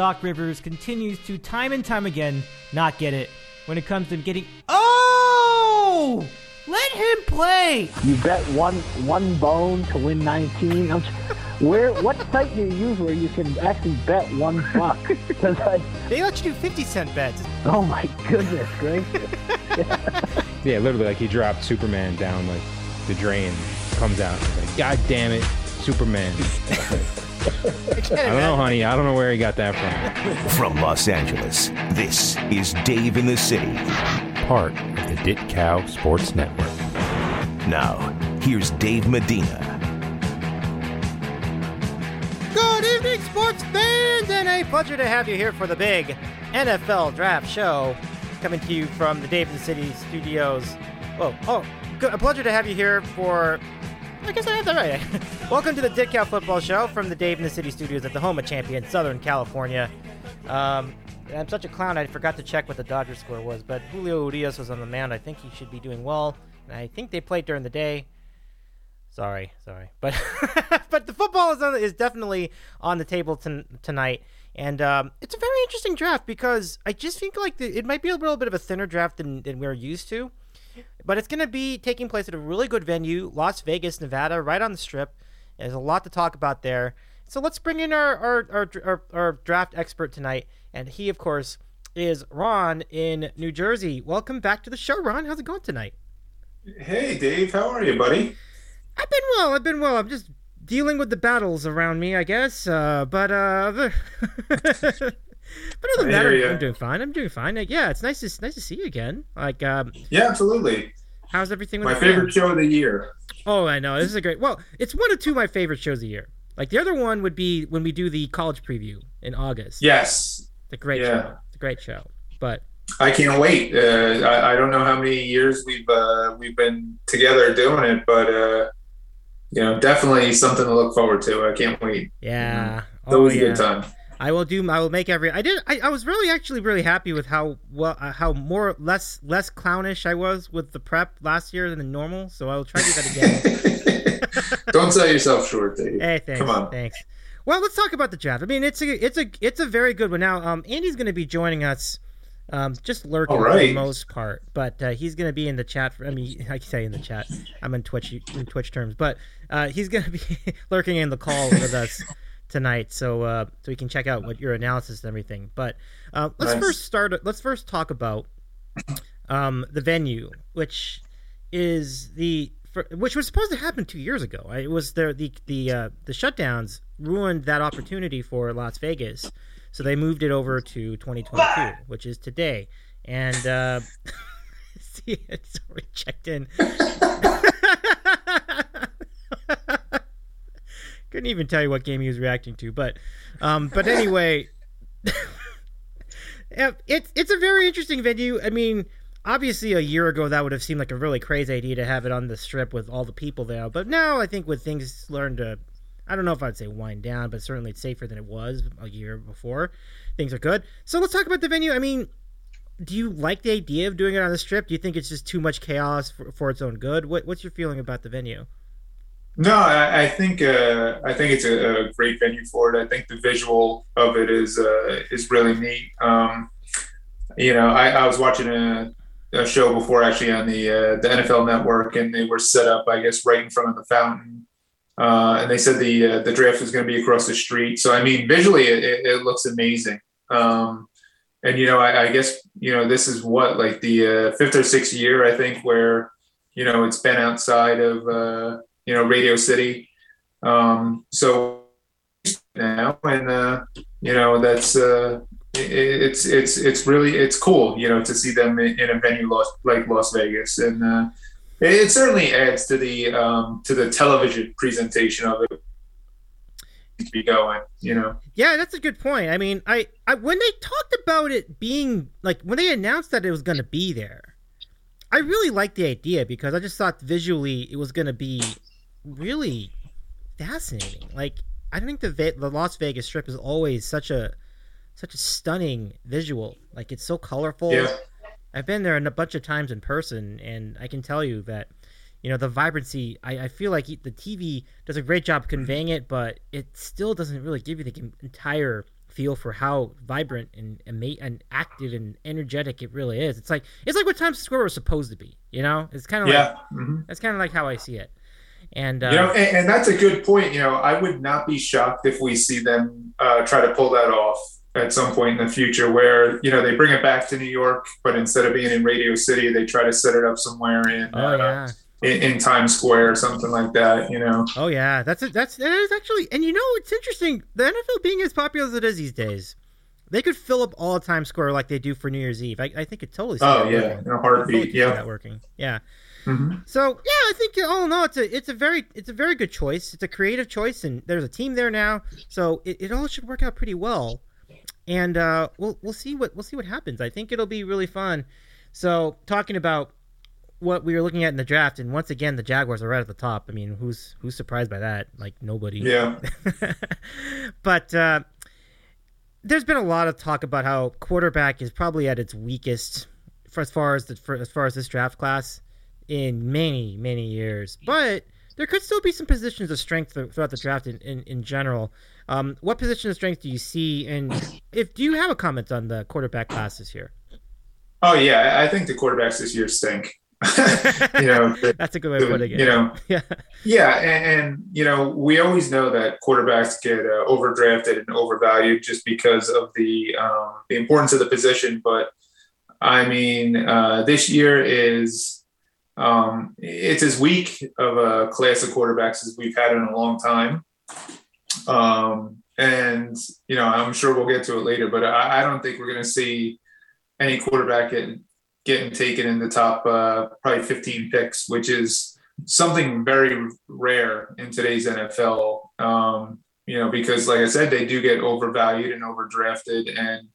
Doc Rivers continues to time and time again not get it when it comes to getting. Oh! Let him play! You bet one one bone to win 19. I'm, where? What site do you use where you can actually bet one buck? Because I. They let you do 50 cent bets. Oh my goodness gracious. Yeah, literally, like he dropped Superman down like the drain, comes out, like, God damn it, Superman. I don't know, honey. I don't know where he got that from. From Los Angeles, this is Dave in the City. Part of the Dit Cow Sports Network. Now, here's Dave Medina. Good evening, sports fans, and a pleasure to have you here for the big NFL Draft Show, coming to you from the Dave in the City studios. Whoa, oh, good, a pleasure to have you here for. I guess I have that right. Welcome to the Ditcow Football Show from the Dave in the City studios at the home of champion Southern California. Um, I'm such a clown, I forgot to check what the Dodgers score was, but Julio Urias was on the mound. I think he should be doing well, and I think they played during the day. Sorry, sorry, but but the football is on, is definitely on the table ton- tonight, and um, it's a very interesting draft because I just think like the, it might be a little bit of a thinner draft than, than we're used to, but it's going to be taking place at a really good venue, Las Vegas, Nevada, right on the Strip. There's a lot to talk about there, so let's bring in our our, our, our, our draft expert tonight, and he of course is Ron in New Jersey. Welcome back to the show, Ron. How's it going tonight? Hey, Dave. How are you, buddy? I've been well. I've been well. I'm just dealing with the battles around me, I guess. Uh, but uh, but other than that, I'm. I'm doing fine. I'm doing fine. Like, yeah, it's nice to nice to see you again. Like, um, Yeah, absolutely. How's everything with My the favorite fam? show of the year. Oh, I know. This is a great. Well, it's one of two of my favorite shows of the year. Like the other one would be when we do the college preview in August. Yes, a great Yeah. show. It's a great show. But I can't wait. Uh, I, I don't know how many years we've uh, we've been together doing it, but uh, you know, definitely something to look forward to. I can't wait. yeah. It's Oh always yeah. a good time. I will do. I will make every. I did. I, I was really actually really happy with how well, uh, how more less less clownish I was with the prep last year than normal. So I will try to do that again. don't sell yourself short, Dave. hey, thanks. Come on. Thanks. Well, let's talk about the draft. I mean, it's a it's a it's a very good one. Now, um, Andy's going to be joining us, um, just lurking All for the most part, but uh, he's going to be in the chat. For, I mean, I can say in the chat. I'm in Twitch in Twitch terms, but uh, he's going to be lurking in the call with us tonight, so uh, so we can check out what your analysis and everything. But uh, let's Nice. first start. Let's first talk about um, the venue, which is the for, which was supposed to happen two years ago. It was the the the uh, the shutdowns ruined that opportunity for Las Vegas, so they moved it over to 2022, which is today. And uh, see, it's already checked in. Couldn't even tell you what game he was reacting to, but um, but anyway, it's it's a very interesting venue. I mean, obviously a year ago that would have seemed like a really crazy idea to have it on the strip with all the people there, but now I think with things learned to, I don't know if I'd say wind down, but certainly it's safer than it was a year before. Things are good. So let's talk about the venue. I mean, do you like the idea of doing it on the strip? Do you think it's just too much chaos for, for its own good? What, what's your feeling about the venue? No, I, I think uh, I think it's a, a great venue for it. I think the visual of it is uh, is really neat. Um, you know, I, I was watching a, a show before actually on the uh, the NFL Network, and they were set up, I guess, right in front of the fountain. Uh, and they said the uh, the draft was going to be across the street. So I mean, visually, it, it, looks amazing. Um, and you know, I, I guess you know this is what like the uh, fifth or sixth year I think where you know it's been outside of uh, you know Radio City. Um, so now, and uh, you know that's uh, it, it's it's it's really it's cool, you know, to see them in, in a venue like Las Vegas, and uh, it, it certainly adds to the um, to the television presentation of it. Be going, you know. Yeah, that's a good point. I mean, I, I when they talked about it being like when they announced that it was going to be there, I really liked the idea because I just thought visually it was going to be really fascinating. Like I think the Ve- the Las Vegas Strip is always such a such a stunning visual. Like it's so colorful. Yeah. I've been there a bunch of times in person, and I can tell you that you know the vibrancy. I, I feel like the TV does a great job conveying it, but it still doesn't really give you the entire feel for how vibrant and and active and energetic it really is. It's like it's like what Times Square was supposed to be. You know, it's kind of yeah. like mm-hmm. that's kind of like how I see it. And uh, you know, and, and, that's a good point. You know, I would not be shocked if we see them uh, try to pull that off at some point in the future, where you know they bring it back to New York, but instead of being in Radio City, they try to set it up somewhere in. Oh uh, yeah in, in, Times Square or something like that, you know. Oh yeah, that's it. That's that is actually, and you know, it's interesting. The NFL being as popular as it is these days, they could fill up all Times Square like they do for New Year's Eve. I, I think it totally. Oh yeah, working. in a heartbeat. Totally yeah, that working. Yeah. Mm-hmm. So yeah, I think all in all, it's a it's a very it's a very good choice. It's a creative choice, and there's a team there now, so it, it all should work out pretty well. And uh, we'll we'll see what we'll see what happens. I think it'll be really fun. So talking about what we were looking at in the draft, and once again, the Jaguars are right at the top. I mean, who's who's surprised by that? Like nobody. Yeah. but uh, there's been a lot of talk about how quarterback is probably at its weakest for as far as the for, as far as this draft class in many many years. But there could still be some positions of strength throughout the draft in, in, in general. Um, what position of strength do you see? And if do you have a comment on the quarterback classes here? Oh yeah, I think the quarterbacks this year stink. you know, the, that's a good way of putting it. You know, yeah, yeah, and, and, you know, we always know that quarterbacks get uh, overdrafted and overvalued just because of the um, the importance of the position. But I mean, uh, this year is um, it's as weak of a class of quarterbacks as we've had in a long time. Um, and you know, I'm sure we'll get to it later, but I, I don't think we're going to see any quarterback getting getting taken in the top uh, probably 15 picks, which is something very rare in today's NFL. Um, you know, because like I said, they do get overvalued and overdrafted, and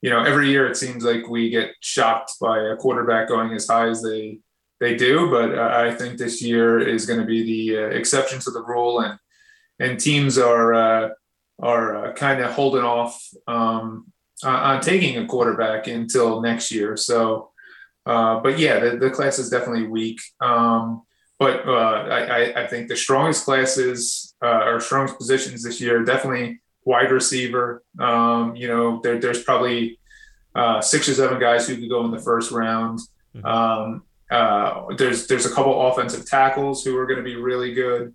you know, every year it seems like we get shocked by a quarterback going as high as they they do. But I think this year is going to be the uh, exception to the rule, and and teams are uh, are uh, kind of holding off um, on taking a quarterback until next year. So uh, but yeah, the, the class is definitely weak. Um, but uh, I, I, think the strongest classes uh, or strongest positions this year definitely wide receiver. Um, you know, there, there's probably uh, six or seven guys who could go in the first round. Mm-hmm. Um, uh, there's there's a couple offensive tackles who are going to be really good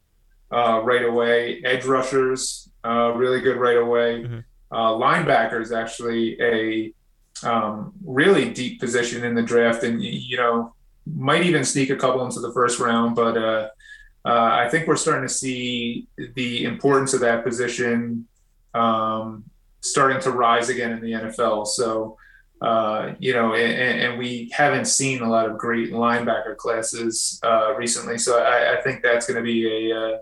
right away. Edge rushers, really good right away. Mm-hmm. linebackers actually a um, really deep position in the draft, and you know might even sneak a couple into the first round. But uh, uh, I think we're starting to see the importance of that position um, starting to rise again in the NFL. So. Uh, you know, and, and, we haven't seen a lot of great linebacker classes uh, recently, so I, I, think that's going to be a, uh,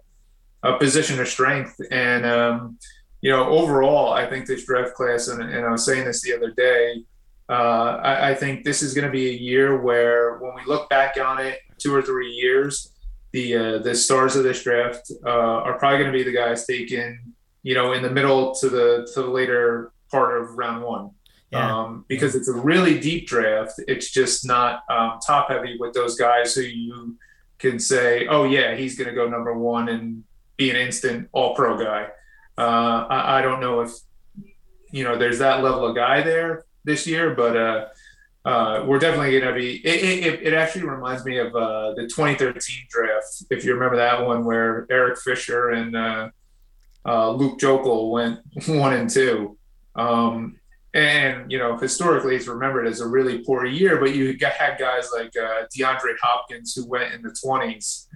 a position of strength. And um, you know, overall, I think this draft class, and, and I was saying this the other day, uh, I, I, think this is going to be a year where, when we look back on it, two or three years, the uh, the stars of this draft are probably going to be the guys taken, you know, in the middle to the to the later part of round one. Yeah. Um, because it's a really deep draft. It's just not um, top heavy with those guys who you can say, oh yeah, he's going to go number one and be an instant All Pro guy. Uh, I, I, don't know if you know there's that level of guy there this year, but uh, uh, we're definitely going to be. It, it, it, actually reminds me of uh, the 2013 draft, if you remember that one, where Eric Fisher and uh, uh, Luke Joeckel went one and two. Um, and you know, historically, it's remembered as a really poor year. But you had guys like uh, DeAndre Hopkins who went in the 20s.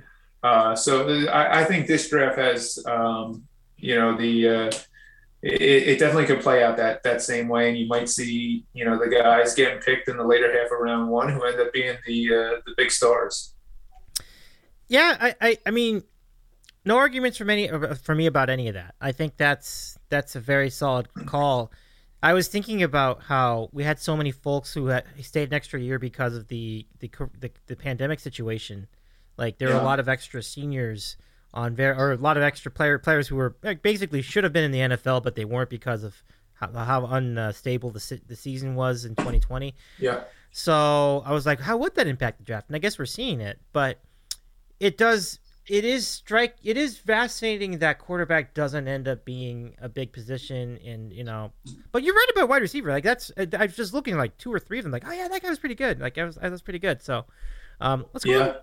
so I, I, think this draft has, um, you know, the it, it, definitely could play out that that same way, and you might see you know the guys getting picked in the later half of round one who end up being the uh, the big stars. Yeah, I, I, I mean, no arguments for any for me about any of that. I think that's that's a very solid call. I was thinking about how we had so many folks who had stayed an extra year because of the the the, the pandemic situation. Like there yeah. were a lot of extra seniors on very or a lot of extra player players who were basically should have been in the NFL, but they weren't because of how, how unstable the the season was in 2020. Yeah. So I was like, how would that impact the draft? And I guess we're seeing it, but it does it is strike. It is fascinating that quarterback doesn't end up being a big position, and you know. But you're right about wide receiver. Like that's I was just looking like two or three of them. Like, oh yeah, that guy was pretty good. Like I was, I was pretty good. So, um, let's go. Yeah.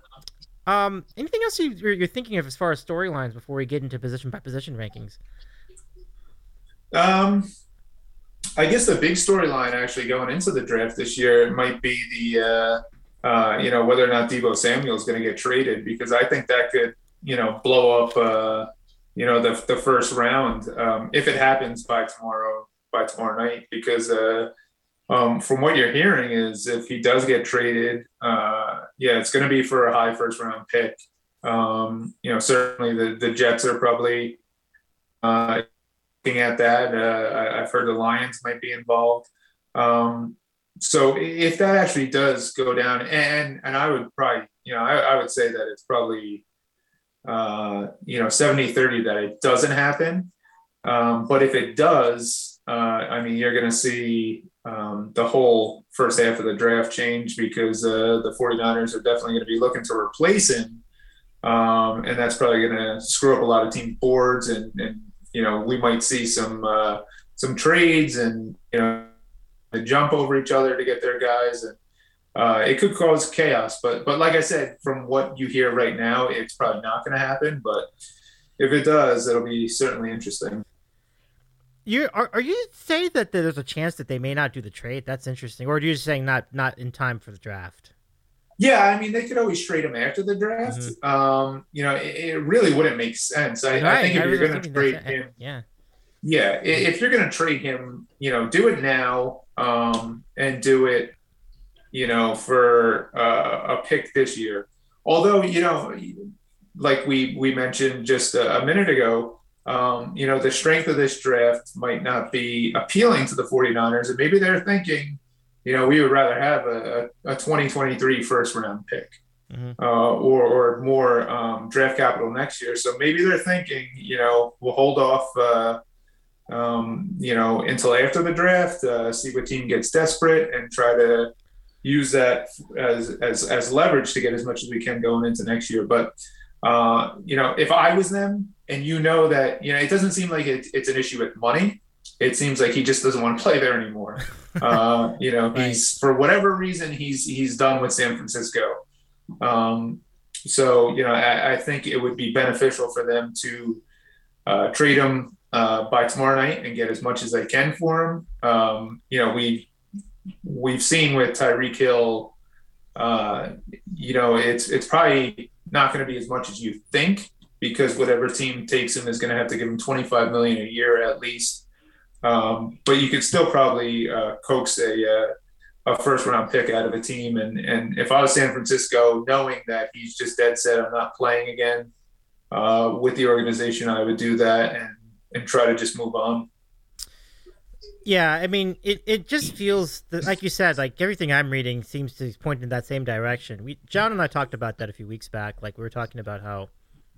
Um, anything else you, you're, you're thinking of as far as storylines before we get into position by position rankings? Um, I guess the big storyline actually going into the draft this year might be the, uh, uh, you know, whether or not Deebo Samuel is going to get traded because I think that could, you know, blow up, uh, you know, the the first round um, if it happens by tomorrow by tomorrow night because. Uh, um, from what you're hearing is if he does get traded, uh, yeah, it's going to be for a high first round pick. Um, you know, certainly the, the Jets are probably uh, looking at that. Uh, I, have heard the Lions might be involved. Um, so if that actually does go down, and and I would probably, you know, I, I would say that it's probably, uh, you know, 70 30 that it doesn't happen. Um, but if it does, uh, I mean, you're going to see um, the whole first half of the draft change because uh, the 49ers are definitely going to be looking to replace him. Um, and that's probably going to screw up a lot of team boards and, and you know, we might see some uh, some trades and you know, jump over each other to get their guys, and uh, it could cause chaos. But but like I said, from what you hear right now, it's probably not going to happen. But if it does, it'll be certainly interesting. You are, are you saying that there's a chance that they may not do the trade? That's interesting, or are you just saying not not in time for the draft? Yeah, I mean they could always trade him after the draft. Mm-hmm. Um, you know, it, it, really wouldn't make sense. I, right. I think if I you're going to trade him, yeah, yeah, if you're going to trade him, you know, do it now um, and do it, you know, for uh, a pick this year. Although, you know, like we we mentioned just a, a minute ago, um, you know, the strength of this draft might not be appealing to the 49ers, and maybe they're thinking you know, we would rather have a, a 2023 first round pick mm-hmm. uh, or, or more um, draft capital next year. So maybe they're thinking, you know, we'll hold off, uh, um, you know, until after the draft, uh, see what team gets desperate and try to use that as, as, as leverage to get as much as we can going into next year. But, uh, you know, if I was them and you know that, you know, it doesn't seem like it, it's an issue with money it seems like he just doesn't want to play there anymore. Uh, you know, right. he's for whatever reason he's he's done with San Francisco. Um, so you know, I, I, think it would be beneficial for them to uh, trade him uh, by tomorrow night and get as much as they can for him. Um, you know, we we've seen with Tyreek Hill. Uh, you know, it's it's probably not going to be as much as you think because whatever team takes him is going to have to give him 25 million a year at least um, but you could still probably uh, coax a, uh, a first round pick out of a team. And, and if I was San Francisco, knowing that he's just dead set, I'm not playing again uh, with the organization, I would do that and, and try to just move on. Yeah, I mean, it, it just feels that, like you said, like everything I'm reading seems to point in that same direction. We John and I talked about that a few weeks back. Like we were talking about how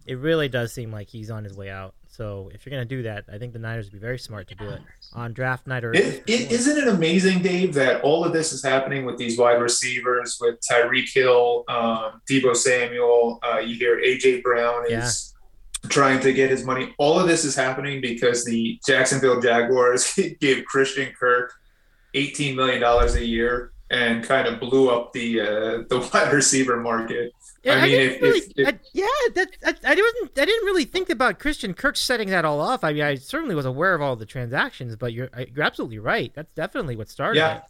it really does seem like he's on his way out. So if you're going to do that, I think the Niners would be very smart to do it on draft night or. It, it, isn't it amazing, Dave, that all of this is happening with these wide receivers, with Tyreek Hill, um, Deebo Samuel. Uh, you hear AJ Brown is. Trying to get his money. All of this is happening because the Jacksonville Jaguars gave Christian Kirk eighteen million dollars a year and kind of blew up the uh, the wide receiver market. Yeah, I, I mean, if, really, if, if, I, yeah, that I, I didn't I didn't really think about Christian Kirk setting that all off. I mean, I certainly was aware of all the transactions, but you're you're absolutely right. That's definitely what started. Yeah. It.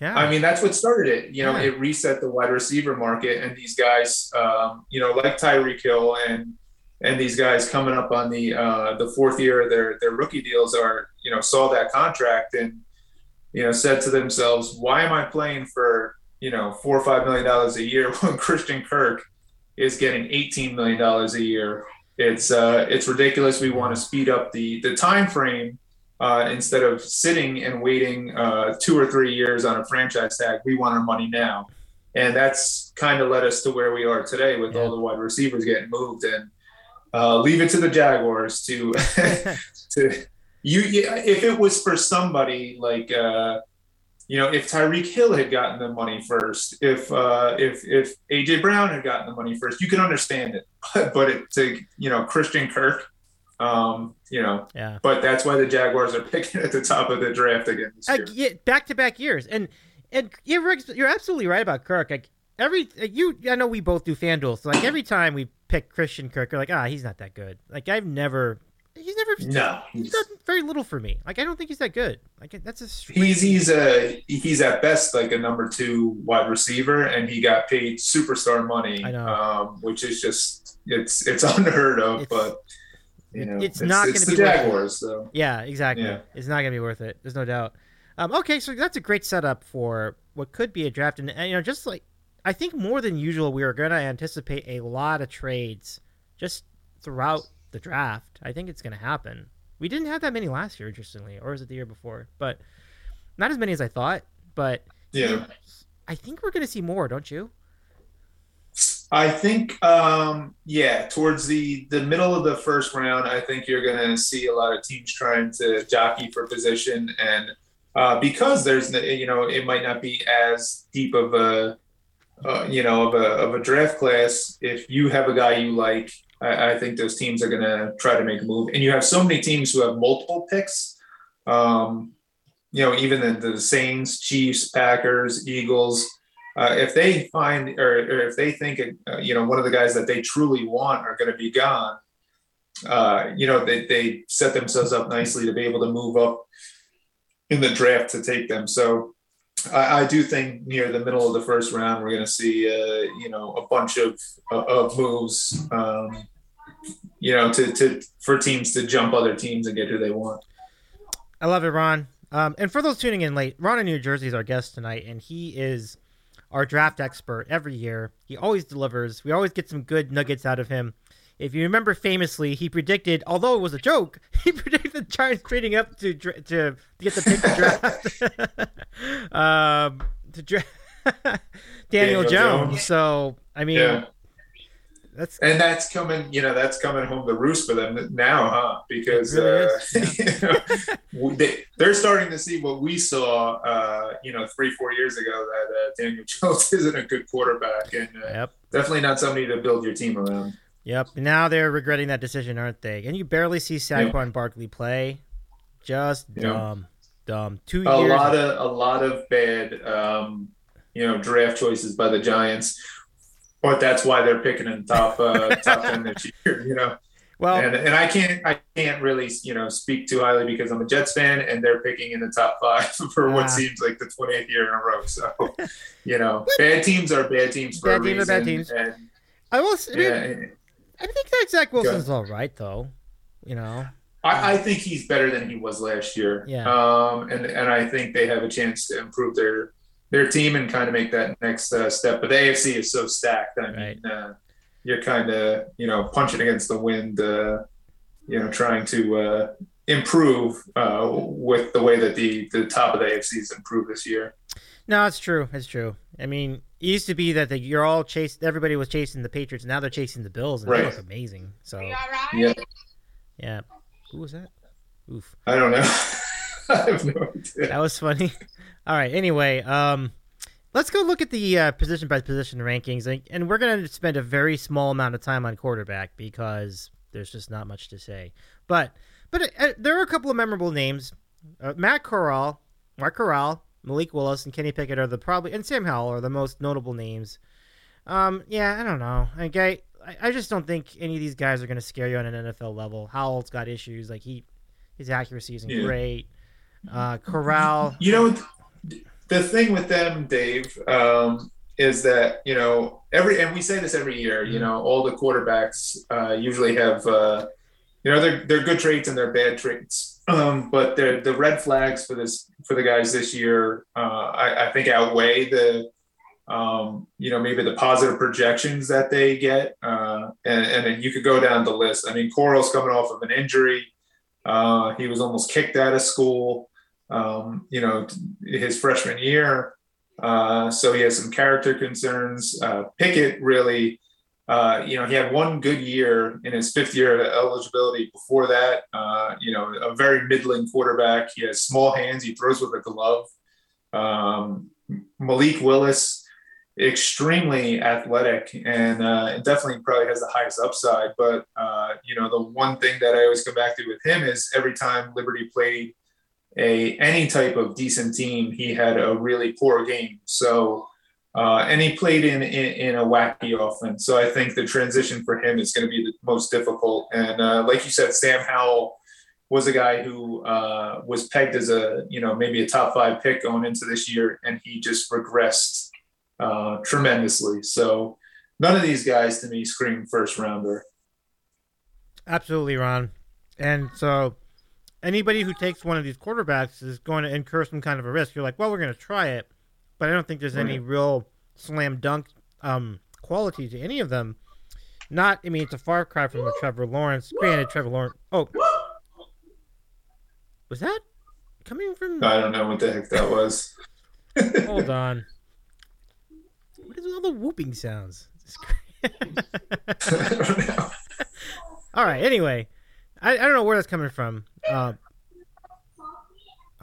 Yeah. I mean, that's what started it. You know, yeah. it reset the wide receiver market, and these guys, um, you know, like Tyreek Hill and and these guys coming up on the uh, the fourth year of their their rookie deals are, you know, saw that contract and you know said to themselves, why am I playing for you know four or five million dollars a year when Christian Kirk is getting eighteen million dollars a year. It's uh, it's ridiculous. We want to speed up the the time frame uh, instead of sitting and waiting uh, two or three years on a franchise tag. We want our money now, and that's kind of led us to where we are today with yeah. all the wide receivers getting moved and. Uh, leave it to the Jaguars to to you. If it was for somebody like uh, you know, if Tyreek Hill had gotten the money first, if uh, if if AJ Brown had gotten the money first, you can understand it. But but it, to you know Christian Kirk, um, you know, Yeah. but that's why the Jaguars are picking at the top of the draft again this Uh, yeah, back to back years, and and you're you're absolutely right about Kirk. Like every you, I know we both do FanDuel, so like every time we pick Christian Kirk, you're like, ah, he's not that good. Like I've never, he's never, No, he's done very little for me. Like I don't think he's that good. Like that's a strange- He's he's a he's at best like a number two wide receiver, and he got paid superstar money, I know. Um, which is just it's it's unheard of. It's- but you know, it's not gonna the be worth it. Jaguars. So Yeah, exactly. Yeah. It's not gonna be worth it. There's no doubt. Um, okay, so that's a great setup for what could be a draft, and, and you know, just like I think more than usual, we are gonna anticipate a lot of trades just throughout the draft. I think it's gonna happen. We didn't have that many last year, interestingly, or was it the year before? But not as many as I thought. But yeah. I think we're gonna see more, don't you? I think, um, yeah, towards the the middle of the first round, I think you're going to see a lot of teams trying to jockey for position, and uh, because there's, you know, it might not be as deep of a, uh, you know, of a of a draft class. If you have a guy you like, I, I think those teams are going to try to make a move, and you have so many teams who have multiple picks. Um, you know, even the, the Saints, Chiefs, Packers, Eagles uh, if they find or, or if they think uh, you know one of the guys that they truly want are going to be gone uh, you know they, they set themselves up nicely to be able to move up in the draft to take them so I, I do think near the middle of the first round we're going to see uh, you know a bunch of of moves um, you know to, to for teams to jump other teams and get who they want I love it, Ron. Um, and for those tuning in late, Ron in New Jersey is our guest tonight, and he is our draft expert every year. He always delivers. We always get some good nuggets out of him. If you remember famously, he predicted, although it was a joke, he predicted the Giants trading up to to, to get the pick to draft um, to draft Daniel, Daniel Jones. Jones. So I mean, yeah that's and that's coming you know that's coming home to roost for them now huh because really uh, you know, they, they're starting to see what we saw uh, you know three four years ago that uh, daniel jones isn't a good quarterback and uh, yep. definitely not somebody to build your team around Yep. Now they're regretting that decision, aren't they? And you barely see Saquon Barkley play. Just Yeah. dumb, dumb. Two a years. lot of a lot of bad um, you know draft choices by the giants but that's why they're picking in top uh, top 10 this year you know well, and and I can't I can't really you know speak too highly because I'm a Jets fan and they're picking in the top five for what seems like the 20th year in a row. So you know, bad teams are bad teams for Bad a teams are reason. bad teams. And, I will. s- I, mean, yeah, I think that Zach Wilson's all right, though. You know. I, I think he's better than he was last year. Yeah. Um, and and I think they have a chance to improve their their team and kind of make that next uh, step. But the AFC is so stacked. I mean, uh, you're kind of you know punching against the wind. Uh, you know, trying to uh, improve uh, with the way that the the top of the AFC has improved this year. No, it's true. It's true. I mean, it used to be that the, you're all chased. Everybody was chasing the Patriots. Now they're chasing the Bills, and they look amazing. So Yeah, yeah. Who was that? Oof. I don't know. I have no idea. That was funny. All right. Anyway, um, let's go look at the uh, position by position rankings, and, and we're going to spend a very small amount of time on quarterback because there's just not much to say. But but uh, there are a couple of memorable names. Uh, Matt Corral, Mark Corral, Malik Willis, and Kenny Pickett are the probably and Sam Howell are the most notable names. Um, yeah, I don't know. Like, I, I just don't think any of these guys are going to scare you on an NFL level. Howell's got issues. Like he, his accuracy isn't Yeah. great. Uh, Corral. You know, the thing with them, Dave, um, is that you know every and we say this every year. You know, all the quarterbacks uh, usually have uh, you know they're they're good traits and they're bad traits. Um, but the the red flags for this for the guys this year, uh, I, I think outweigh the um, you know maybe the positive projections that they get. Uh, and and then you could go down the list. I mean, Corral's coming off of an injury. Uh, he was almost kicked out of school um, you know, his freshman year. Uh, so he has some character concerns. Uh, Pickett really, uh, you know, he had one good year in his fifth year of eligibility. Before that, uh, you know, a very middling quarterback. He has small hands. He throws with a glove. Um, Malik Willis, extremely athletic and uh, definitely probably has the highest upside. But uh, you know, the one thing that I always come back to with him is every time Liberty played a any type of decent team, he had a really poor game. So. Uh, and he played in, in, in a wacky offense, so I think the transition for him is going to be the most difficult. And uh, like you said, Sam Howell was a guy who uh, was pegged as a you know maybe a top five pick going into this year, and he just regressed uh, tremendously. So none of these guys to me scream first rounder. Absolutely, Ron. And so anybody who takes one of these quarterbacks is going to incur some kind of a risk. You're like, well, we're going to try it, but I don't think there's any real slam dunk um, quality to any of them. Not, I mean, it's a far cry from a Trevor Lawrence. Granted, Trevor Lawrence. Oh, was that coming from? I don't know what the heck that was. Hold on. What is all the whooping sounds? all right. Anyway, I, I don't know where that's coming from. Uh,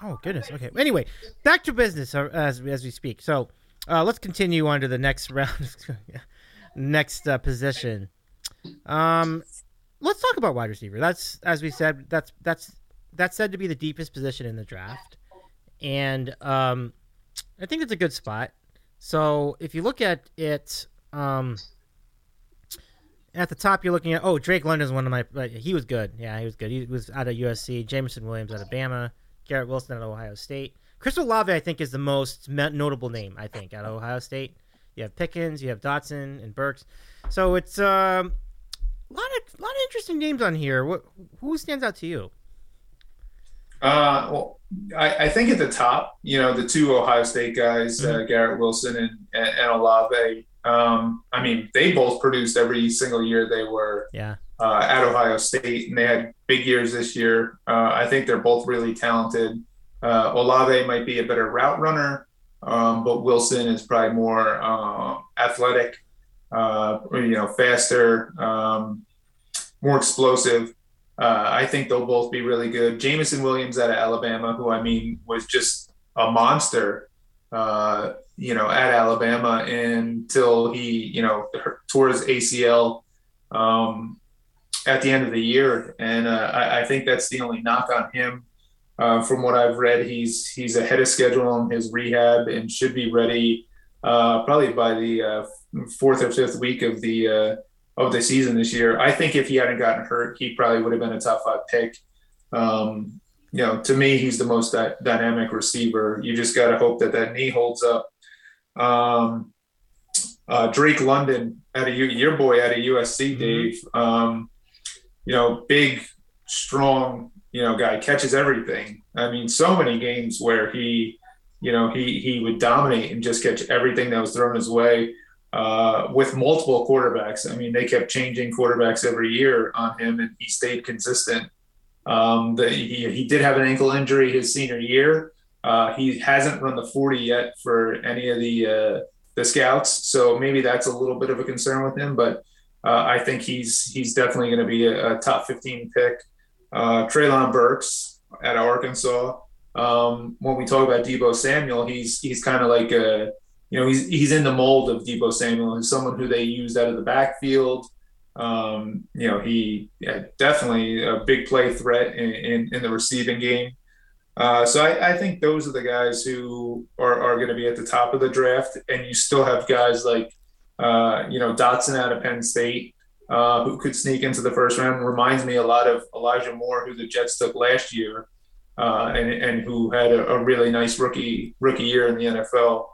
oh goodness. Okay. Anyway, back to business uh, as as we speak. So uh, let's continue on to the next round, next uh, position. Um, let's talk about wide receiver. That's as we said. That's that's that's said to be the deepest position in the draft, and um, I think it's a good spot. So if you look at it, um, at the top you're looking at oh Drake London is one of my he was good yeah he was good he was out of USC Jameson Williams out of Bama Garrett Wilson out of Ohio State Chris Olave I think is the most notable name I think out of Ohio State you have Pickens you have Dotson and Burks so it's um, a lot of a lot of interesting names on here what who stands out to you uh, well, I, I, think at the top, you know, the two Ohio State guys, uh, mm-hmm. uh, Garrett Wilson and, and, and Olave. Um, I mean, they both produced every single year they were yeah. Uh, at Ohio State, and they had big years this year. Uh, I think they're both really talented. Uh, Olave might be a better route runner, um, but Wilson is probably more athletic, you know, faster, um, more explosive. Uh, I think they'll both be really good. Jameson Williams out of Alabama, who I mean was just a monster, uh, you know, at Alabama until he, you know, tore his ACL um, at the end of the year, and uh, I, I, think that's the only knock on him. Uh, from what I've read, he's he's ahead of schedule on his rehab and should be ready uh, probably by the uh, fourth or fifth week of the of the season this year. I think if he hadn't gotten hurt, he probably would have been a top five pick. Um, you know, to me, he's the most dynamic receiver. You just got to hope that that knee holds up. Um, uh, Drake London at a your boy at a USC, mm-hmm. Dave. Um, you know, big, strong, you know, guy catches everything. I mean, so many games where he, you know, he he would dominate and just catch everything that was thrown his way uh, with multiple quarterbacks. I mean, they kept changing quarterbacks every year on him, and he stayed consistent. Um, the, he, he did have an ankle injury his senior year. Uh, he hasn't run the 40 yet for any of the uh, the scouts, so maybe that's a little bit of a concern with him. But uh, I think he's he's definitely going to be a, a, top 15 pick. Uh, Treylon Burks at Arkansas. Um, when we talk about Deebo Samuel, he's he's kind of like a you know, he's he's in the mold of Deebo Samuel. He's someone who they used out of the backfield. Um, you know, he yeah, definitely a big play threat in, in, in the receiving game. Uh, so I, I, think those are the guys who are, are going to be at the top of the draft. And you still have guys like, uh, you know, Dotson out of Penn State, uh, who could sneak into the first round. Reminds me a lot of Elijah Moore, who the Jets took last year, uh, and, and who had a, a, really nice rookie rookie year in the NFL.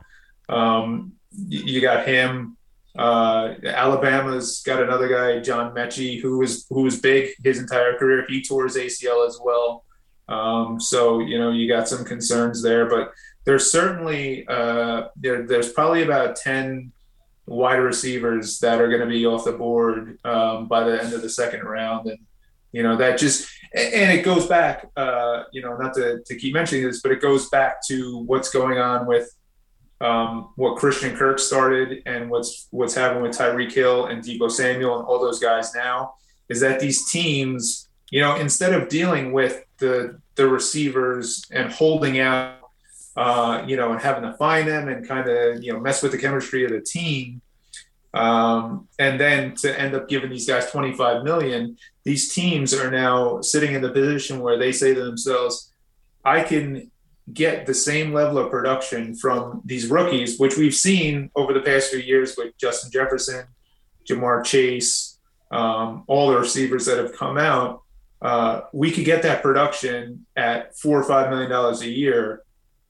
Um, you got him. Uh, Alabama's got another guy, John Metchie, who was who was big his entire career. He tore his ACL as well. Um, so you know you got some concerns there, but there's certainly uh, there, there's probably about ten wide receivers that are going to be off the board um, by the end of the second round, and you know that just and it goes back, uh, you know, not to, to keep mentioning this, but it goes back to what's going on with um, what Christian Kirk started and what's what's happening with Tyreek Hill and Deebo Samuel and all those guys now is that these teams, you know, instead of dealing with the the receivers and holding out uh, you know, and having to find them and kind of you know mess with the chemistry of the team. Um, and then to end up giving these guys 25 million, these teams are now sitting in the position where they say to themselves, I can get the same level of production from these rookies, which we've seen over the past few years with Justin Jefferson, Ja'Marr Chase, um, all the receivers that have come out. Uh, we could get that production at four or five million dollars a year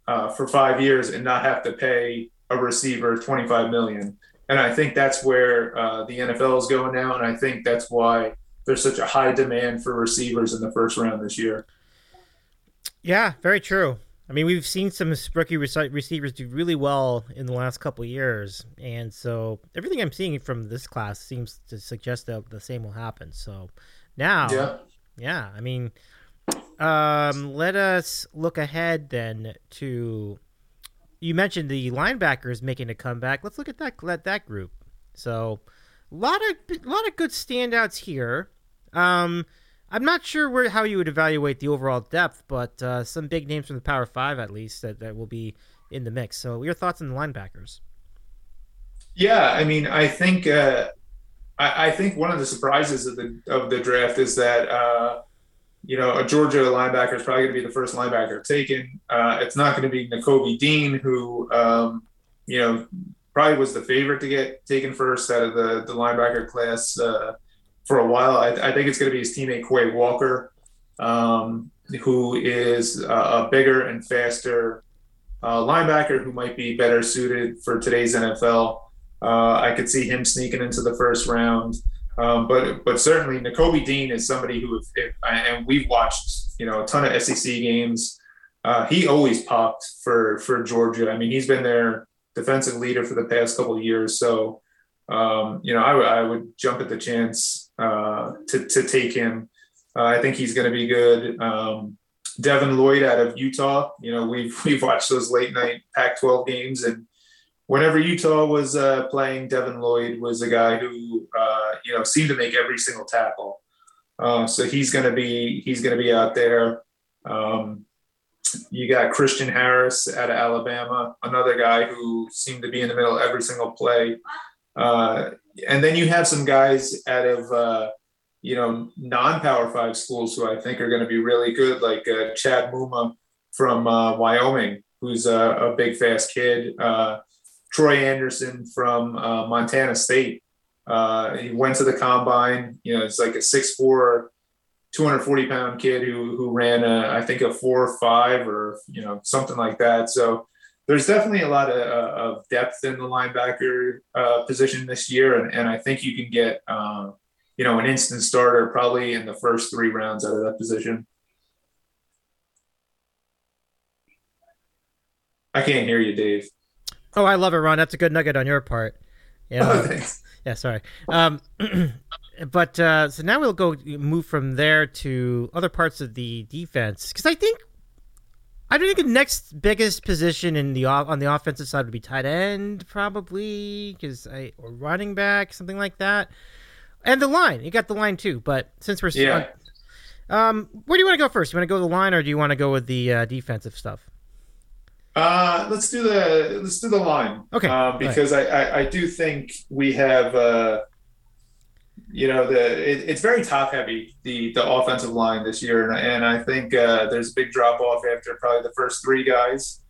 uh, for five years and not have to pay a receiver 25 million. And I think that's where uh, the NFL is going now. And I think that's why there's such a high demand for receivers in the first round this year. Yeah, very true. I mean, we've seen some rookie receivers do really well in the last couple years, and so everything I'm seeing from this class seems to suggest that the same will happen. So now, yeah, yeah I mean, um, let us look ahead then to. You mentioned the linebackers making a comeback. Let's look at that that, that group. So, a lot of a lot of good standouts here. Um, I'm not sure where how you would evaluate the overall depth, but uh, some big names from the Power Five at least that, that will be in the mix. So, your thoughts on the linebackers? Yeah, I mean, I think uh, I, I, think one of the surprises of the of the draft is that uh, you know a Georgia linebacker is probably going to be the first linebacker taken. Uh, it's not going to be Nakobe Dean, who um, you know probably was the favorite to get taken first out of the the linebacker class uh, for a while. I, I think it's going to be his teammate Quay Walker, um, who is a bigger and faster uh, linebacker who might be better suited for today's NFL. Uh, I could see him sneaking into the first round. Um, but but certainly Nakobe Dean is somebody who, if, if, and we've watched you know a ton of SEC games. Uh, he always popped for for Georgia. I mean, he's been their defensive leader for the past couple years. So um, you know, I, w- I would jump at the chance uh, to, to take him. Uh, I think he's going to be good. Um, Devin Lloyd out of Utah. You know, we've we've watched those late night Pac-12 games, and whenever Utah was uh, playing, Devin Lloyd was a guy who uh, you know seemed to make every single tackle. Uh, so he's going to be he's going to be out there. Um, you got Christian Harris out of Alabama, another guy who seemed to be in the middle of every single play. Uh, and then you have some guys out of uh, you know non-power five schools who I think are going to be really good, like uh, Chad Muma from uh, Wyoming, who's a, a, big fast kid. Uh, Troy Andersen from uh, Montana State. he went to the combine. You know, it's like a 6'4", 240 pound kid who who ran a, I think a four or five or you know something like that. So there's definitely a lot of, uh, of depth in the linebacker uh, position this year, and, and I think you can get uh, you know an instant starter probably in the first three rounds out of that position. I can't hear you, Dave. Oh, I love it, Ron. That's a good nugget on your part. Yeah. Oh, yeah. Sorry. Um, but uh, so now we'll go move from there to other parts of the defense because I think I think the next biggest position in the on the offensive side would be tight end, probably, because I or running back, something like that, and the line. You got the line too, but since we're yeah. um, where do you want to go first? You want to go the line, or do you want to go with the uh, defensive stuff? Uh, let's do the let's do the line. Okay, uh, because right. I, I, I do think we have uh, you know the it, it's very top heavy the the offensive line this year and, and i think uh, there's a big drop off after probably the first three guys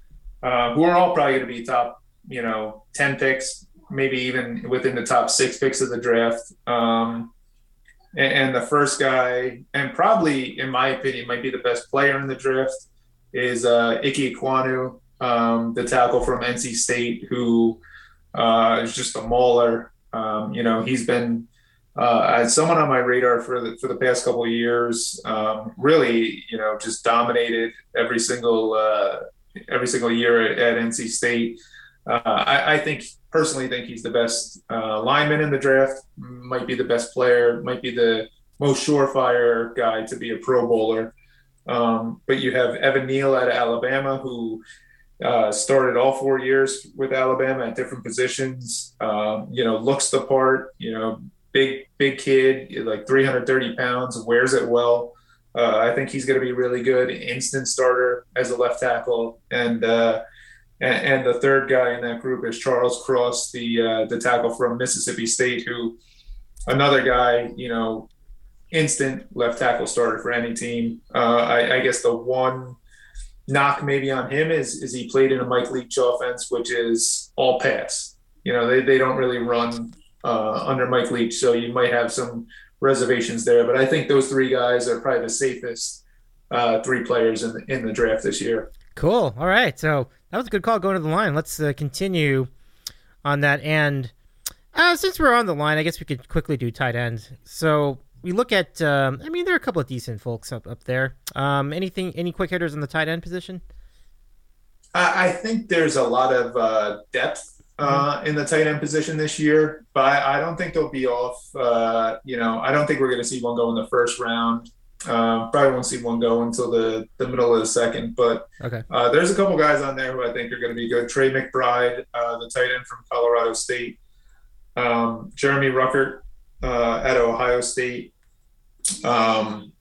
uh, who are all probably going to be top you know 10 picks maybe even within the top six picks of the draft um, and, and, the first guy and probably in my opinion might be the best player in the draft is uh, Ike Ekwonu, um, the tackle from NC State who uh, is just a mauler um, you know he's been uh, someone on my radar for the for the past couple of years, um, really, you know, just dominated every single uh, every single year at, at NC State. Uh, I, I, think personally think he's the best uh, lineman in the draft. Might be the best player. Might be the most surefire guy to be a Pro Bowler. Um, but you have Evan Neal out of Alabama, who uh, started all four years with Alabama at different positions. Um, you know, looks the part. You know, big big kid, like 330 pounds, wears it well. Uh, I think he's going to be really good, instant starter as a left tackle, and uh, and, and, the third guy in that group is Charles Cross, the uh, the tackle from Mississippi State, who another guy, you know, instant left tackle starter for any team. Uh, I, I, guess the one knock maybe on him is is he played in a Mike Leach offense, which is all pass. You know, they, they don't really run uh, under Mike Leach, so you might have some reservations there. But I think those three guys are probably the safest uh, three players in the, in the draft this year. Cool. All right. So that was a good call going to the line. Let's uh, continue on that. And uh, since we're on the line, I guess we could quickly do tight ends. So we look at, um, I mean, there are a couple of decent folks up, up there. Um, anything, any quick hitters in the tight end position? I think there's a lot of uh, depth uh, mm-hmm. in the tight end position this year, but I, I don't think they'll be off. Uh, you know, I don't think we're going to see one go in the first round. Uh, probably won't see one go until the, the middle of the second, but okay. Uh, there's a couple guys on there who I think are going to be good. Trey McBride, uh, the tight end from Colorado State, um, Jeremy Ruckert uh, at Ohio State. Um,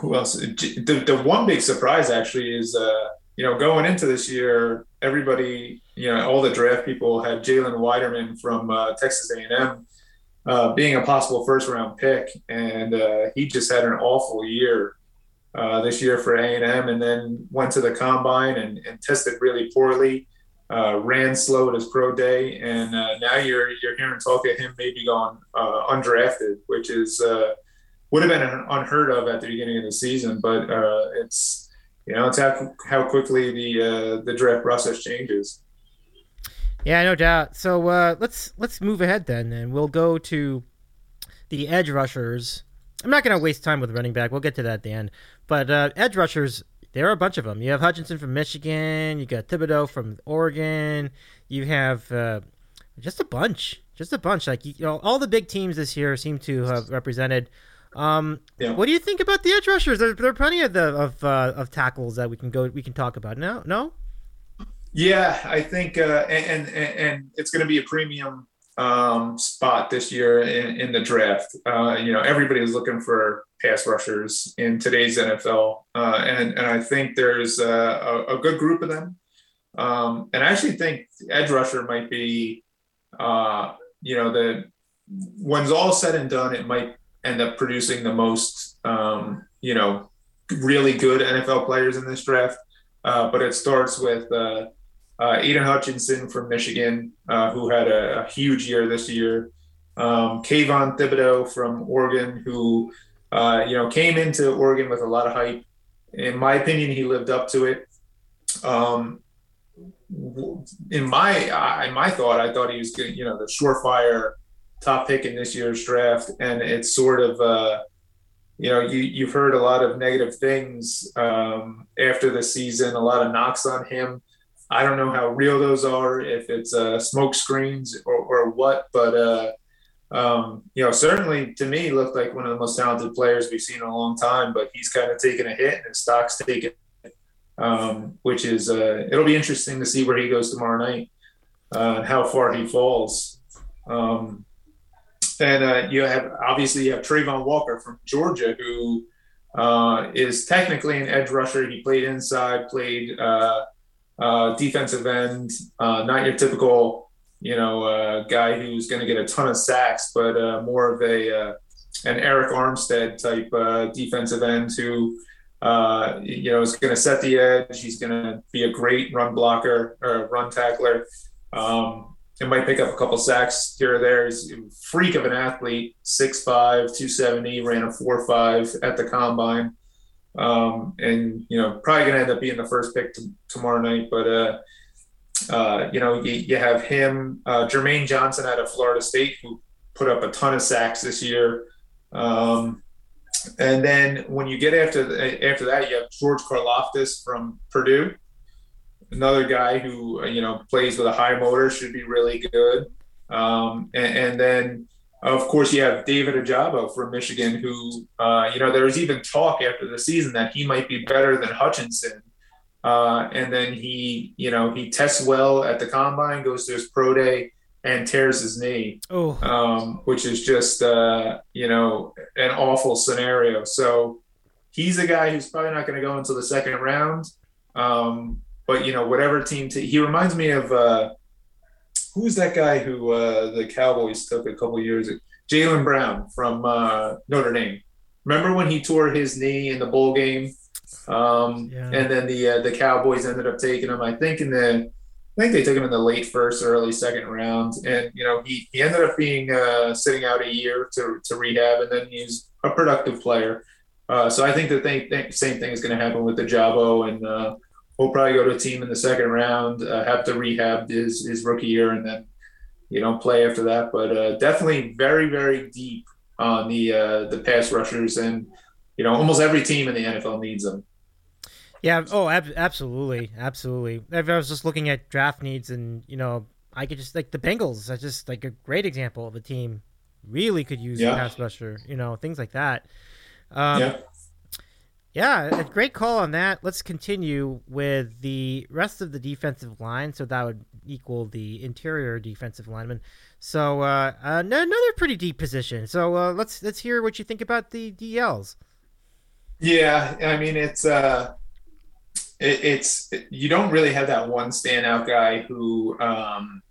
who else? The, the one big surprise actually is, uh, you know, going into this year, everybody, you know, all the draft people had Jalen Wydermyer from uh, Texas A&M uh, being a possible first round pick, and uh, he just had an awful year uh, this year for A and M, and then went to the combine and, and tested really poorly. Uh, ran slow at his pro day, and uh, now you're you're hearing talk of him maybe going uh, undrafted, which is would have been unheard of at the beginning of the season. But it's you know it's how, how quickly the the draft process changes. Yeah, no doubt. So uh, let's let's move ahead then, and we'll go to the edge rushers. I'm not going to waste time with running back. We'll get to that at the end. But uh, edge rushers, there are a bunch of them. You have Hutchinson from Michigan. You got Thibodeaux from Oregon. You have uh, just a bunch, just a bunch. Like you know, all the big teams this year seem to have represented. Um, yeah. What do you think about the edge rushers? There, there are plenty of the of uh, of tackles that we can go we can talk about. No, no. Yeah, I think, uh, and, and, and it's going to be a premium um, spot this year in, in the draft. Uh, you know, everybody is looking for pass rushers in today's NFL, uh, and and I think there's a, a, good group of them. Um, and I actually think edge rusher might be, uh, you know, the when's all said and done, it might end up producing the most, um, you know, really good NFL players in this draft. Uh, but it starts with uh, Aidan Hutchinson from Michigan, uh, who had a, a, huge year this year. Um, Kayvon Thibodeaux from Oregon, who uh, you know came into Oregon with a lot of hype. In my opinion, he lived up to it. Um, in my in my thought, I thought he was good, you know the surefire top pick in this year's draft, and it's sort of uh, you know you you've heard a lot of negative things um, after the season, a lot of knocks on him. I don't know how real those are, if it's uh, smoke screens or, or what, but uh, um, you know, certainly to me looked like one of the most talented players we've seen in a long time. But he's kind of taken a hit, and his stock's taken, um, which is uh, it'll be interesting to see where he goes tomorrow night uh, and how far he falls. Um, and uh, you have obviously you have Travon Walker from Georgia, who uh, is technically an edge rusher. He played inside, played uh, defensive end, uh, not your typical, you know, uh, guy who's going to get a ton of sacks, but uh, more of a uh, an Arik Armstead type uh, defensive end who, you know, is going to set the edge. He's going to be a great run blocker or run tackler. Um, it might pick up a couple sacks here or there. He's a freak of an athlete, 6'5", 270, ran a 4'5 at the combine um, and you know probably to end up being the first pick to, tomorrow night. But uh, uh, you know you, you have him, uh, Jermaine Johnson out of Florida State, who put up a ton of sacks this year. Um, and then when you get after the, after that, you have George Karlaftis from Purdue, another guy who you know plays with a high motor, should be really good. Um, and, and then of course, you have David Ojabo from Michigan, who, uh, you know, there was even talk after the season that he might be better than Hutchinson. Uh, and then he, you know, he tests well at the combine, goes to his pro day, and tears his knee, oh. um, which is just, uh, you know, an awful scenario. So, he's a guy who's probably not going to go until the second round. Um, but you know, whatever team t- he reminds me of. Uh, who's that guy who uh, the Cowboys took a couple years ago? Jaylen Brown from uh, Notre Dame. Remember when he tore his knee in the bowl game, um, yeah. and then the uh, the Cowboys ended up taking him. I think in the I think they took him in the late first or early second round, and you know he, he ended up being uh, sitting out a year to, to rehab, and then he's a productive player. Uh, so I think the thing, same thing is going to happen with the Jabo, and we'll probably go to a team in the second round, uh, have to rehab his his rookie year, and then you know play after that. But uh, definitely very very deep on the uh, the pass rushers, and you know almost every team in the NFL needs them. Yeah. Oh, ab- absolutely, absolutely. I was just looking at draft needs, and you know, I could just like the Bengals. That's just like a great example of a team really could use yeah. a pass rusher. You know, things like that. Um, yeah. Yeah, a great call on that. Let's continue with the rest of the defensive line. So that would equal the interior defensive lineman. So uh, another pretty deep position. So uh, let's let's hear what you think about the DLs. Yeah, I mean it's uh, it, it's you don't really have that one standout guy who um,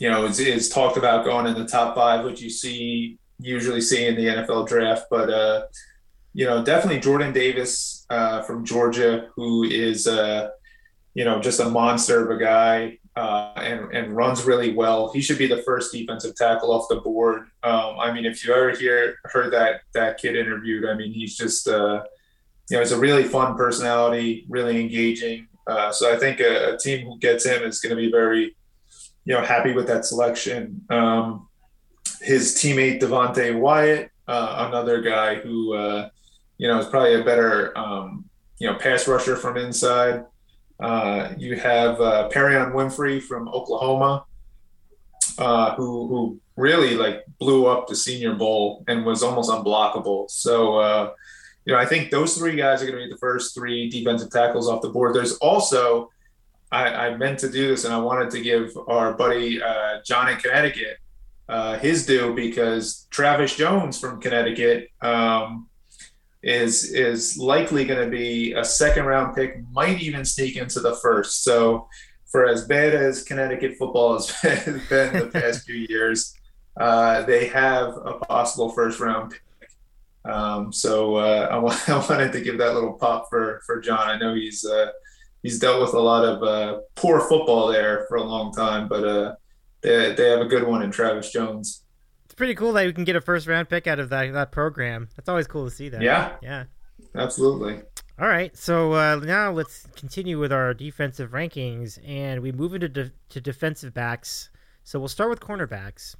you know is, is talked about going in the top five, which you see usually see in the NFL draft, but. Uh, you know, definitely Jordan Davis uh, from Georgia, who is, uh, you know, just a monster of a guy uh, and, and runs really well. He should be the first defensive tackle off the board. Um, I mean, if you ever hear heard that that kid interviewed, I mean, he's just, uh, you know, he's a really fun personality, really engaging. Uh, so I think a, a, team who gets him is going to be very, you know, happy with that selection. Um, his teammate Devonte Wyatt, uh, another guy who you know, is probably a better, um, you know, pass rusher from inside. Uh, you have uh, Perrion Winfrey from Oklahoma, uh, who who really like blew up the Senior Bowl and was almost unblockable. So, uh, you know, I think those three guys are going to be the first three defensive tackles off the board. There's also, I, I meant to do this, and I wanted to give our buddy uh, John in Connecticut uh, his due because Travis Jones from Connecticut. Um, is is likely going to be a second round pick, might even sneak into the first. So, for as bad as Connecticut football has been the past few years, uh, they have a possible first round pick. Um, so uh, I, w- I wanted to give that little pop for for John. I know he's uh, he's dealt with a lot of uh, poor football there for a long time, but uh, they they have a good one in Travis Jones pretty cool that we can get a first round pick out of that that program. That's always cool to see that. Yeah. Yeah. Absolutely. All right, so uh, now let's continue with our defensive rankings, and we move into de- to defensive backs. So we'll start with cornerbacks,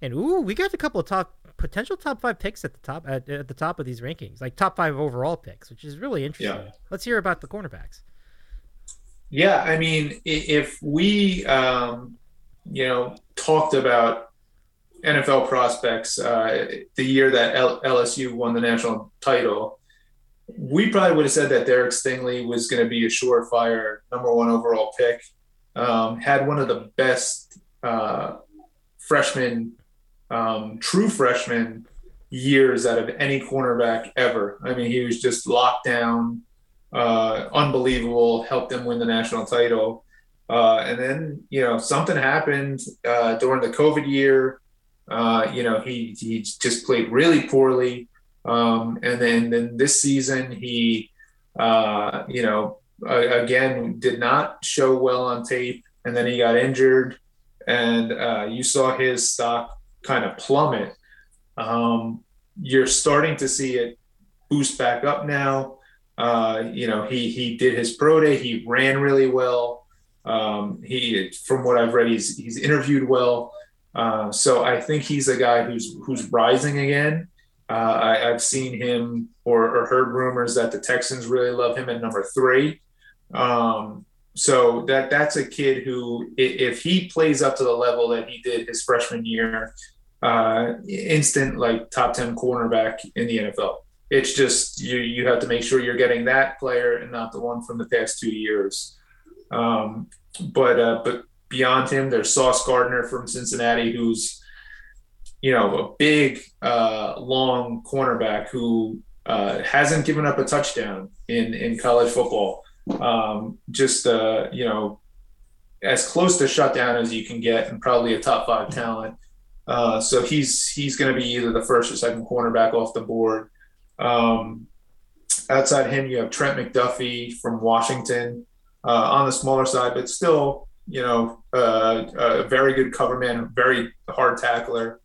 and ooh, we got a couple of top potential top five picks at the top at, at the top of these rankings, like top five overall picks, which is really interesting. Yeah. Let's hear about the cornerbacks. Yeah, I mean, if we, um, you know, talked about NFL prospects uh, the year that L- LSU won the national title, we probably would have said that Derek Stingley was going to be a surefire number one overall pick. Um, had one of the best uh, freshman, um, true freshman years out of any cornerback ever. I mean, he was just locked down, uh, unbelievable, helped them win the national title. Uh, and then, you know, something happened uh, during the COVID year uh, you know, he he just played really poorly. Um, and then then this season he, uh, you know, again did not show well on tape, and then he got injured, and uh, you saw his stock kind of plummet. Um, you're starting to see it boost back up now. Uh, you know, he he did his pro day. He ran really well. Um, he, from what I've read, he's he's interviewed well. Uh, so I think he's a guy who's who's rising again. Uh, I, have seen him or, or, heard rumors that the Texans really love him at number three. Um, so that that's a kid who, if he plays up to the level that he did his freshman year, uh, instant like top ten cornerback in the NFL. It's just you you have to make sure you're getting that player and not the one from the past two years. Um, but uh, but beyond him, there's Sauce Gardner from Cincinnati, who's you know a big, uh, long cornerback who uh, hasn't given up a touchdown in in college football. Um, just uh, you know, as close to shutdown as you can get, and probably a top five talent. Uh, so he's he's going to be either the first or second cornerback off the board. Um, outside him, you have Trent McDuffie from Washington uh, on the smaller side, but still, you know, uh, a very good cover man, very hard tackler.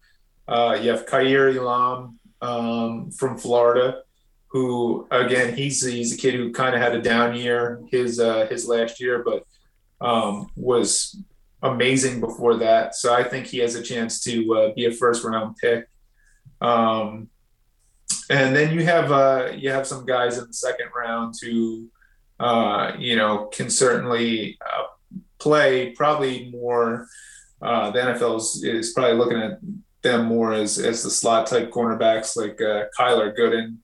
Uh, you have Kaiir Elam um, from Florida, who again he's he's a kid who kind of had a down year his uh, his last year, but um, was amazing before that. So I think he has a chance to uh, be a first round pick. Um, and then you have uh, you have some guys in the second round who uh, you know can certainly uh, play probably more. Uh, the NFL is, is, probably looking at them more as as the slot type cornerbacks like uh, Kyler Gooden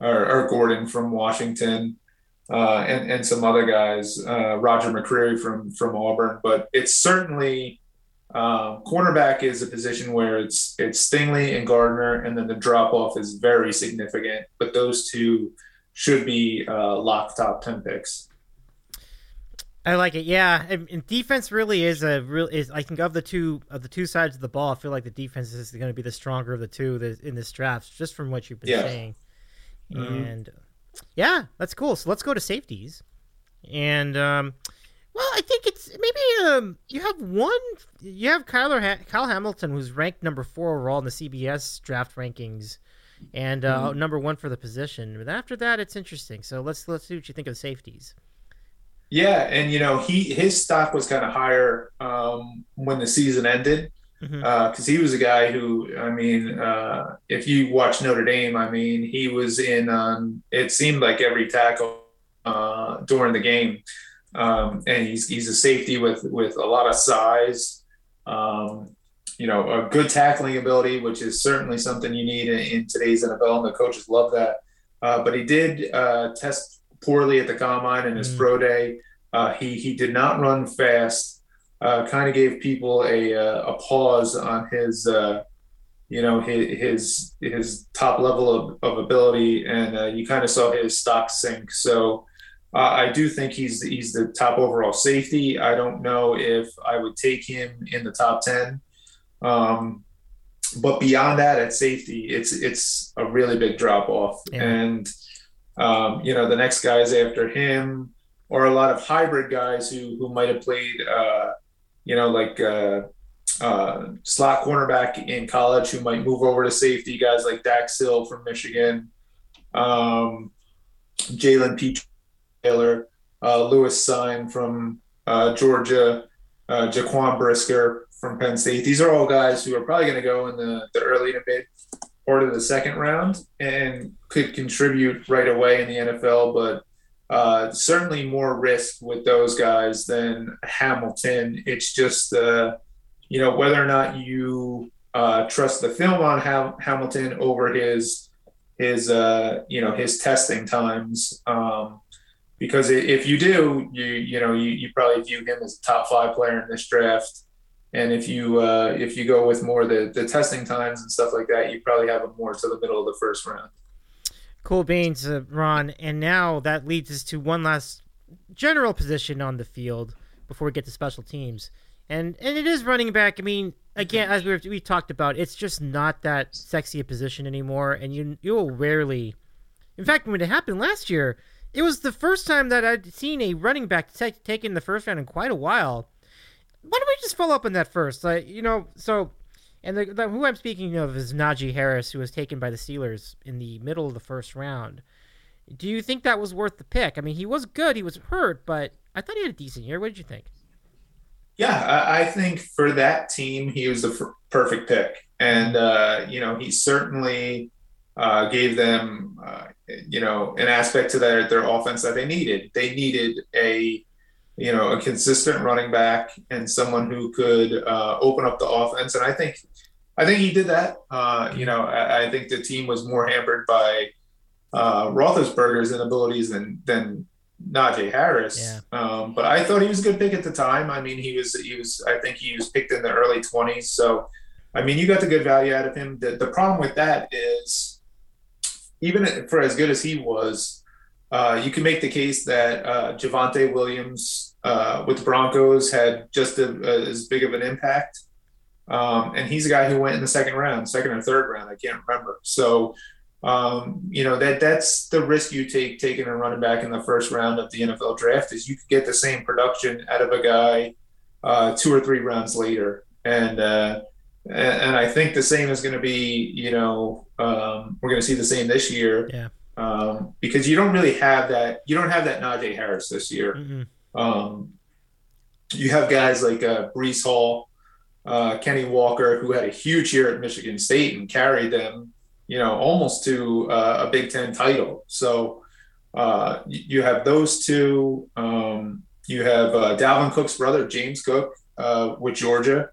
or, or, Gordon from Washington. Uh, and, and some other guys, Roger McCreary from from Auburn, but it's certainly um, cornerback is a position where it's it's Stingley and Gardner, and then the drop off is very significant. But those two should be uh, top ten picks. I like it. Yeah, and, and, defense really is a real is. I think of the two of the two sides of the ball, I feel like the defense is going to be the stronger of the two in this draft, just from what you've been yeah. saying. Mm-hmm. And yeah, that's cool. So let's go to safeties, and um, well, I think it's maybe um, you have one. You have Kyler ha- Kyle Hamilton, who's ranked number four overall in the CBS draft rankings, and uh, mm-hmm. number one for the position. But after that, it's interesting. So let's let's see what you think of the safeties. Yeah, and you know he his stock was kind of higher um, when the season ended because mm-hmm. uh, he was a guy who I mean, uh, if you watch Notre Dame, I mean he was in. Um, it seemed like every tackle uh, during the game um, and he's he's a safety with with a lot of size. Um, you know, a good tackling ability, which is certainly something you need in, in today's NFL, and the coaches love that. Uh, but he did uh, test poorly at the combine and his mm. pro day. Uh, he he did not run fast. Uh, kind of gave people a uh, a pause on his uh, you know his his, his top level of, of ability, and you kind of saw his stock sink. So uh, I do think he's he's the top overall safety. I don't know if I would take him in the top ten, um, but beyond that, at safety, it's it's a really big drop off. Yeah. And um, you know, the next guys after him or a lot of hybrid guys who who might have played, uh, you know, like uh, uh, slot cornerback in college who might move over to safety. Guys like Dax Hill from Michigan, um, Jalen Pitre Taylor, uh, Lewis Cine from uh, Georgia, uh, Jaquan Brisker from Penn State. These are all guys who are probably going to go in the, the early to mid part of the second round and could contribute right away in the NFL, but uh, certainly more risk with those guys than Hamilton. It's just, uh, you know, whether or not you uh, trust the film on Ham- Hamilton over his his uh, you know his testing times. Um, because if you do, you you know you, you probably view him as a top five player in this draft. And if you uh, if you go with more the the testing times and stuff like that, you probably have him more to the middle of the first round. Cool beans, uh, Ron. And now that leads us to one last general position on the field before we get to special teams. And and it is running back. I mean, again, as we we talked about, it's just not that sexy a position anymore, and you you will rarely. In fact, when it happened last year, it was the first time that I'd seen a running back t- taken the first round in quite a while. Why don't we just follow up on that first? Like, you know, so, and the, the, who I'm speaking of is Najee Harris, who was taken by the Steelers in the middle of the first round. Do you think that was worth the pick? I mean, he was good. He was hurt, but I thought he had a decent year. What did you think? Yeah, I, think for that team, he was the perfect pick. And, uh, you know, he certainly uh, gave them, uh, you know, an aspect to their their offense that they needed. They needed a, you know, a consistent running back and someone who could uh, open up the offense. And I think, I think he did that. Uh, you know, I, I, think the team was more hampered by uh, Roethlisberger's inabilities than than Najee Harris. Yeah. Um, but I thought he was a good pick at the time. I mean, he was he was I think he was picked in the early twenties. So, I mean, you got the good value out of him. The the problem with that is even for as good as he was, uh, you can make the case that uh, Javonte Williams uh, with the Broncos had just a, a, as big of an impact. Um, and he's a guy who went in the second round, second or third round, I can't remember. So, um, you know that that's the risk you take taking a running back in the first round of the NFL draft is you could get the same production out of a guy uh, two or three rounds later, and uh, and I think the same is going to be you know um, we're going to see the same this year. Yeah. Um, because you don't really have that. You don't have that Najee Harris this year. Um, you have guys like uh, Breece Hall, uh, Kenny Walker, who had a huge year at Michigan State and carried them you know, almost to uh, a Big Ten title. So uh, you have those two. Um, you have uh, Dalvin Cook's brother, James Cook, uh, with Georgia.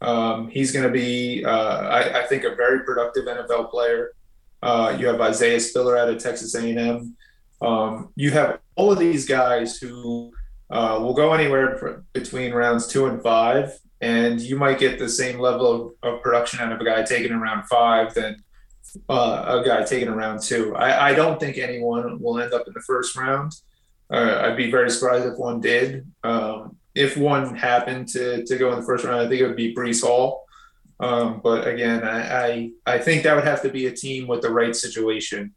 Um, he's going to be, uh, I, I, think, a very productive NFL player. Uh, you have Isaiah Spiller out of Texas A&M. Um, you have all of these guys who will go anywhere between rounds two and five, and you might get the same level of, of production out of a guy taken in round five than uh, a guy taken around two. I, I, don't think anyone will end up in the first round. Uh, I'd be very surprised if one did. Um, if one happened to, to go in the first round, I think it would be Breece Hall. Um, but again, I, I, I think that would have to be a team with the right situation.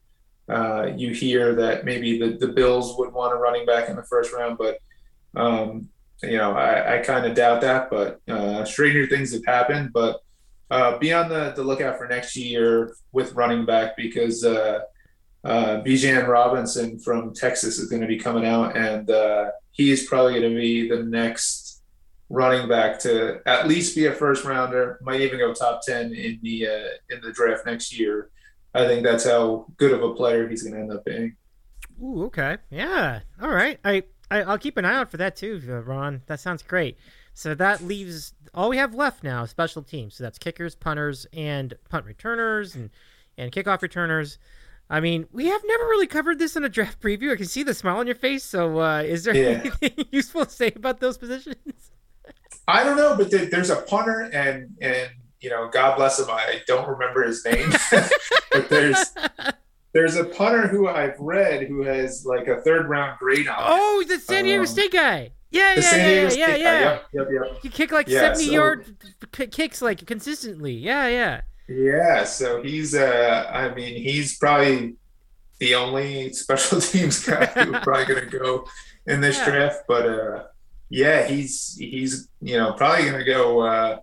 Uh, you hear that maybe the, the Bills would want a running back in the first round, but um, you know I, I kind of doubt that. But uh, stranger things have happened. But uh, be on the, the lookout for next year with running back because uh, uh, Bijan Robinson from Texas is going to be coming out, and uh, he's probably going to be the next running back to at least be a first rounder. Might even go top ten in the uh, in the draft next year. I think that's how good of a player he's going to end up being. Ooh, okay, yeah, all right. I, I will keep an eye out for that too, uh, Ron. That sounds great. So that leaves all we have left now special teams. So that's kickers, punters, and punt returners and and kickoff returners. I mean, we have never really covered this in a draft preview. I can see the smile on your face. So, uh, is there yeah. anything useful to say about those positions? I don't know, but there's a punter, and and you know, God bless him. I don't remember his name, but there's there's a punter who I've read who has like a third round grade on. Oh, the San Diego um, State guy. Yeah, yeah, yeah, yeah, yeah, yeah. Yep, yep, yep. You kick like yeah, 70 so, yard kicks like consistently. Yeah, yeah. Yeah, so he's uh I mean, he's probably the only special teams guy who's probably going to go in this yeah. draft, but uh yeah, he's he's you know, probably going to go uh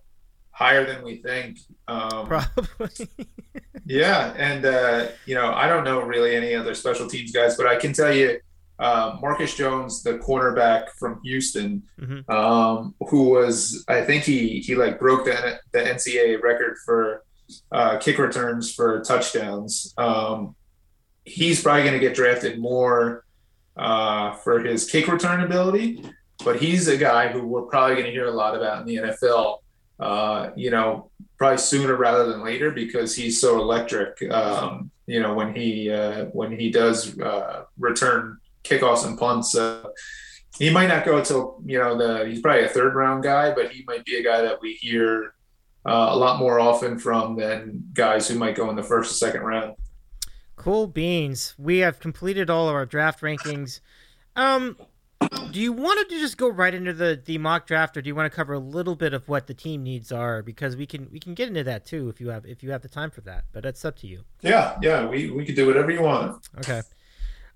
higher than we think. Um Probably. yeah, and uh you know, I don't know really any other special teams guys, but I can tell you uh, Marcus Jones, the cornerback from Houston, mm-hmm. um, who was I think he he like broke the the NCAA record for uh, kick returns for touchdowns. Um, he's probably going to get drafted more uh, for his kick return ability, but he's a guy who we're probably going to hear a lot about in the NFL. Uh, you know, probably sooner rather than later because he's so electric. Um, you know, when he uh, when he does uh, return kickoffs and punts. Uh, he might not go until you know the he's probably a third round guy, but he might be a guy that we hear uh, a lot more often from than guys who might go in the first or second round. Cool beans. We have completed all of our draft rankings. Um, do you want to just go right into the, the mock draft, or do you want to cover a little bit of what the team needs are? Because we can we can get into that too if you have if you have the time for that. But that's up to you. Yeah, yeah, we we could do whatever you want. Okay.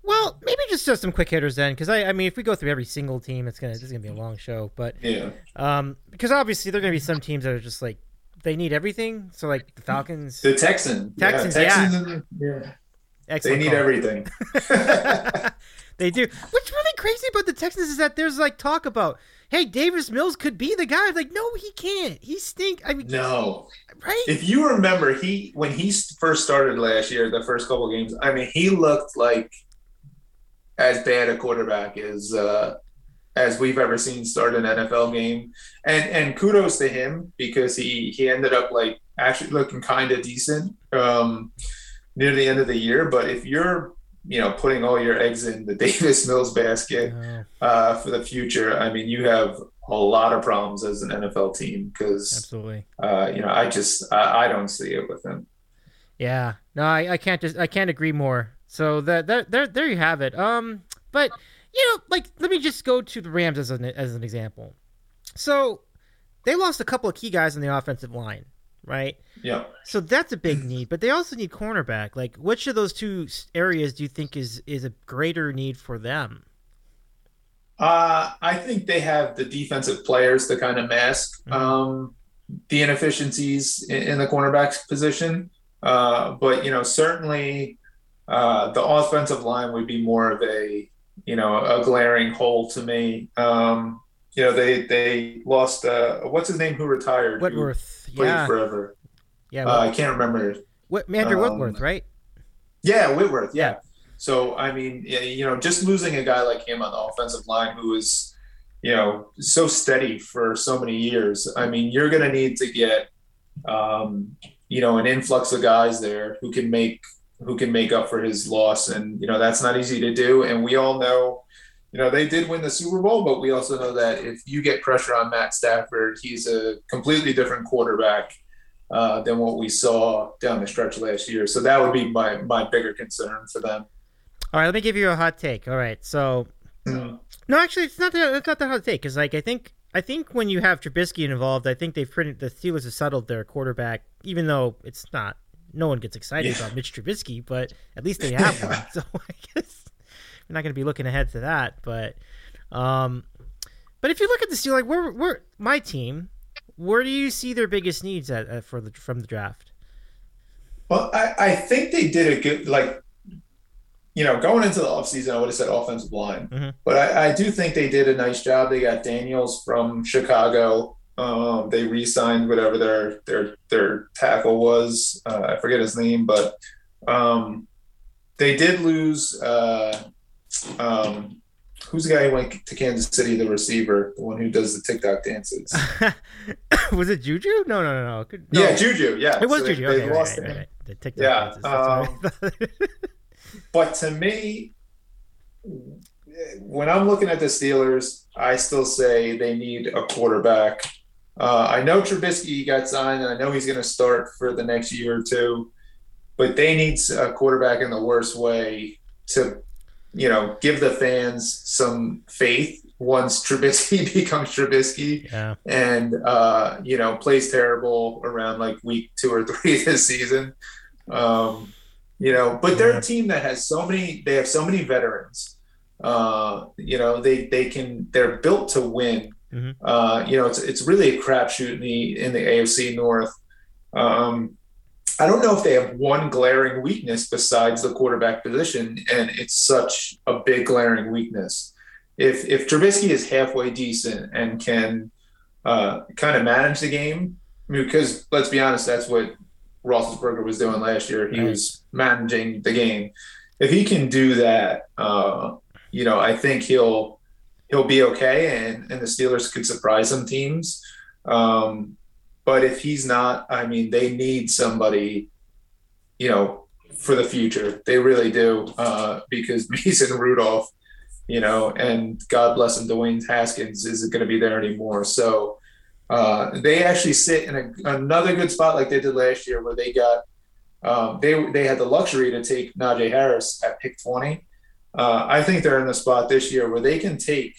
Well, maybe just just some quick hitters then, because I, I mean, if we go through every single team, it's gonna this is gonna be a long show. But yeah, um, because obviously there are gonna be some teams that are just like they need everything. So like the Falcons, the Texans, Texans, yeah, Texans yeah. yeah. Excellent they need call. everything. they do. What's really crazy about the Texans is that there's like talk about, hey, Davis Mills could be the guy. Like, no, he can't. He stink. I mean, no, right? If you remember, he when he first started last year, the first couple games, I mean, he looked like as bad a quarterback as uh, as we've ever seen start an NFL game. And and kudos to him because he he ended up like actually looking kind of decent um, near the end of the year. But if you're you know putting all your eggs in the Davis Mills basket uh, for the future, I mean you have a lot of problems as an NFL team because absolutely uh, you know I just I, I don't see it with him. Yeah, No, I, I can't just I can't agree more. So that that there there you have it. Um, but you know, like let me just go to the Rams as an as an example. So they lost a couple of key guys on the offensive line, right? Yeah. So that's a big need, but they also need cornerback. Like, which of those two areas do you think is is a greater need for them? Uh, I think they have the defensive players to kind of mask Mhm. um, the inefficiencies in, in the cornerback position. Uh, but you know, certainly uh, the offensive line would be more of a you know a glaring hole to me. Um, you know, they they lost uh, what's his name who retired? who Whitworth, played yeah, forever. yeah, Uh, I can't remember. Whit- Andrew um, Whitworth, right? Yeah, Whitworth. Yeah. Yeah. So I mean, you know, just losing a guy like him on the offensive line who was, you know, so steady for so many years. I mean, you're going to need to get, um, you know, an influx of guys there who can make who can make up for his loss, and you know that's not easy to do. And we all know, you know, they did win the Super Bowl, but we also know that if you get pressure on Matt Stafford, he's a completely different quarterback uh, than what we saw down the stretch last year. So that would be my my bigger concern for them. All right, let me give you a hot take. All right, so Mm. no, actually, it's not that it's not that hot take because like I think I think when you have Trubisky involved, I think they've pretty the Steelers have settled their quarterback, even though it's not. No one gets excited Yeah. about Mitch Trubisky, but at least they have one. So I guess we're not going to be looking ahead to that. But, um, but if you look at the Steelers, like where where my team, where do you see their biggest needs at, at for the from the draft? Well, I, I think they did a good like you know, going into the offseason, I would have said offensive line. Mhm. But I, I do think they did a nice job. They got Daniels from Chicago. Um, they re-signed whatever their their their tackle was. Uh, I forget his name, but um, they did lose. Uh, um, who's the guy who went to Kansas City? The receiver, the one who does the TikTok dances. was it Juju? No, no, no, no. No. Yeah, Juju. Yeah, It was So they- Juju. they Okay, right, lost right, right. The TikTok Yeah, dances, that's what I thought. But to me, when I'm looking at the Steelers, I still say they need a quarterback. Uh, I know Trubisky got signed, and I know he's going to start for the next year or two, but they need a quarterback in the worst way to, you know, give the fans some faith once Trubisky becomes Trubisky yeah. and uh, you know plays terrible around like week two or three this season. Um, you know, but they're a team that has so many. They have so many veterans. Uh, you know, they they can. They're built to win. Mhm. Uh, you know, it's it's really a crapshoot in the in the AFC North. Um, I don't know if they have one glaring weakness besides the quarterback position, and it's such a big glaring weakness. If if Trubisky is halfway decent and can uh, kind of manage the game, I mean, because let's be honest, that's what Roethlisberger was doing last year. He Right. was managing the game. If he can do that, uh, you know, I think he'll he'll be okay, and and the Steelers could surprise some teams. Um, but if he's not, I mean, they need somebody, you know, for the future. They really do, uh, because Mason Rudolph, you know, and God bless him, Dwayne Haskins isn't going to be there anymore. So uh, they actually sit in a, another good spot like they did last year, where they got um, they they had the luxury to take Najee Harris at pick twenty. Uh, I think they're in the spot this year where they can take,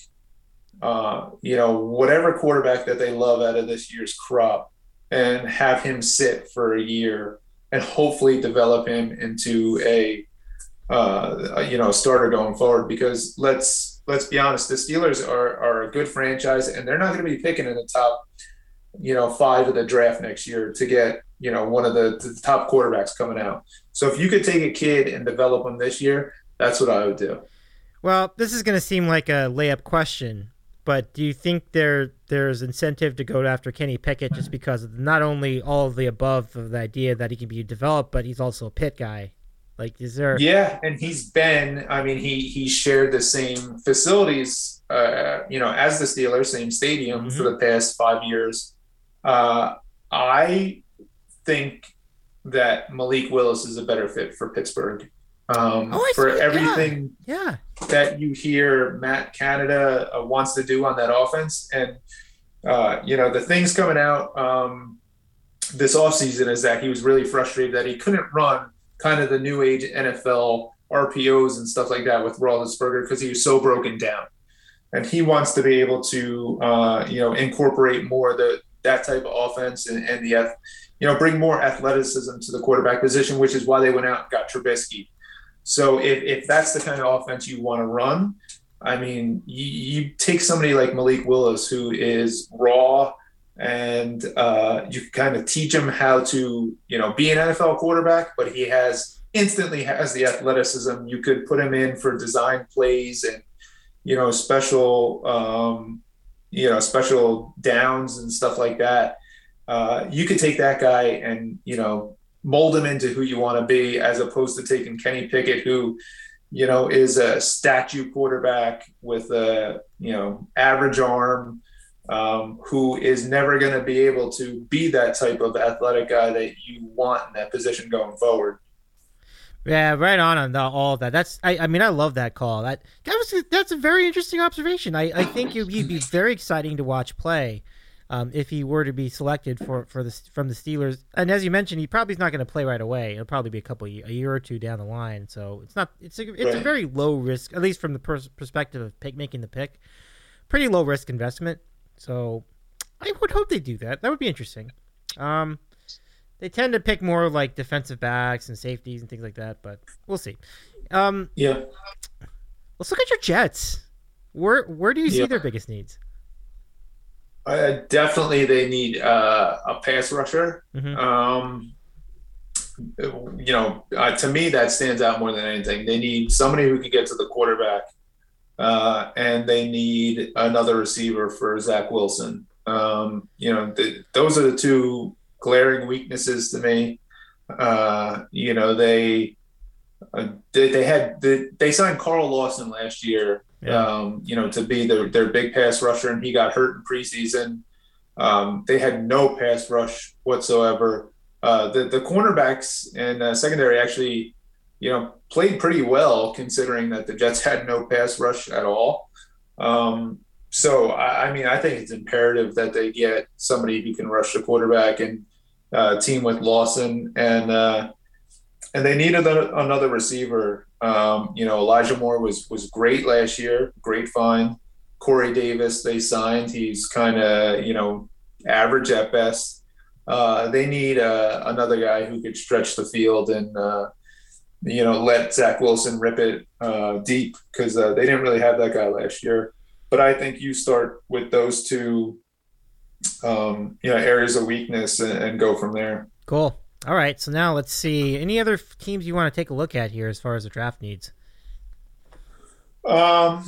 uh, you know, whatever quarterback that they love out of this year's crop and have him sit for a year and hopefully develop him into a, uh, you know, starter going forward. Because let's let's be honest, the Steelers are are a good franchise and they're not going to be picking in the top, you know, five of the draft next year to get you know one of the, the top quarterbacks coming out. So if you could take a kid and develop him this year, that's what I would do. Well, this is going to seem like a layup question, but do you think there there's incentive to go after Kenny Pickett just because of not only all of the above of the idea that he can be developed, but he's also a Pitt guy? Like, is there? Yeah, and he's been. I mean, he he shared the same facilities, uh, you know, as the Steelers, same stadium Mhm. for the past five years. Uh, I think that Malik Willis is a better fit for Pittsburgh. Um, Oh, for see, yeah. everything Yeah. that you hear Matt Canada uh, wants to do on that offense. And, uh, you know, the things coming out um, this offseason is that he was really frustrated that he couldn't run kind of the new age NFL RPOs and stuff like that with Roethlisberger because he was so broken down, and he wants to be able to uh, you know incorporate more the that type of offense and, and the you know bring more athleticism to the quarterback position, which is why they went out and got Trubisky. So if, if that's the kind of offense you want to run, I mean, you, you take somebody like Malik Willis who is raw and uh, you kind of teach him how to you know be an NFL quarterback, but he has instantly has the athleticism. You could put him in for design plays and you know special um, you know special downs and stuff like that. Uh, you could take that guy and you know mold him into who you want to be, as opposed to taking Kenny Pickett, who you know is a statue quarterback with a you know average arm. Um, who is never going to be able to be that type of athletic guy that you want in that position going forward. Yeah, right on on all of that. That's I, I mean I love that call. That that was that's a very interesting observation. I, I think he'd be very exciting to watch play um, if he were to be selected for for the from the Steelers. And as you mentioned, he probably is not going to play right away. It'll probably be a couple a year or two down the line. So it's not it's a it's a very low risk, at least from the pers- perspective of pick, making the pick. Pretty low risk investment. So I would hope they do that. That would be interesting. Um, they tend to pick more like defensive backs and safeties and things like that, but we'll see. Um, yeah. Let's look at your Jets. Where where do you yeah. see their biggest needs? Uh, definitely, they need uh, a pass rusher. Mm-hmm. Um, you know, uh, to me, that stands out more than anything. They need somebody who can get to the quarterback, uh, and they need another receiver for Zach Wilson. Um, you know, the, those are the two glaring weaknesses to me. Uh, you know, they, uh, they, they had they, they signed Carl Lawson last year. Yeah. Um, you know, to be their their big pass rusher, and he got hurt in preseason. Um, they had no pass rush whatsoever. Uh, the the cornerbacks and uh, secondary actually, you know, played pretty well considering that the Jets had no pass rush at all. Um, so I, I, mean, I think it's imperative that they get somebody who can rush the quarterback and uh, team with Lawson, and uh, and they needed a, another receiver. Um, you know, Elijah Moore was was great last year, great find. Corey Davis they signed. He's kind of you know average at best. Uh, they need uh, another guy who could stretch the field and uh, you know let Zach Wilson rip it uh, deep because uh, they didn't really have that guy last year. But I think you start with those two um, you know areas of weakness and, and go from there. Cool. All right. So now let's see any other teams you want to take a look at here as far as the draft needs. Um,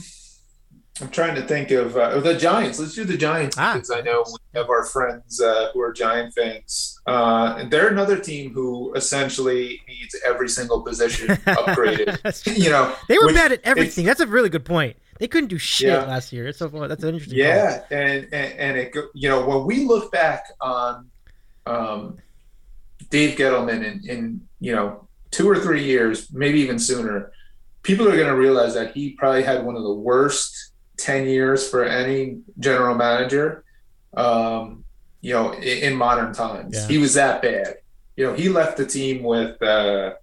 I'm trying to think of uh, the Giants. Let's do the Giants ah. because I know we have our friends uh, who are Giant fans. Uh, and they're another team who essentially needs every single position upgraded. you know, they were bad at everything. That's a really good point. They couldn't do shit yeah. last year. It's so. That's an interesting. Yeah, and, and and it you know when we look back on um, Dave Gettleman in, in you know two or three years, maybe even sooner, people are going to realize that he probably had one of the worst ten years for any general manager. Um, you know, in, in modern times, yeah. he was that bad. You know, he left the team with uh,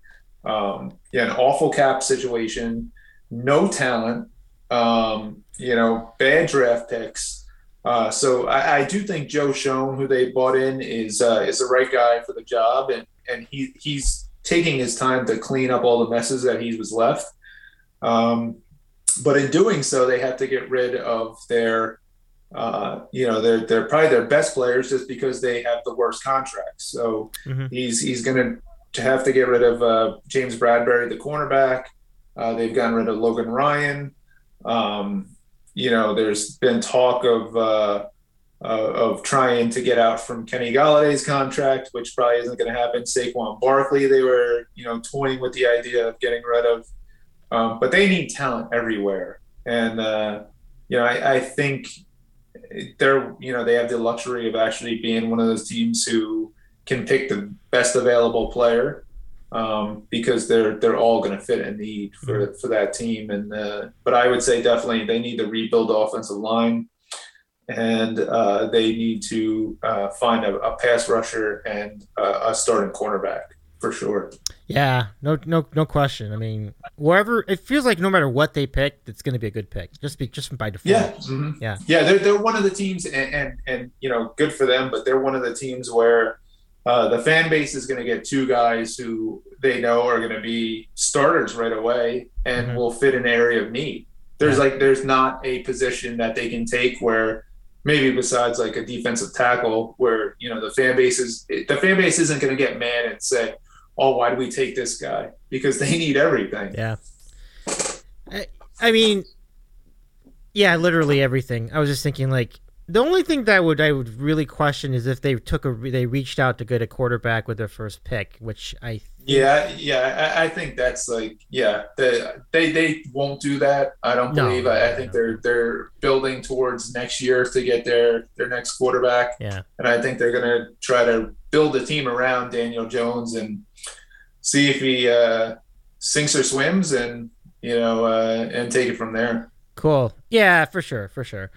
um, yeah, an awful cap situation, no talent um, you know, bad draft picks. Uh, so I, I, do think Joe Schoen, who they bought in, is uh, is the right guy for the job, and and he he's taking his time to clean up all the messes that he was left. Um, but in doing so, they have to get rid of their, uh, you know, they're they're probably their best players just because they have the worst contracts. So mm-hmm. he's he's going to have to get rid of uh, James Bradberry, the cornerback. Uh, they've gotten rid of Logan Ryan. Um, you know, there's been talk of uh, uh, of trying to get out from Kenny Golladay's contract, which probably isn't going to happen. Saquon Barkley, they were you know toying with the idea of getting rid of, um, but they need talent everywhere, and uh, you know, I, I think they're you know they have the luxury of actually being one of those teams who can pick the best available player um, because they're they're all going to fit a need for mm-hmm. for that team. And uh, but I would say definitely they need to rebuild the offensive line, and uh, they need to uh, find a, a, pass rusher and a starting cornerback for sure. Yeah, no, no, no question. I mean, wherever it feels like, no matter what they pick, it's going to be a good pick. Just be just by default. Yeah, mhm. Yeah. yeah. They're they're one of the teams, and and, and you know, good for them. But they're one of the teams where uh, the fan base is going to get two guys who they know are going to be starters right away and Mhm. will fit an area of need. There's Yeah. like there's not a position that they can take where maybe besides like a defensive tackle where you know the fan base is the fan base isn't going to get mad and say, "Oh, why do we take this guy?" Because they need everything. Yeah. I, I mean, yeah, literally everything. I was just thinking, like, the only thing that would I would really question is if they took a they reached out to get a quarterback with their first pick, which I Yeah, yeah, I, I think that's like, yeah, they, they they won't do that. I don't No, believe. I, I think no. they're they're building towards next year to get their their next quarterback, yeah and I think they're gonna try to build a team around Daniel Jones and see if he uh, sinks or swims, and you know, uh, and take it from there. cool yeah for sure for sure.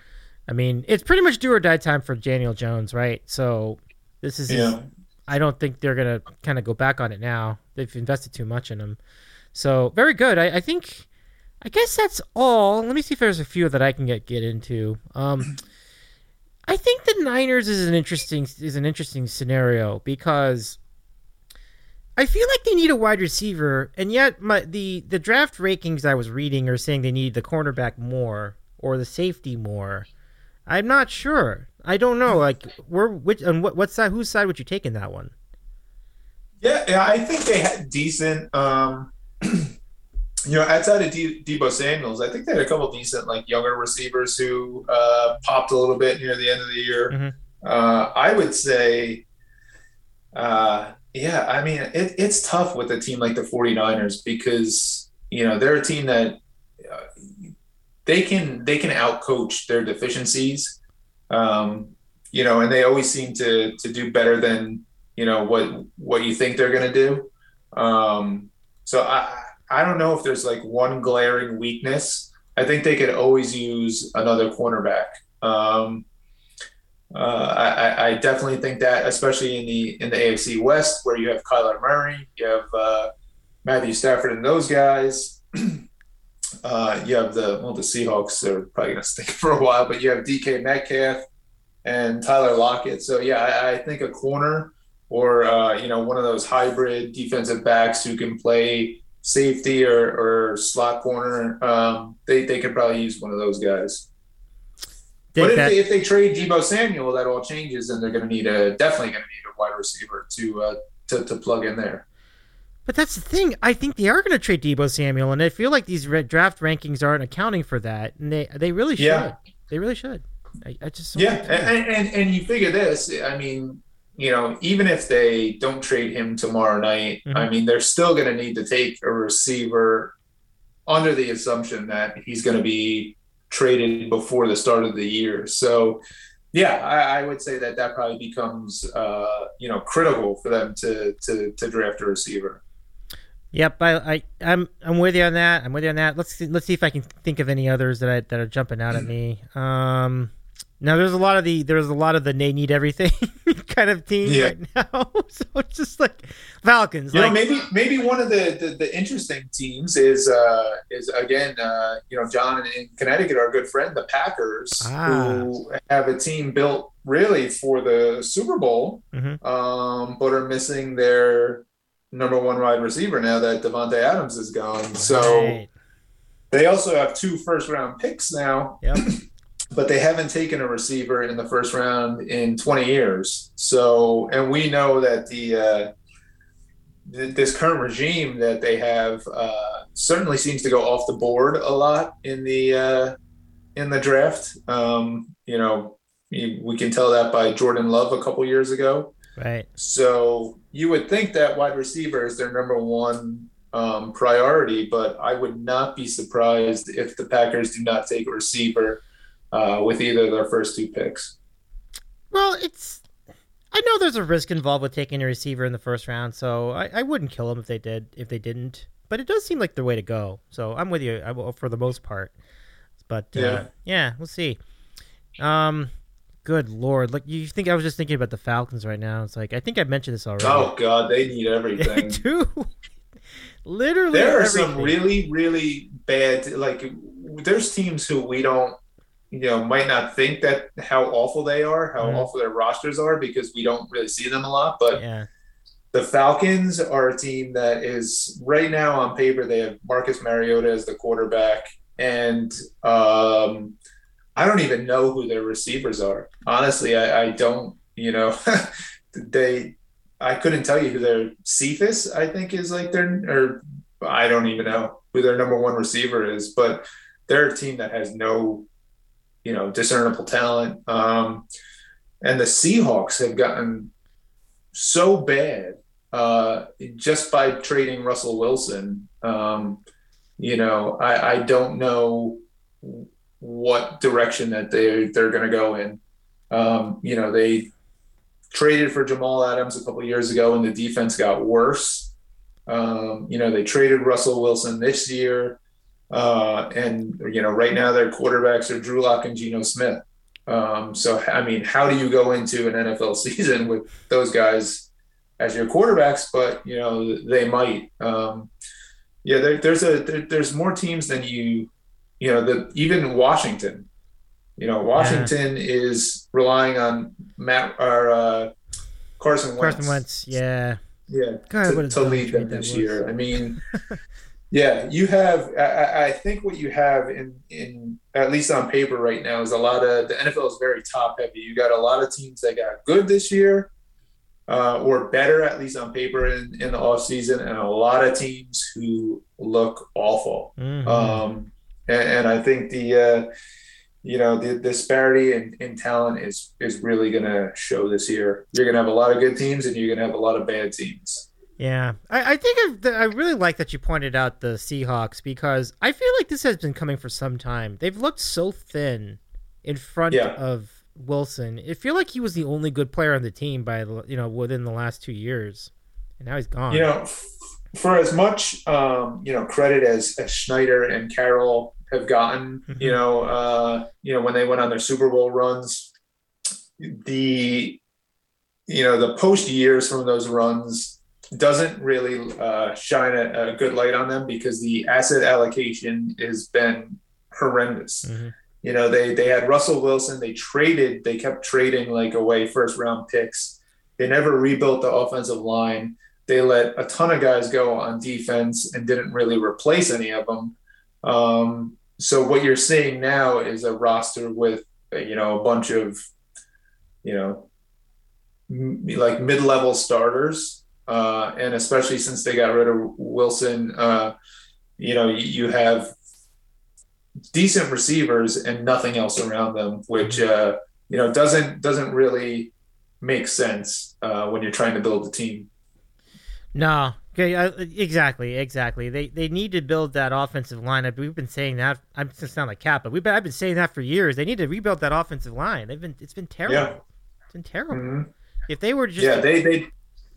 I mean, it's pretty much do or die time for Daniel Jones, right? So this is his- Yeah, I don't think they're gonna kind of go back on it now. They've invested too much in him. So very good. I, I think. I guess that's all. Let me see if there's a few that I can get get into. Um, I think the Niners is an interesting is an interesting scenario because I feel like they need a wide receiver, and yet my the the draft rankings I was reading are saying they need the cornerback more or the safety more. I'm not sure. I don't know. Like, where which and what what side? Whose side would you take in that one? yeah, yeah. I think they had decent. Um, you know, outside of D- Deebo Samuel's, I think they had a couple decent like younger receivers who uh, popped a little bit near the end of the year. Mhm. Uh, I would say, uh, yeah, I mean, it, it's tough with a team like the 49ers because you know they're a team that they can they can outcoach their deficiencies. Um, you know, and they always seem to to do better than you know what what you think they're going to do. Um, so I I don't know if there's like one glaring weakness. I think they could always use another cornerback. Um, uh, I, I- definitely think that, especially in the in the AFC West, where you have Kyler Murray, you have uh, Matthew Stafford, and those guys. uh, you have the well, the Seahawks are probably going to stink for a while, but you have DK Metcalf and Tyler Lockett. So yeah, I, I think a corner or uh, you know one of those hybrid defensive backs who can play safety or, or slot corner. Um, they they could probably use one of those guys. Think but if that- they, if they trade Deebo Samuel, that all changes, and they're going to need a definitely going to need a wide receiver to uh, to to plug in there. But that's the thing. I think they are going to trade Deebo Samuel, and I feel like these red draft rankings aren't accounting for that, and they they really should. Yeah. They really should. I, I just Yeah, and, and and you figure this. I mean, you know, even if they don't trade him tomorrow night, Mhm. I mean, they're still going to need to take a receiver under the assumption that he's going to be traded before the start of the year. So, yeah, I, I would say that that probably becomes uh, you know critical for them to to to draft a receiver. Yep, I, I I'm I'm with you on that. I'm with you on that. Let's see, let's see if I can think of any others that I, that are jumping out at me. Um, now there's a lot of the there's a lot of the they need everything kind of teams Yeah. right now. so it's just like Falcons. You like know, maybe maybe one of the, the, the interesting teams is uh, is again, uh, you know, John in Connecticut, our good friend, the Packers, Ah. who have a team built really for the Super Bowl, Mhm. um, but are missing their number one wide receiver now that Davante Adams is gone. So Right. they also have two first round picks now, Yep. but they haven't taken a receiver in the first round in 20 years. So, and we know that the uh, th- this current regime that they have uh, certainly seems to go off the board a lot in the uh, in the draft. Um, you know, we we can tell that by Jordan Love a couple years ago. Right. So you would think that wide receiver is their number one um, priority, but I would not be surprised if the Packers do not take a receiver uh, with either of their first two picks. Well, it's. I know there's a risk involved with taking a receiver in the first round, so I, I wouldn't kill them if they did. If they didn't, but it does seem like the way to go. So I'm with you I, for the most part. But uh, Yeah. yeah, we'll see. Um, good lord, like you think I was just thinking about the Falcons right now. It's like I think I mentioned this already. Oh God, they need They everything. do. Literally, there are everything. some really, really bad. Like, there's teams who we don't, you know, might not think that how awful they are, how Mhm. awful their rosters are because we don't really see them a lot. But Yeah. the Falcons are a team that is right now on paper they have Marcus Mariota as the quarterback, and um, I don't even know who their receivers are. Honestly, I, I don't. You know, they. I couldn't tell you who their Cephas I think is like their or I don't even know who their number one receiver is, but they're a team that has no, you know, discernible talent. Um, and the Seahawks have gotten so bad uh, just by trading Russell Wilson. Um, you know, I, I don't know what direction that they they're going to go in. Um, you know, they traded for Jamal Adams a couple years ago, and the defense got worse. Um, you know, they traded Russell Wilson this year, uh, and you know, right now their quarterbacks are Drew Lock and Geno Smith. Um, so, I mean, how do you go into an NFL season with those guys as your quarterbacks? But you know, they might. Um, yeah, there, there's a there, there's more teams than you, you know, the even Washington. You know, Washington is relying on Matt or uh, Carson Wentz. Carson Wentz. Yeah. Yeah, God, to, to lead them this was. year. I mean, yeah, you have. I- I, think what you have in in at least on paper right now is a lot of the NFL is very top heavy. You got a lot of teams that got good this year, uh, or better at least on paper in, in the off season, and a lot of teams who look awful. Mhm. Um, and, and I think the uh, you know the disparity in, in talent is is really going to show this year. You're going to have a lot of good teams, and you're going to have a lot of bad teams. Yeah, I, I think I've, I really like that you pointed out the Seahawks because I feel like this has been coming for some time. They've looked so thin in front Yeah. of Wilson. It feel like he was the only good player on the team by the- you know within the last two years, and now he's gone. You know, for as much um, you know credit as, as Schneider and Carroll have gotten, you Mhm. know, uh, you know when they went on their Super Bowl runs, the you know the post years from those runs doesn't really uh, shine a, a good light on them because the asset allocation has been horrendous. Mhm. You know, they they had Russell Wilson. They traded. They kept trading like away first round picks. They never rebuilt the offensive line. They let a ton of guys go on defense and didn't really replace any of them. Um, so what you're seeing now is a roster with you know a bunch of you know m- like mid-level starters, uh, and especially since they got rid of Wilson, uh, you know you, you have decent receivers and nothing else around them, which uh, you know doesn't doesn't really make sense uh, when you're trying to build a team. No, okay, uh, exactly, exactly. They they need to build that offensive lineup. We've been saying that. I'm just sound like Cap, but we've been, I've been saying that for years. They need to rebuild that offensive line. They've been it's been terrible. Yeah. It's been terrible. Mhm. If they were just yeah, they they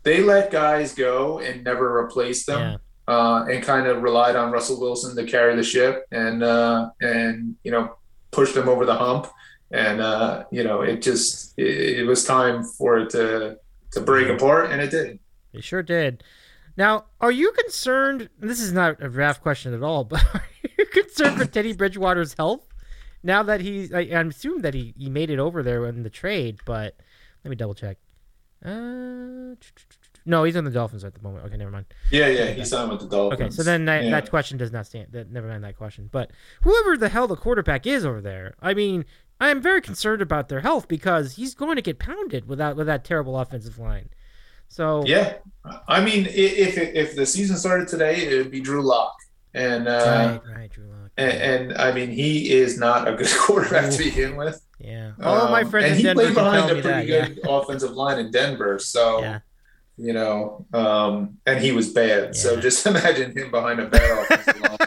they let guys go and never replace them. Yeah. Uh, and kind of relied on Russell Wilson to carry the ship and uh, and you know push them over the hump and uh, you know it just it, it was time for it to to break apart and it did. It sure did. Now, are you concerned? This is not a draft question at all, but are you concerned for Teddy Bridgewater's health now that he's? I, I'm assuming that he, he made it over there in the trade, but let me double check. Uh, no, he's on the Dolphins at the moment. Okay, never mind. Yeah, yeah, he signed with the Dolphins. Okay, so then that, Yeah. that question does not stand. That, never mind that question. But whoever the hell the quarterback is over there, I mean, I am very concerned about their health because he's going to get pounded without with that terrible offensive line. So Yeah, I mean, if if the season started today, it would be Drew Lock, and uh, right, right, Drew Lock. and, and I mean, he is not a good quarterback to begin with. Yeah. All of my Um, friends and he Denver played behind a pretty that. good offensive line in Denver, so Yeah. you know, um, and he was bad. So just imagine him behind a bad offensive line.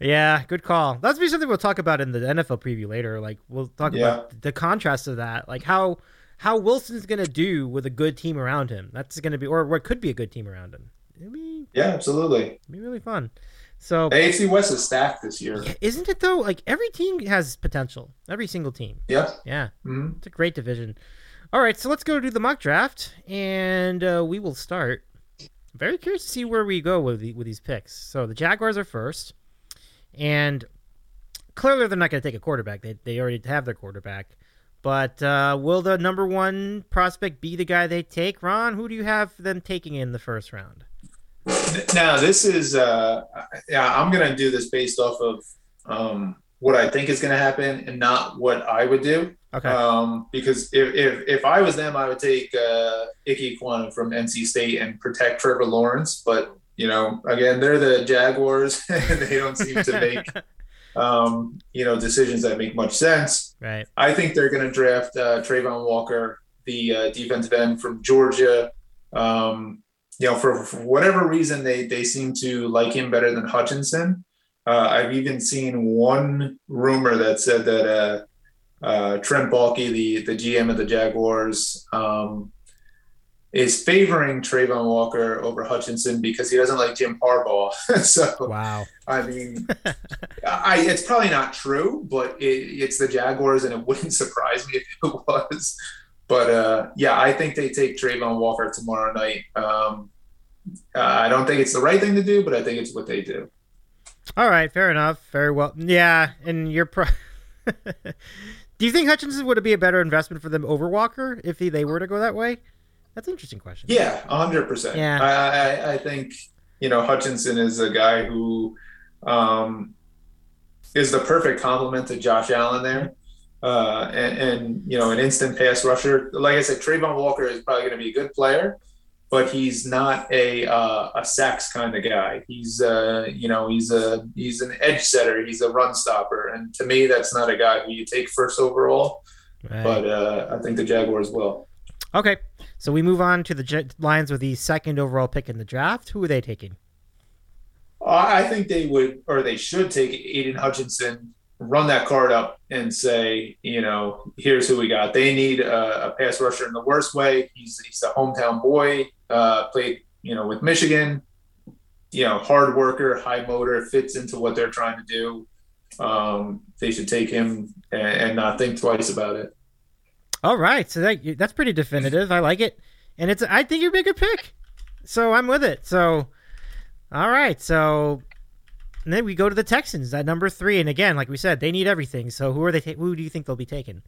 Yeah, good call. That's be something we'll talk about in the NFL preview later. Like we'll talk Yeah. about the contrast of that, like how how Wilson's gonna do with a good team around him. That's gonna be, or what could be a good team around him. Be, yeah, absolutely. it'll be really fun. So AFC West is stacked this year. isn't it though? Like every team has potential. Every single team. Yeah. Yeah, Mhm. it's a great division. All right, so let's go do the mock draft, and uh, we will start very curious to see where we go with the, with these picks. So the Jaguars are first, and clearly they're not going to take a quarterback. They they already have their quarterback. But uh, will the number one prospect be the guy they take? Ron, who do you have them taking in the first round? Now this is uh, yeah, I'm gonna do this based off of um, what I think is gonna happen and not what I would do. Okay. Um, because if, if if I was them, I would take uh, Ike Ekwonu from NC State and protect Trevor Lawrence. But you know, again, they're the Jaguars, and they don't seem to make um, you know decisions that make much sense. Right. I think they're going to draft uh, Travon Walker, the uh, defensive end from Georgia. Um, you know, for, for, whatever reason, they they seem to like him better than Hutchinson. Uh, I've even seen one rumor that said that uh, uh, Trent Baalke, the the GM of the Jaguars, um, is favoring Travon Walker over Hutchinson because he doesn't like Jim Harbaugh. so wow, I mean, I, it's probably not true, but it, it's the Jaguars, and it wouldn't surprise me if it was. But uh, yeah, I think they take Travon Walker tomorrow night. Um, uh, I don't think it's the right thing to do, but I think it's what they do. All right, fair enough. Very well. Yeah, and you're. Pro- do you think Hutchinson would be a better investment for them over Walker if he, they were to go that way? That's an interesting question. Yeah, hundred percent. Yeah, I, I, I think you know Hutchinson is a guy who um, is the perfect complement to Josh Allen there. Uh, and, and, you know, an instant pass rusher. Like I said, Travon Walker is probably going to be a good player, but he's not a uh, a sacks kind of guy. He's uh, you know, he's a he's an edge setter. He's a run stopper, and to me, that's not a guy who you take first overall. Right. But uh, I think the Jaguars will. Okay, so we move on to the Lions with the second overall pick in the draft. Who are they taking? I think they would, or they should take Aidan Hutchinson, run that card up, and say, you know, here's who we got. They need a, a pass rusher in the worst way. He's he's a hometown boy, uh, played, you know, with Michigan. You know, hard worker, high motor, fits into what they're trying to do. Um, they should take him and, and not think twice about it. All right, so that that's pretty definitive. I like it, and it's I think you'd make a pick, so I'm with it. So all right, so then we go to the Texans at number three, and again, like we said, they need everything. So who are they? Ta- who do you think they'll be taking?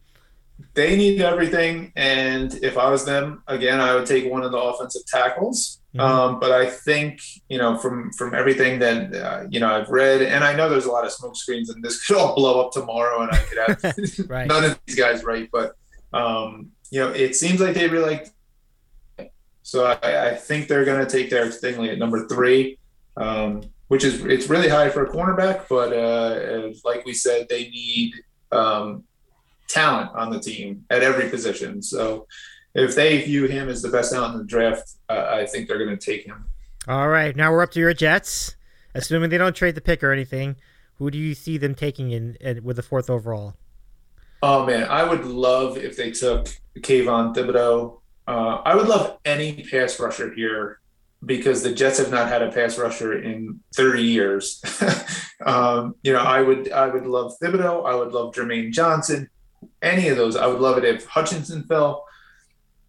They need everything, and if I was them, again, I would take one of the offensive tackles. Mm-hmm. Um, but I think you know from from everything that uh, you know I've read, and I know there's a lot of smoke screens, and this could all blow up tomorrow, and I could have right. none of these guys right. But um, you know, it seems like they really like. So I, I think they're going to take Derek Stingley at number three um, which is it's really high for a cornerback. But uh, like we said, they need um, talent on the team at every position. So if they view him as the best talent in the draft, uh, I think they're going to take him. All right, now we're up to your Jets. Assuming they don't trade the pick or anything, who do you see them taking in, in with the fourth overall? Oh man, I would love if they took Kayvon Thibodeaux. Uh, I would love any pass rusher here because the Jets have not had a pass rusher in 30 years. um, you know, I would I would love Thibodeaux. I would love Jermaine Johnson. Any of those, I would love it if Hutchinson fell.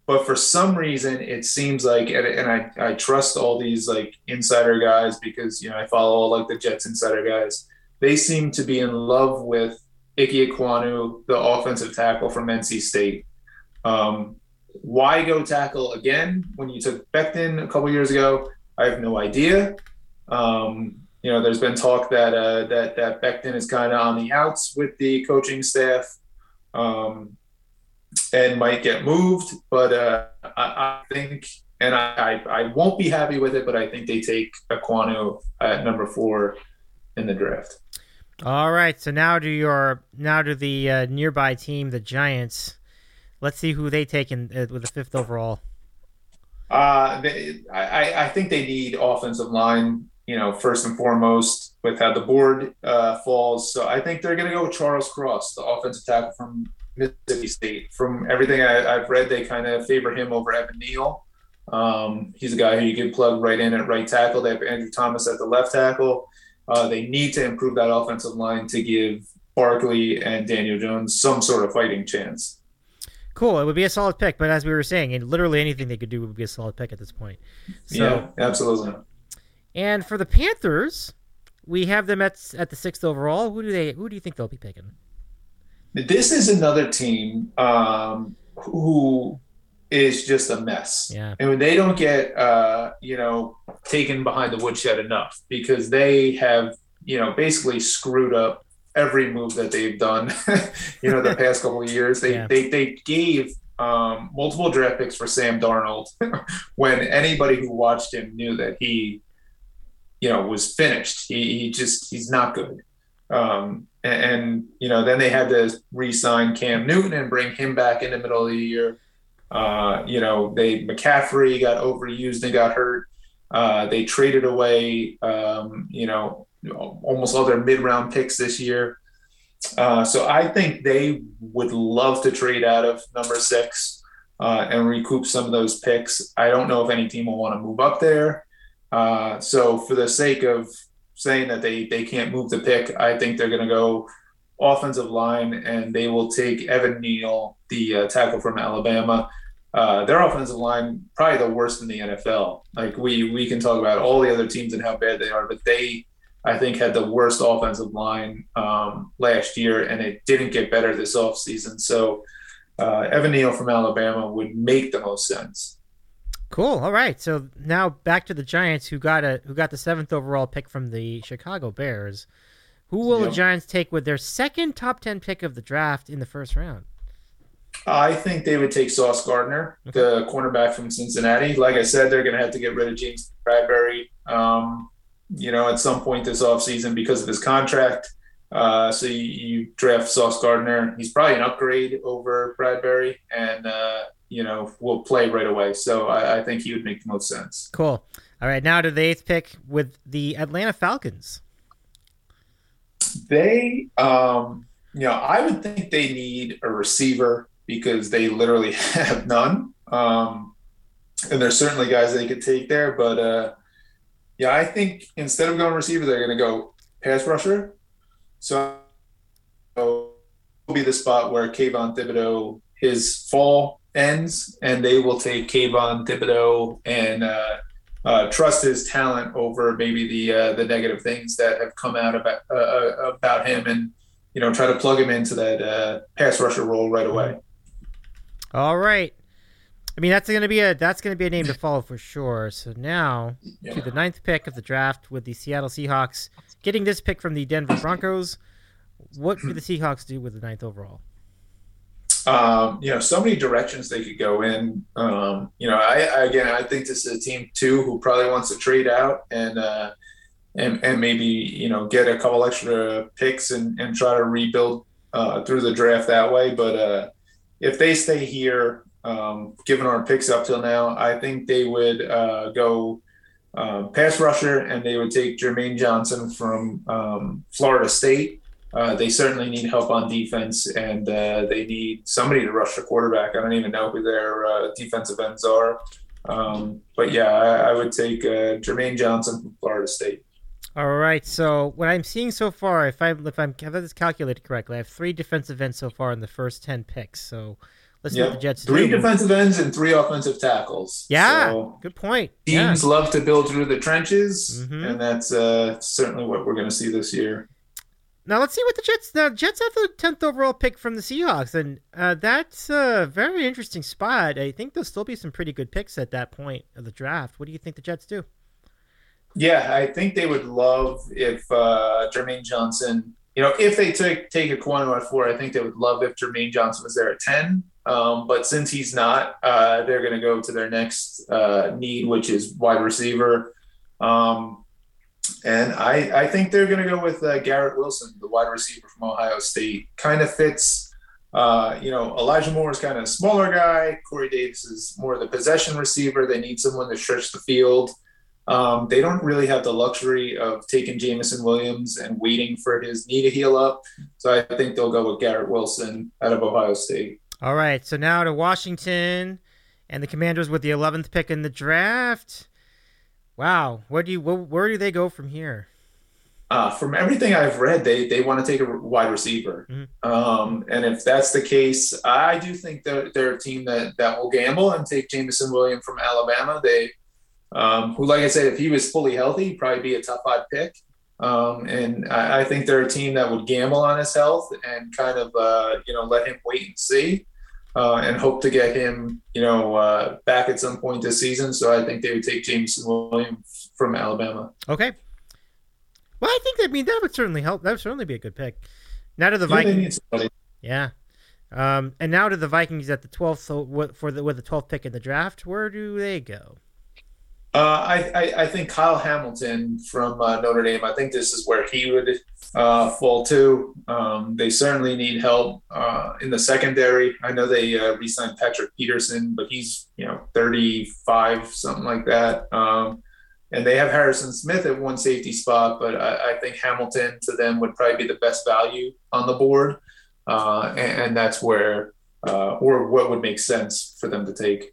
But for some reason, it seems like, and, and I, I trust all these like insider guys because you know I follow all like the Jets insider guys. They seem to be in love with Ike Ekwonu, the offensive tackle from NC State. Um, why go tackle again when you took Becton a couple years ago? I have no idea. Um, you know, there's been talk that uh, that that Becton is kind of on the outs with the coaching staff, um, and might get moved. But uh, I, I, think, and I, I, I won't be happy with it. But I think they take Ekwonu at number four in the draft. All right. So now to your now to the uh, nearby team, the Giants. Let's see who they take in uh, with the fifth overall. Uh, they, I, I think they need offensive line, you know, first and foremost with how the board uh, falls. So I think they're going to go with Charles Cross, the offensive tackle from Mississippi State. From everything I, have read, they kind of favor him over Evan Neal. Um, he's a guy who you can plug right in at right tackle. They have Andrew Thomas at the left tackle. Uh, they need to improve that offensive line to give Barkley and Daniel Jones some sort of fighting chance. Cool. It would be a solid pick, but as we were saying, and literally anything they could do would be a solid pick at this point. So, yeah, absolutely. And for the Panthers, we have them at at the sixth overall. Who do they? Who do you think they'll be picking? This is another team um, who is just a mess. Yeah. And when they don't get, uh, you know, taken behind the woodshed enough because they have, you know, basically screwed up every move that they've done, you know, the past couple of years. They, Yeah. they, they gave um, multiple draft picks for Sam Darnold when anybody who watched him knew that he, you know, was finished. He, he just, he's not good. Um, and, and, you know, then they had to re-sign Cam Newton and bring him back in the middle of the year. Uh, you know, they McCaffrey got overused and got hurt. Uh, they traded away, um, you know, almost all their mid-round picks this year. Uh, so I think they would love to trade out of number six uh, and recoup some of those picks. I don't know if any team will want to move up there. Uh, so for the sake of saying that they they can't move the pick, I think they're going to go offensive line and they will take Evan Neal, the uh, tackle from Alabama. Uh, their offensive line probably the worst in the NFL. Like we we can talk about all the other teams and how bad they are, but they I think had the worst offensive line um, last year, and it didn't get better this offseason. So uh, Evan Neal from Alabama would make the most sense. Cool. All right. So now back to the Giants, who got a who got the seventh overall pick from the Chicago Bears. Who will Yep. the Giants take with their second top ten pick of the draft in the first round? I think they would take Sauce Gardner, the cornerback from Cincinnati. Like I said, they're going to have to get rid of James Bradberry, um, you know, at some point this offseason because of his contract. Uh, so you, you draft Sauce Gardner. He's probably an upgrade over Bradberry and, uh, you know, will play right away. So I, I think he would make the most sense. Cool. All right. Now to the eighth pick with the Atlanta Falcons. They, um, you know, I would think they need a receiver because they literally have none. Um, and there's certainly guys they could take there, but uh, yeah, I think instead of going receiver, they're going to go pass rusher. So will be the spot where Kayvon Thibodeaux his fall ends, and they will take Kayvon Thibodeaux and uh, uh, trust his talent over maybe the uh, the negative things that have come out about uh, uh, about him, and you know try to plug him into that uh, pass rusher role right away. All right. I mean that's gonna be a that's gonna be a name to follow for sure. So now Yeah. to the ninth pick of the draft with the Seattle Seahawks getting this pick from the Denver Broncos. What do the Seahawks do with the ninth overall? Um, you know, so many directions they could go in. Um, you know, I, I again, I think this is a team too who probably wants to trade out and uh, and and maybe you know get a couple extra picks and and try to rebuild uh, through the draft that way. But uh, if they stay here, um, given our picks up till now, I think they would uh, go. Uh, pass rusher, and they would take Jermaine Johnson from um, Florida State. Uh, they certainly need help on defense, and uh, they need somebody to rush the quarterback. I don't even know who their uh, defensive ends are, um, but yeah, I, I would take uh, Jermaine Johnson from Florida State. All right. So what I'm seeing so far, if I'm if I'm if I this calculated correctly, I have three defensive ends so far in the first ten picks. So let's see what the Jets three do. defensive ends and three offensive tackles. Yeah, So good point. Yeah. teams love to build through the trenches, Mhm. and that's uh, certainly what we're going to see this year. Now let's see what the Jets. Now the Jets have the tenth overall pick from the Seahawks, and uh, that's a very interesting spot. I think there'll still be some pretty good picks at that point of the draft. What do you think the Jets do? Yeah, I think they would love if uh, Jermaine Johnson, you know, if they took take a corner at four, I think they would love if Jermaine Johnson was there at ten. Um, but since he's not, uh, they're going to go to their next uh, need, which is wide receiver. Um, and I, I think they're going to go with uh, Garrett Wilson, the wide receiver from Ohio State. Kind of fits. Uh, you know, Elijah Moore is kind of a smaller guy. Corey Davis is more of the possession receiver. They need someone to stretch the field. Um, they don't really have the luxury of taking Jameson Williams and waiting for his knee to heal up. So I think they'll go with Garrett Wilson out of Ohio State. All right, so now to Washington and the Commanders with the eleventh pick in the draft. Wow, where do you where, where do they go from here? uh, from everything I've read, they they want to take a wide receiver, Mhm. um, and if that's the case, I do think that they're a team that that will gamble and take Jameson Williams from Alabama. They, um, who, like I said, if he was fully healthy, he'd probably be a top five pick. Um, and I, I think they're a team that would gamble on his health and kind of uh, you know let him wait and see. Uh, and hope to get him, you know, uh, back at some point this season. So I think they would take Jameson Williams from Alabama. Okay. Well, I think I mean that would certainly help. That would certainly be a good pick. Now to the Vikings. Yeah. Um, and now to the Vikings at the twelfth. So what for the with the twelfth pick in the draft? Where do they go? Uh, I, I, I think Kyle Hamilton from uh, Notre Dame. I think this is where he would uh, fall to. Um, they certainly need help uh, in the secondary. I know they uh, re-signed Patrick Peterson, but he's you know 35, something like that. Um, and they have Harrison Smith at one safety spot, but I, I think Hamilton to them would probably be the best value on the board, uh, and, and that's where uh, or what would make sense for them to take.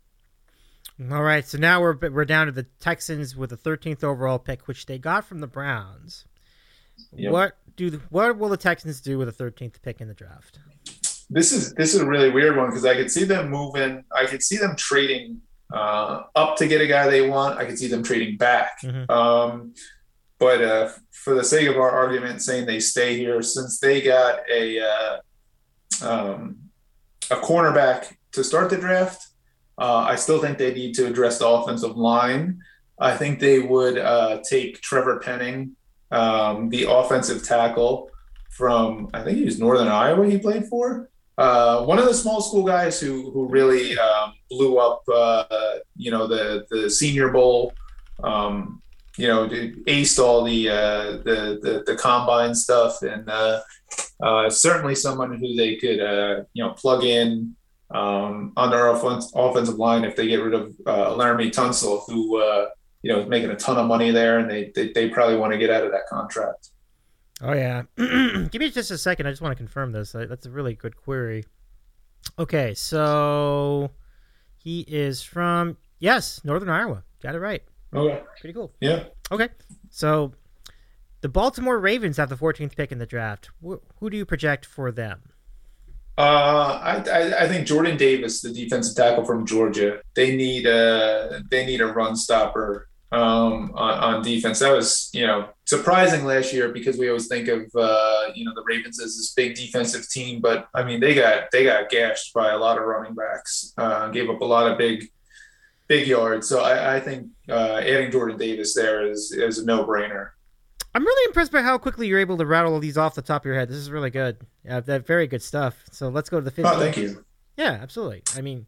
All right. So now we're we're down to the Texans with the thirteenth overall pick, which they got from the Browns. Yep. What do the, what will the Texans do with the thirteenth pick in the draft? this is this is a really weird one because I could see them moving. I could see them trading uh, up to get a guy they want. I could see them trading back. Mhm. Um, but uh, for the sake of our argument, saying they stay here since they got a uh, um, a cornerback to start the draft, uh, I still think they need to address the offensive line. I think they would uh, take Trevor Penning, um, the offensive tackle from I think he was Northern Iowa. He played for uh, one of the small school guys who who really um, blew up. Uh, you know the the Senior Bowl. Um, you know, aced all the, uh, the the the combine stuff, and uh, uh, certainly someone who they could uh, you know plug in um, on their offensive line if they get rid of Laremy Tunsil, who you know making a ton of money there, and they they, they probably want to get out of that contract. Oh yeah. Give me just a second. I just want to confirm this. That's a really good query. Okay, so he is from yes, Northern Iowa. Got it right. Okay. Pretty cool. Yeah. Okay, so the Baltimore Ravens have the 14th pick in the draft. Wh- who do you project for them? Uh, I, I I think Jordan Davis, the defensive tackle from Georgia, they need a they need a run stopper um, on, on defense. That was you know surprising last year because we always think of uh, you know the Ravens as this big defensive team, but I mean they got they got gashed by a lot of running backs, uh, gave up a lot of big big yards. So I, I think uh, adding Jordan Davis there is is a no brainer. I'm really impressed by how quickly you're able to rattle all these off the top of your head. This is really good. That very good stuff. So let's go to the fifth. Oh, thank you. Yeah, absolutely. I mean,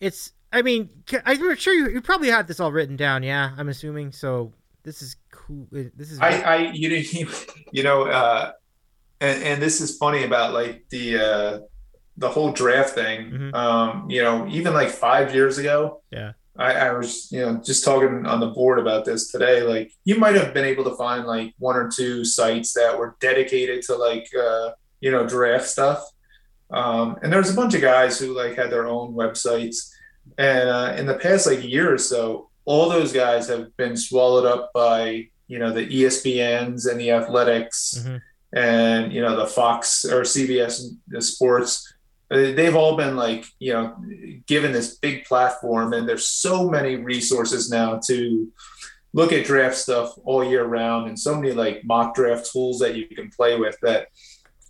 it's. I mean, I'm sure you, you probably had this all written down. Yeah, I'm assuming. So this is cool. uh, This is. I, I you know, you know, uh, and, and this is funny about like the uh, the whole draft thing. Mhm. Um, you know, even like five years ago, Yeah. I, I was you know just talking on the board about this today. Like, you might have been able to find like one or two sites that were dedicated to like uh, you know draft stuff. Um, and there's a bunch of guys who like had their own websites, and uh, in the past like year or so, all those guys have been swallowed up by you know the ESPNs and the Athletics Mhm. and you know the Fox or CBS Sports. Uh, They've all been like you know given this big platform, and there's so many resources now to look at draft stuff all year round, and so many like mock draft tools that you can play with. That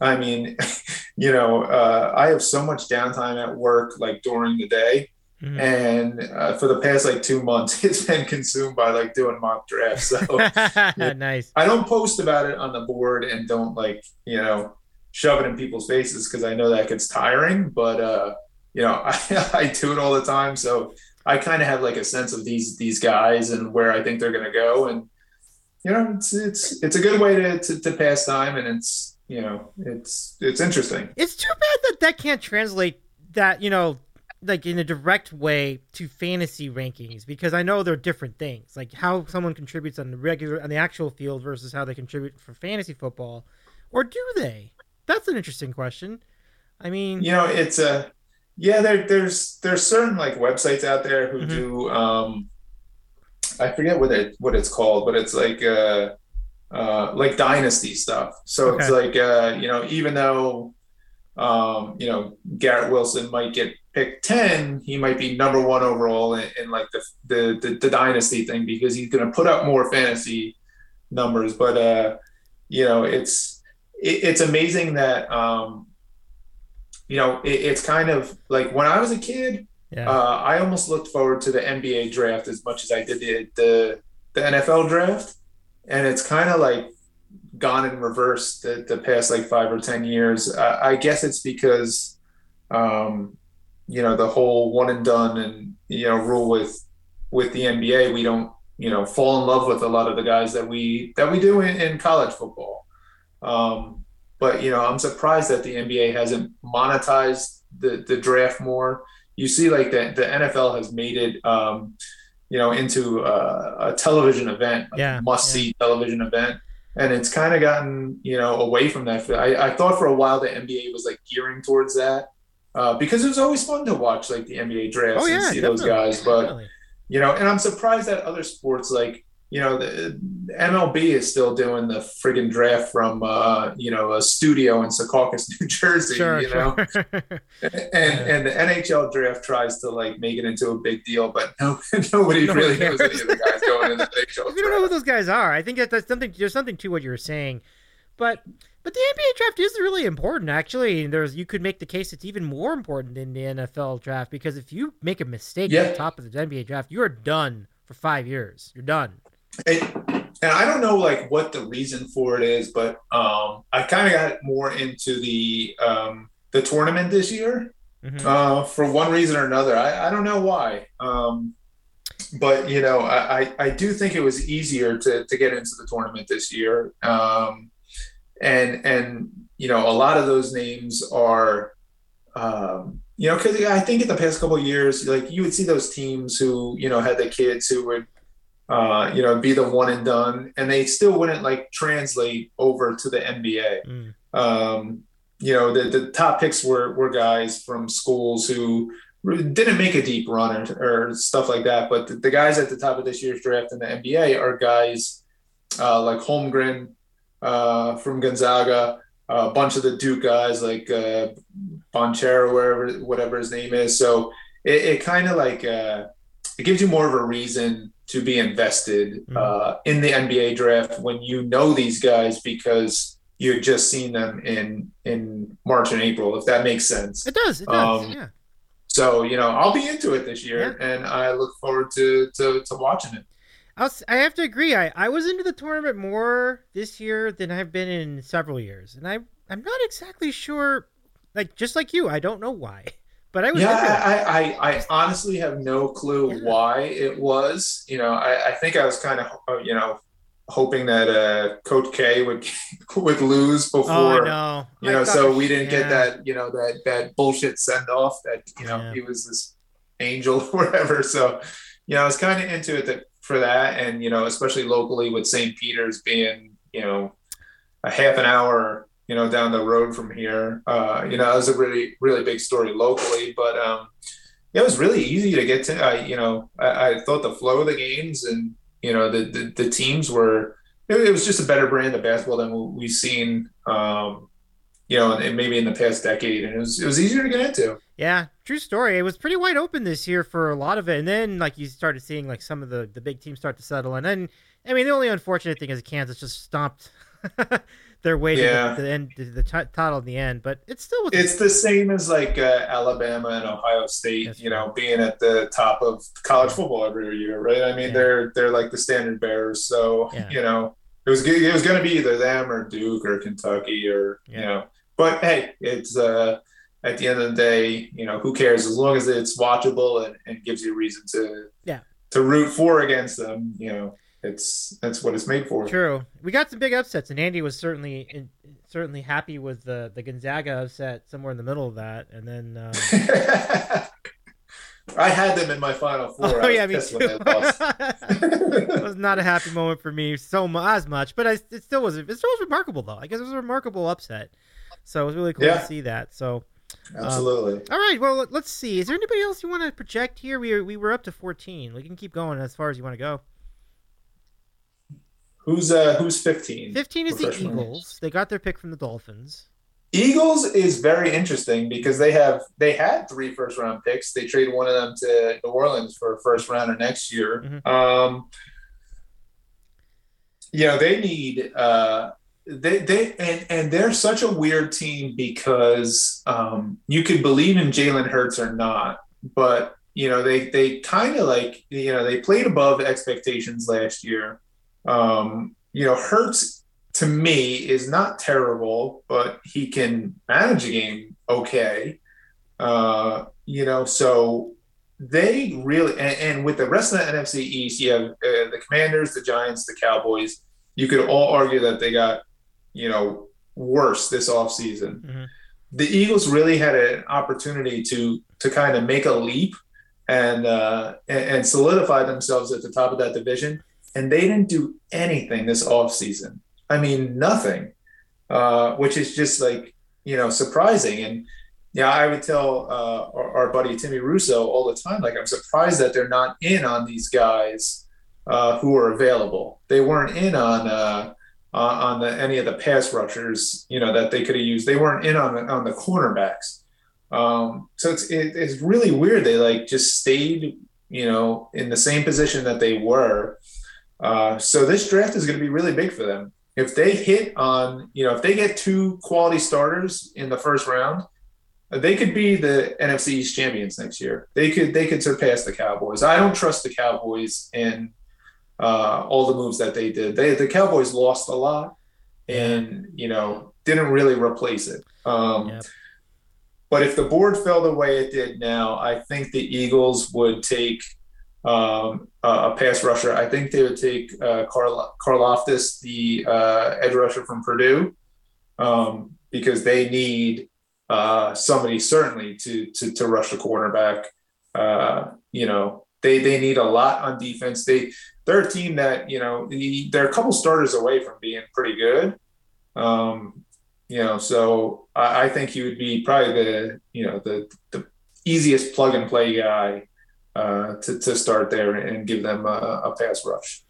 I mean, you know, uh, I have so much downtime at work, like during the day, Mhm. and uh, for the past like two months, it's been consumed by like doing mock drafts. So nice. I don't post about it on the board and don't like you know shove it in people's faces because I know that gets tiring. But uh, you know, I, I do it all the time, so I kind of have like a sense of these these guys and where I think they're gonna go, and you know, it's it's it's a good way to to, to pass time, and it's you know, it's it's interesting. It's too bad that that can't translate that you know, like in a direct way to fantasy rankings because I know they're different things. Like how someone contributes on the regular on the actual field versus how they contribute for fantasy football, or do they? That's an interesting question. I mean, you know it's a yeah there there's there's certain like websites out there who Mhm. do um i forget what it what it's called but it's like uh uh, like dynasty stuff. So it's like uh, you know, even though um, you know Garrett Wilson might get picked ten, he might be number one overall in, in like the, the, the the dynasty thing because he's going to put up more fantasy numbers. But uh, you know, it's it, it's amazing that um, you know it, it's kind of like when I was a kid. Yeah. Uh, I almost looked forward to the NBA draft as much as I did the the, the NFL draft, and it's kind of like gone in reverse the, the past like five or ten years. Uh, I guess it's because, um, you know, the whole one and done and you know rule with with the NBA. We don't you know fall in love with a lot of the guys that we that we do in, in college football. Um, but you know, I'm surprised that the NBA hasn't monetized the the draft more you see like the, the NFL has made it, um, you know, into a, a television event, a Yeah, must see television event. And it's kind of gotten, you know, away from that. I, I thought for a while the NBA was like gearing towards that uh, because it was always fun to watch like the NBA drafts Oh yeah, and see definitely, those guys. But, definitely. you know, and I'm surprised that other sports like, you know, the MLB is still doing the friggin' draft from, uh, you know, a studio in Secaucus, New Jersey, Sure, you know, sure. and and the NHL draft tries to like make it into a big deal, but no, nobody really knows cares. any of the guys going in the NHL we don't know who those guys are. I think that that's something. There's something to what you were saying, but but the NBA draft is really important. Actually, there's you could make the case it's even more important than the NFL draft because if you make a mistake at the top of the NBA draft, you are done for five years. You're done. And, and I don't know like what the reason for it is, but um, I kind of got more into the um, the tournament this year Mhm. uh, for one reason or another. I, I don't know why. Um, but you know, I, I, do think it was easier to, to get into the tournament this year. Um, and, and, you know, a lot of those names are, um, you know, cause I think in the past couple of years, like you would see those teams who, you know, had the kids who would, uh, you know, be the one and done and they still wouldn't like translate over to the NBA Mm. um, you know, the, the top picks were, were guys from schools who didn't make a deep run or, or stuff like that. But the, the guys at the top of this year's draft in the NBA are guys uh, like Holmgren uh, from Gonzaga, a bunch of the Duke guys like uh, Banchero, wherever, whatever his name is. So it, it kind of like uh, it gives you more of a reason to be invested Mhm. uh, in the NBA draft when you know these guys because you had just seen them in in March and April, if that makes sense. It does. It does. Um, yeah. So you know, I'll be into it this year, and I look forward to to, to watching it. I'll, I have to agree. I, I was into the tournament more this year than I've been in several years, and I I'm not exactly sure. Like just like you, I don't know why, but I was. Yeah. I, I, I honestly have no clue Yeah. why it was. You know, I, I think I was kind of, uh, you know, hoping that uh, Coach K would would lose before, oh, you know, thought so we didn't yeah. get that, you know, that that bullshit send off that you know he was this angel or whatever. So, you know, I was kind of into it that, for that, and you know, especially locally with St. Peter's being, you know, a half an hour, you know, down the road from here. Uh, you know, it was a really really big story locally, but um, it was really easy to get to. I, you know, I, I thought the flow of the games and you know the the, the teams were. It, it was just a better brand of basketball than we've seen. Um, you know, and maybe in the past decade, and it was it was easier to get into. Yeah, true story. It was pretty wide open this year for a lot of it, and then like you started seeing like some of the the big teams start to settle, and then I mean the only unfortunate thing is Kansas just stomped their way Yeah. to the, end to the t- title in the end, but it's still. It's the same as like uh, Alabama and Ohio State, That's you know, being at the top of college football every year, right? I mean, Yeah. they're they're like the standard bearers, so Yeah. you know, it was it was going to be either them or Duke or Kentucky or you know, but hey, it's uh, at the end of the day, you know, who cares as long as it's watchable and, and gives you a reason to Yeah. to root for against them, you know. It's that's what it's made for. True. We got some big upsets, and Andy was certainly in, certainly happy with the the Gonzaga upset somewhere in the middle of that, and then. Um, I had them in my final four. oh yeah, me too. it was not a happy moment for me so as much, but I, it still was. It still was remarkable though. I guess it was a remarkable upset. So it was really cool Yeah. to see that. So Absolutely. all right, well let- let's see. Is there anybody else you want to project here? We we were up to fourteen. We can keep going as far as you want to go. Who's uh who's 15? 15 is the? Eagles. They got their pick from the Dolphins. Eagles is very interesting because they have they had three first round picks. They traded one of them to New Orleans for a first rounder next year. Mhm. Um, you know they need uh, they they and and they're such a weird team because um, you could believe in Jalen Hurts or not, but you know they they kind of like you know they played above expectations last year. Um, you know Hurts to me is not terrible, but he can manage a game okay. Uh, you know, so they really and, and with the rest of the NFC East, you have uh, the Commanders, the Giants, the Cowboys. You could all argue that they got you know worse this offseason. Mhm. The Eagles really had an opportunity to to kind of make a leap and uh, and, and solidify themselves at the top of that division, and they didn't do anything this offseason. I mean, nothing, uh, which is just like you know surprising. And yeah, I would tell uh, our, our buddy Timmy Russo all the time, like I'm surprised that they're not in on these guys uh, who are available. They weren't in on uh, on on the, any of the pass rushers, you know, that they could have used. They weren't in on the, on the cornerbacks. Um, so it's it, it's really weird. They like just stayed, you know, in the same position that they were. Uh, so this draft is going to be really big for them. If they hit on, you know, if they get two quality starters in the first round, they could be the NFC East champions next year. They could they could surpass the Cowboys. I don't trust the Cowboys in uh, all the moves that they did. They the Cowboys lost a lot, and you know didn't really replace it. Um, Yep. But if the board fell the way it did now, I think the Eagles would take um, a pass rusher. I think they would take uh, Karlaftis, the uh, edge rusher from Purdue, um, because they need uh, somebody certainly to to to rush the quarterback. Uh, you know, they they need a lot on defense. They they're a team that you know they're a couple starters away from being pretty good. Um, you know, so I, I think he would be probably the you know the the easiest plug and play guy uh, to to start there and give them a, a pass rush.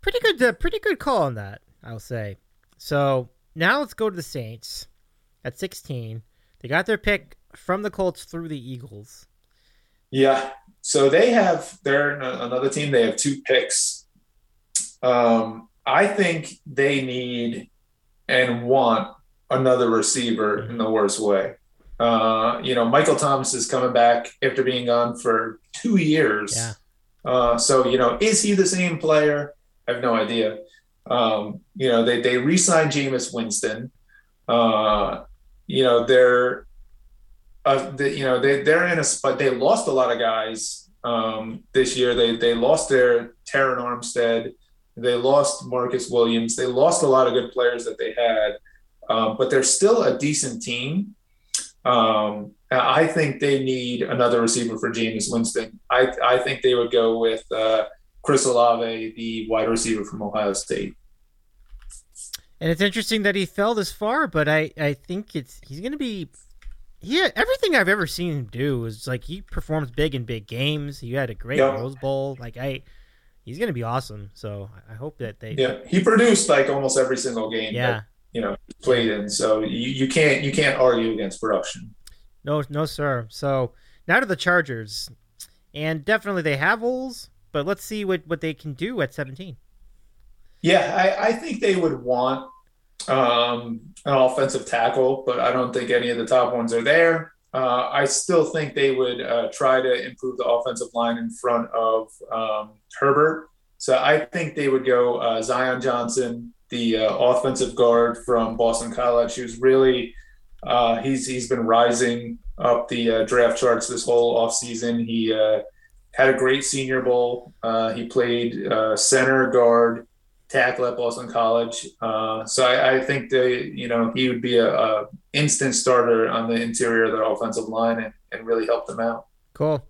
Pretty good, uh, pretty good call on that, I'll say. So now let's go to the Saints at 16. They got their pick from the Colts through the Eagles. Yeah. So they have they're another team. They have two picks. Um, I think they need and want another receiver in the worst way. Uh, you know, Michael Thomas is coming back after being gone for two years. Yeah. Uh, so you know, is he the same player? I have no idea. Um, you know, they they re-signed Jameis Winston. Uh, you know, they're uh, the, you know they they're in a spot. They lost a lot of guys um, this year. They they lost their Terron Armstead. They lost Marcus Williams. They lost a lot of good players that they had, um, but they're still a decent team. Um, I think they need another receiver for Jameis Winston. I I think they would go with uh, Chris Olave, the wide receiver from Ohio State. And it's interesting that he fell this far, but I, I think it's he's going to be. Yeah, everything I've ever seen him do is like he performs big in big games. He had a great Yeah. Rose Bowl. Like I, he's going to be awesome. So I hope that they. Yeah, he produced like almost every single game Yeah. You know played in. So you, you can't you can't argue against production. No, no, sir. So now to the Chargers, and definitely they have holes, but let's see what what they can do at 17. Yeah, I, I think they would want um, an offensive tackle, but I don't think any of the top ones are there. Uh, I still think they would uh, try to improve the offensive line in front of um, Herbert. So I think they would go uh, Zion Johnson, the uh, offensive guard from Boston College, who's really uh, he's he's been rising up the uh, draft charts this whole offseason. He uh, had a great Senior Bowl. Uh, he played uh, center guard tackle at Boston College. Uh, so I, I think they, you know, he would be a, a instant starter on the interior of their offensive line and, and really help them out. Cool.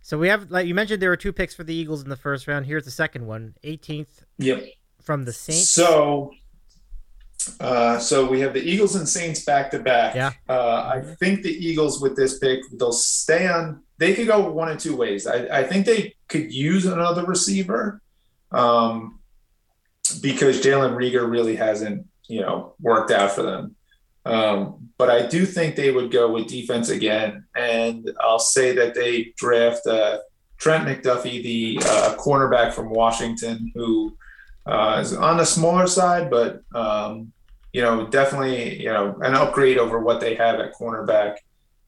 So we have, like you mentioned, there were two picks for the Eagles in the first round. Here's the second one, 18th Yep. From the Saints. So, uh, so we have the Eagles and Saints back to back. Yeah. Uh, I think the Eagles with this pick, they'll stay on. They could go one of two ways. I, I think they could use another receiver. Um, because Jalen Reagor really hasn't, you know, worked out for them. Um, but I do think they would go with defense again, and I'll say that they draft uh, Trent McDuffie, the uh, cornerback from Washington, who uh, is on the smaller side, but um, you know, definitely you know an upgrade over what they have at cornerback.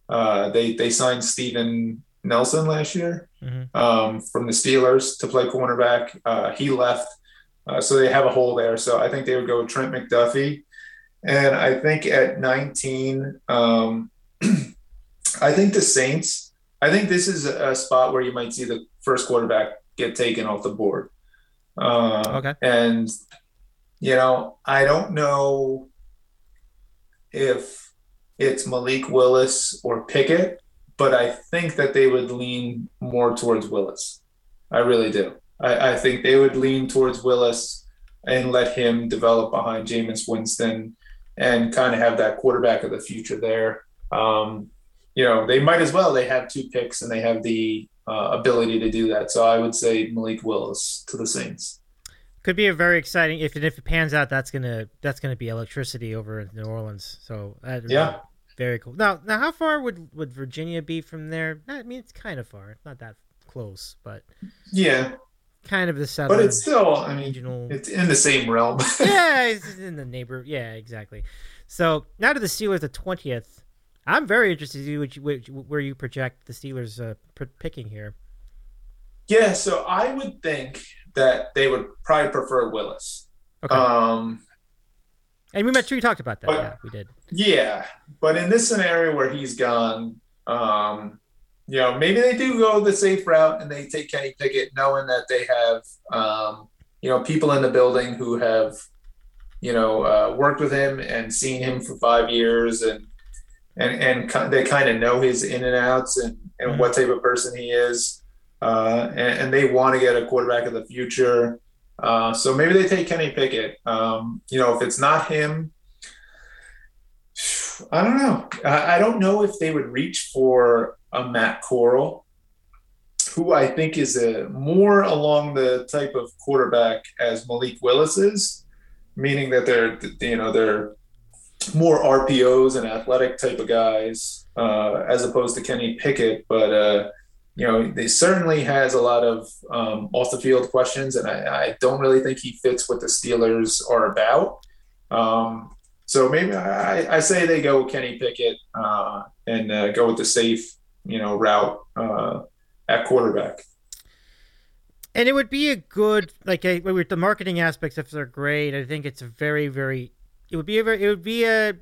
Uh, they they signed Steven Nelson last year Mhm. um, from the Steelers to play cornerback. Uh, he left, uh, so they have a hole there. So I think they would go with Trent McDuffie, and I think at 19, um, I think the Saints. I think this is a spot where you might see the first quarterback get taken off the board. Uh, Okay. And you know, I don't know if it's Malik Willis or Pickett, but I think that they would lean more towards Willis. I really do. I, I think they would lean towards Willis and let him develop behind Jameis Winston and kind of have that quarterback of the future there. Um, you know, they might as well. They have two picks and they have the uh, ability to do that. So I would say Malik Willis to the Saints. Could be a very exciting if it if it pans out. That's gonna that's gonna be electricity over in New Orleans. So Yeah. very cool. Now now how far would would Virginia be from there? I mean it's kind of far. It's not that close, but Yeah, kind of the southern but it's still. I mean, regional. it's in the same realm. yeah, it's in the neighbor. Yeah, exactly. So now to the Steelers, the twentieth. I'm very interested to see which, which, where you project the Steelers uh, picking here. Yeah, so I would think that they would probably prefer Willis. Okay, Um, and we met. We talked about that. but- yeah, we did. yeah, but in this scenario where he's gone, um, you know, maybe they do go the safe route and they take Kenny Pickett, knowing that they have, um, you know, people in the building who have, you know, uh, worked with him and seen him for five years and and and they kind of know his in and outs and and what type of person he is, uh, and, and they want to get a quarterback of the future. Uh, so maybe they take Kenny Pickett. Um, you know, if it's not him, I don't know. I, I don't know if they would reach for a Matt Corral, who I think is a more along the type of quarterback as Malik Willis is, meaning that they're you know they're more RPOs and athletic type of guys uh, as opposed to Kenny Pickett, but. Uh, you know, they certainly has a lot of um, off the field questions, and I, I don't really think he fits what the Steelers are about. Um, so maybe I, I say they go with Kenny Pickett uh, and uh, go with the safe, you know, route uh, at quarterback. And it would be a good like the marketing aspects if they're great. I think it's a very very. It would be a very. It would be a.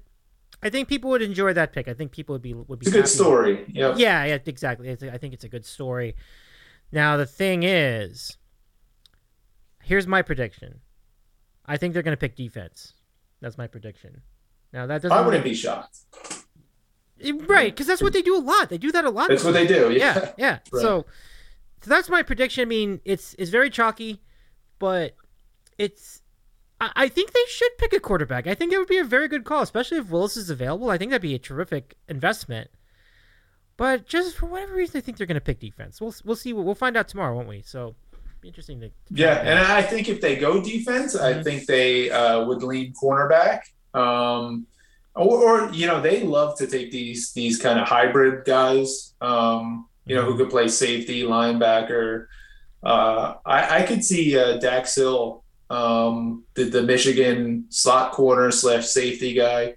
I think people would enjoy that pick. I think people would be would be. It's a good story. Yep. Yeah, yeah, exactly. It's, I think it's a good story. Now the thing is, here's my prediction. I think they're going to pick defense. That's my prediction. Now that doesn't. I wouldn't be shocked. Eh, right because that's what they do a lot. They do that a lot. That's what they do. yeah, Yeah. yeah. Right. So, so that's my prediction. I mean, it's it's very chalky, but it's. I, I think they should pick a quarterback. I think it would be a very good call, especially if Willis is available. I think that'd be a terrific investment. But just for whatever reason, I think they're going to pick defense. We'll we'll see. We'll find out tomorrow, won't we? So, be interesting to. to Yeah, and. I think if they go defense, I Mhm. think they uh, would lean cornerback. Um, or, or you know, they love to take these these kind of hybrid guys. Um, you know, who could play safety, linebacker. Uh, I, I could see uh, Dax Hill, um, the, the Michigan slot corner slash safety guy.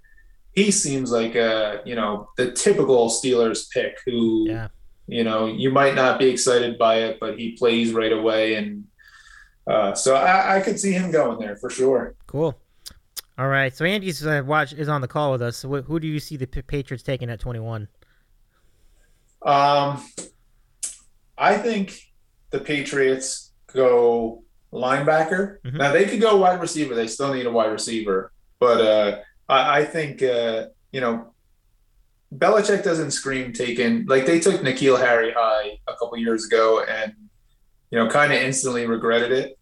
He seems like a you know the typical Steelers pick who yeah. you know you might not be excited by it but he plays right away and uh, so I, I could see him going there for sure Cool. All right. So Andy's uh, watch is on the call with us. So wh- who do you see the P- Patriots taking at twenty one? um, i think the patriots go linebacker Mhm. now they could go wide receiver they still need a wide receiver but uh, I, I think uh, you know Belichick doesn't scream taken like they took N'Keal Harry high a couple years ago and you know kind of instantly regretted it.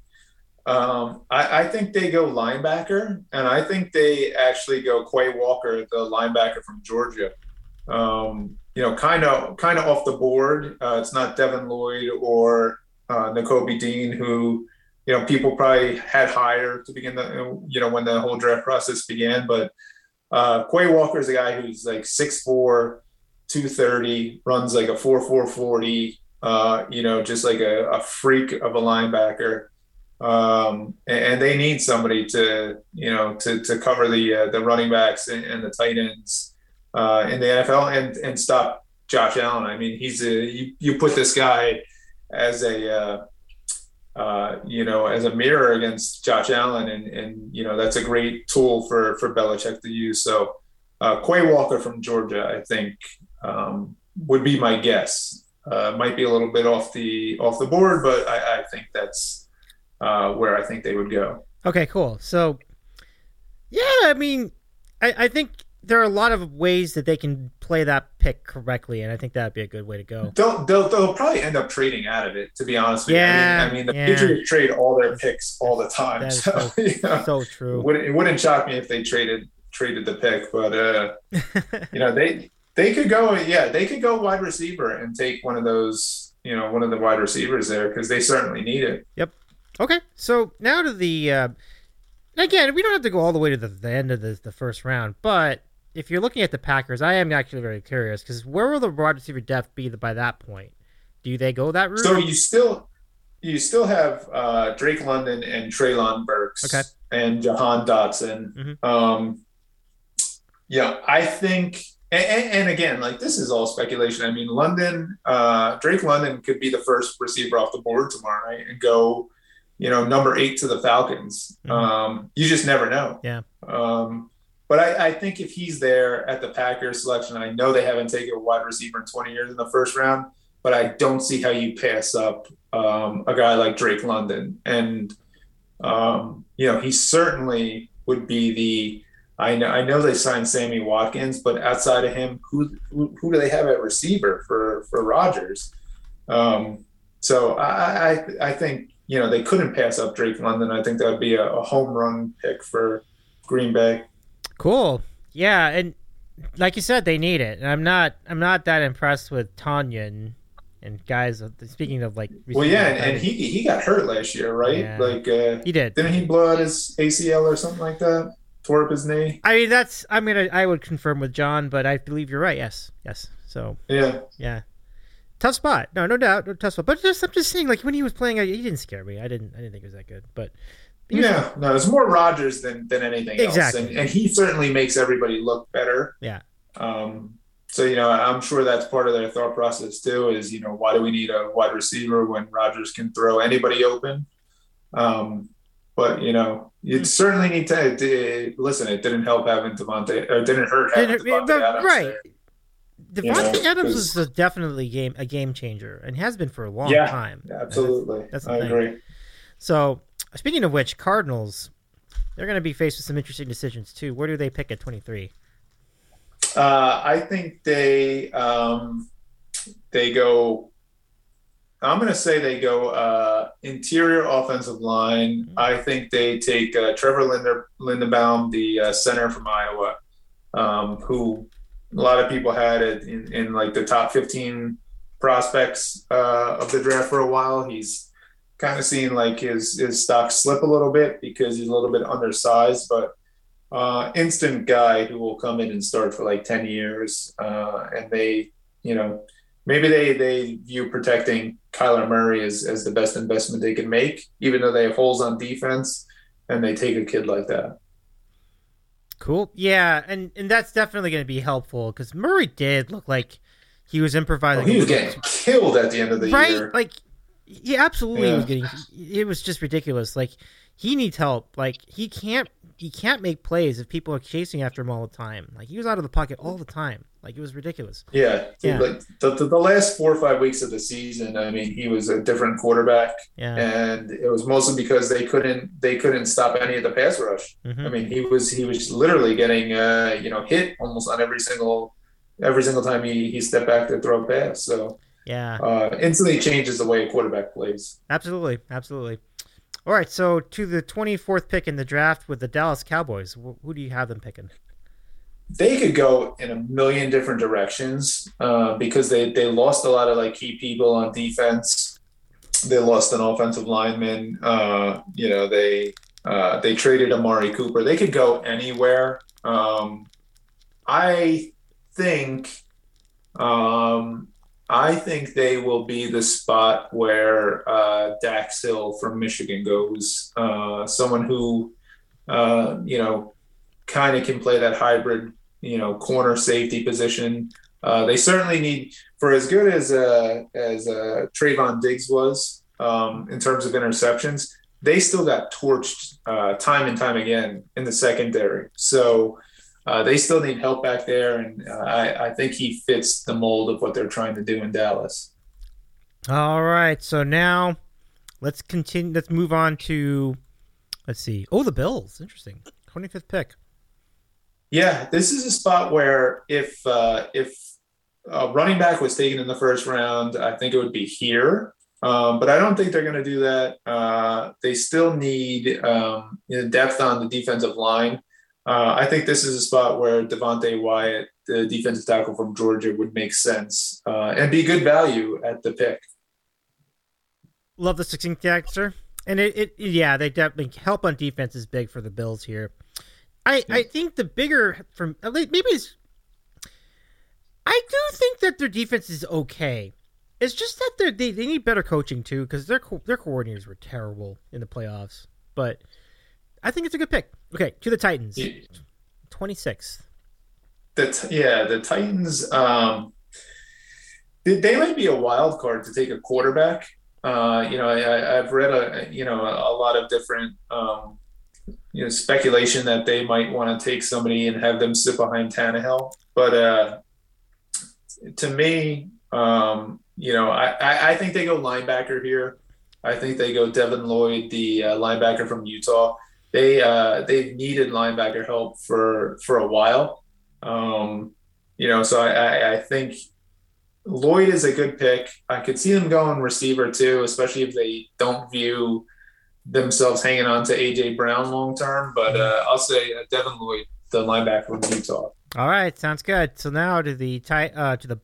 Um, I, I think they go linebacker and I think they actually go Quay Walker, the linebacker from Georgia. Um, you know, kind of kind of off the board. Uh, it's not Devin Lloyd or uh, Nakobe Dean who you know people probably had higher to begin the you know when the whole draft process began. But uh, Quay Walker is a guy who's like 6'4", 230, runs like a four four forty. Uh, you know, just like a, a freak of a linebacker um, and, and, they need somebody to you know to to cover the uh, the running backs and, and the tight ends uh, in the NFL and and stop Josh Allen. I mean, he's a you, you put this guy as a uh, uh, you know as a mirror against Josh Allen, and and you know that's a great tool for for Belichick to use. So uh, Quay Walker from Georgia, I think, um, would be my guess. Uh, might be a little bit off the off the board, but I, I think that's uh, where I think they would go. Okay, cool. So, yeah, I mean, I, I think there are a lot of ways that they can play that pick correctly, and I think that'd be a good way to go. They'll they'll, they'll probably end up trading out of it. To be honest with yeah, you, I mean, I mean the yeah. Patriots trade all their picks all the time. So, so, you know, so true. It wouldn't, it wouldn't shock me if they traded traded the pick, but uh, you know they they could go yeah they could go wide receiver and take one of those you know one of the wide receivers there because they certainly need it. Yep. Okay, so now to the. Uh, again, we don't have to go all the way to the, the end of the, the first round, but if you're looking at the Packers, I am actually very curious because where will the wide receiver depth be by that point? Do they go that route? So you still you still have uh, Drake London and Treylon Burks okay. and Jahan Dotson. Mhm. Um, yeah, I think, and, and again, like this is all speculation. I mean, London, uh, Drake London could be the first receiver off the board tomorrow night and go, you know, number eight to the Falcons. Mhm. Um, you just never know. Yeah. Um, but I, I think if he's there at the Packers selection, I know they haven't taken a wide receiver in 20 years in the first round, but I don't see how you pass up um, a guy like Drake London. And, um, you know, he certainly would be the. I know, I know they signed Sammy Watkins, but outside of him, who who, who do they have at receiver for for Rodgers? Um, so I, I I think you know they couldn't pass up Drake London. I think that would be a, a home run pick for Green Bay. Cool. Yeah, and like you said, they need it. And I'm not. I'm not that impressed with Tanya and, and guys. Speaking of like, Well, yeah, and, and he he got hurt last year, right? Yeah. Like, uh, he did. didn't he blow out his ACL or something like that? Tore up his knee. I mean, that's. I mean, I, I would confirm with John, but I believe you're right. Yes, yes. So Yeah, yeah, tough spot. No, no doubt, no tough spot. But just I'm just saying, like when he was playing, he didn't scare me. I didn't. I didn't think it was that good. But he was- yeah. No, it's more Rodgers than than anything Exactly. else, and, and he certainly makes everybody look better. Yeah. Um. So you know, I'm sure that's part of their thought process too. Is you know, why do we need a wide receiver when Rodgers can throw anybody open? Um. But you know, you Hmm. certainly need to, to listen. It didn't help having Davante, or didn't hurt having Davante but- Adams right. there. Davante know, Adams is a definitely game a game changer and has been for a long Yeah, time. Absolutely, that's the I thing. agree. So speaking of which, Cardinals, they're going to be faced with some interesting decisions too. Where do they pick at 23? Uh, I think they um, they go. I'm going to say they go uh, interior offensive line. I think they take uh, Trevor Linder, Linderbaum, the uh, center from Iowa, um, who a lot of people had in, in like the top 15 prospects uh, of the draft for a while. He's kind of seen like his his stock slip a little bit because he's a little bit undersized, but uh, instant guy who will come in and start for like 10 years. Uh, and they, you know, maybe they, they view protecting Kyler Murray as, as the best investment they can make, even though they have holes on defense and they take a kid like that. Cool. Yeah, and and that's definitely going to be helpful because Murray did look like he was improvising. Well, he was getting killed at the end of the right, year. like he absolutely Yeah. was getting. It was just ridiculous. Like he needs help. Like he can't. He can't make plays if people are chasing after him all the time. Like he was out of the pocket all the time. Like it was ridiculous. Yeah, Yeah. like the, the, the last four or five weeks of the season, I mean, he was a different quarterback, Yeah. and it was mostly because they couldn't they couldn't stop any of the pass rush. Mhm. I mean, he was he was literally getting uh, you know hit almost on every single every single time he, he stepped back to throw a pass. So Yeah. uh, instantly changes the way a quarterback plays. Absolutely, absolutely. All right, so to the 24th pick in the draft with the Dallas Cowboys, who do you have them picking? They could go in a million different directions uh, because they they lost a lot of like key people on defense. they lost an offensive lineman. Uh, you know, they uh, they traded Amari Cooper. They could go anywhere. Um, I think um, I think they will be the spot where uh, Dax Hill from Michigan goes. Uh, someone who, uh, you know, kind of can play that hybrid, you know, corner safety position. Uh, they certainly need, for as good as uh, as uh, Trevon Diggs was um, in terms of interceptions, they still got torched uh, time and time again in the secondary. So uh, they still need help back there, and uh, I, I think he fits the mold of what they're trying to do in Dallas. All right, so now let's continue. Let's move on to let's see. Oh, the Bills. Interesting. Twenty fifth pick. Yeah, this is a spot where if uh, if a running back was taken in the first round, I think it would be here. Um, but I don't think they're going to do that. Uh, they still need um, you know, depth on the defensive line. Uh, I think this is a spot where Devonte Wyatt, the defensive tackle from Georgia, would make sense uh, and be good value at the pick. Love the 16th answer. And it, it, yeah, they definitely help on defense is big for the Bills here. I, yeah. I think the bigger from maybe it's. I do think that their defense is okay. It's just that they they need better coaching too because their their coordinators were terrible in the playoffs. But I think it's a good pick. Okay, to the Titans. Twenty sixth. The yeah, the Titans. Um, they, they might be a wild card to take a quarterback. Uh, you know, I, have read a you know a, lot of different um, you know speculation that they might want to take somebody and have them sit behind Tannehill. But uh, to me, um, you know, I, I, I think they go linebacker here. I think they go Devin Lloyd, the uh, linebacker from Utah they uh, they've needed linebacker help for for a while. Um, you know, so I, I think Lloyd is a good pick. I could see them going receiver too, especially if they don't view themselves hanging on to AJ Brown long term. But uh, I'll say uh, Devin Lloyd, the linebacker from Utah. All right, sounds good. So now to the tight uh, to the.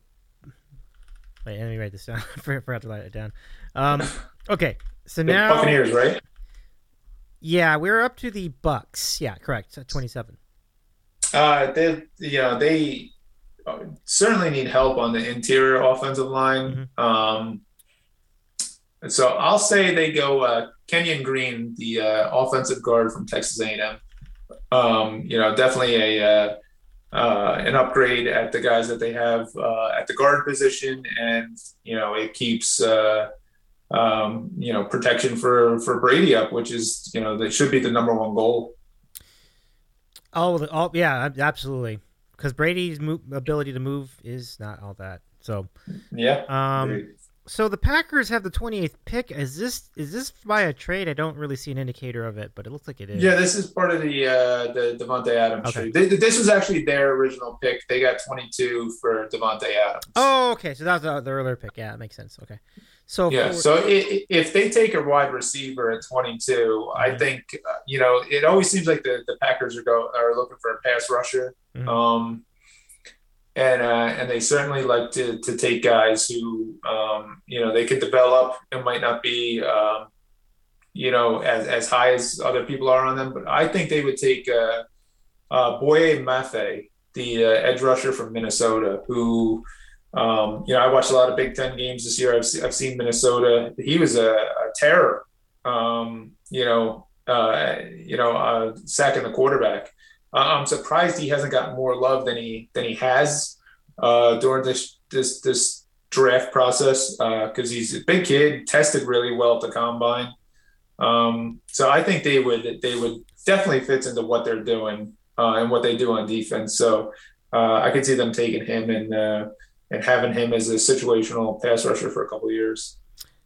Wait, let me write this down. I forgot to write it down. Um, okay, so the now Buccaneers, right? Yeah, we're up to the Bucks. Yeah, correct. Twenty-seven. Uh, they, know, they uh, certainly need help on the interior offensive line. Mm-hmm. Um, so I'll say they go uh, Kenyon Green, the uh, offensive guard from Texas A&M. Um, you know, definitely a uh, uh, an upgrade at the guys that they have uh, at the guard position, and you know, it keeps uh, um, you know, protection for for Brady up, which is you know that should be the number one goal. Oh, oh yeah, absolutely. Because Brady's mo- ability to move is not all that. So yeah. Um. So the Packers have the 28th pick. Is this is this by a trade? I don't really see an indicator of it, but it looks like it is. Yeah, this is part of the uh, the Davante Adams okay. trade. They, this was actually their original pick. They got 22 for Davante Adams. Oh, okay. So that was the earlier pick. Yeah, that makes sense. Okay. So yeah, for, so it, if they take a wide receiver at 22, mm-hmm. I think uh, you know it always seems like the, the Packers are go are looking for a pass rusher, mm-hmm. um, and uh, and they certainly like to to take guys who um, you know they could develop and might not be um, you know as as high as other people are on them, but I think they would take uh, uh, Boye Mafe, the uh, edge rusher from Minnesota, who um, you know, I watched a lot of Big Ten games this year. I've, se- I've seen Minnesota. He was a, a terror. Um, you know, uh, you know, uh, sacking the quarterback. Uh, I'm surprised he hasn't got more love than he than he has uh, during this this this draft process because uh, he's a big kid, tested really well at the combine. Um, so I think they would they would definitely fits into what they're doing uh, and what they do on defense. So I could see them taking him and and having him as a situational pass rusher for a couple years.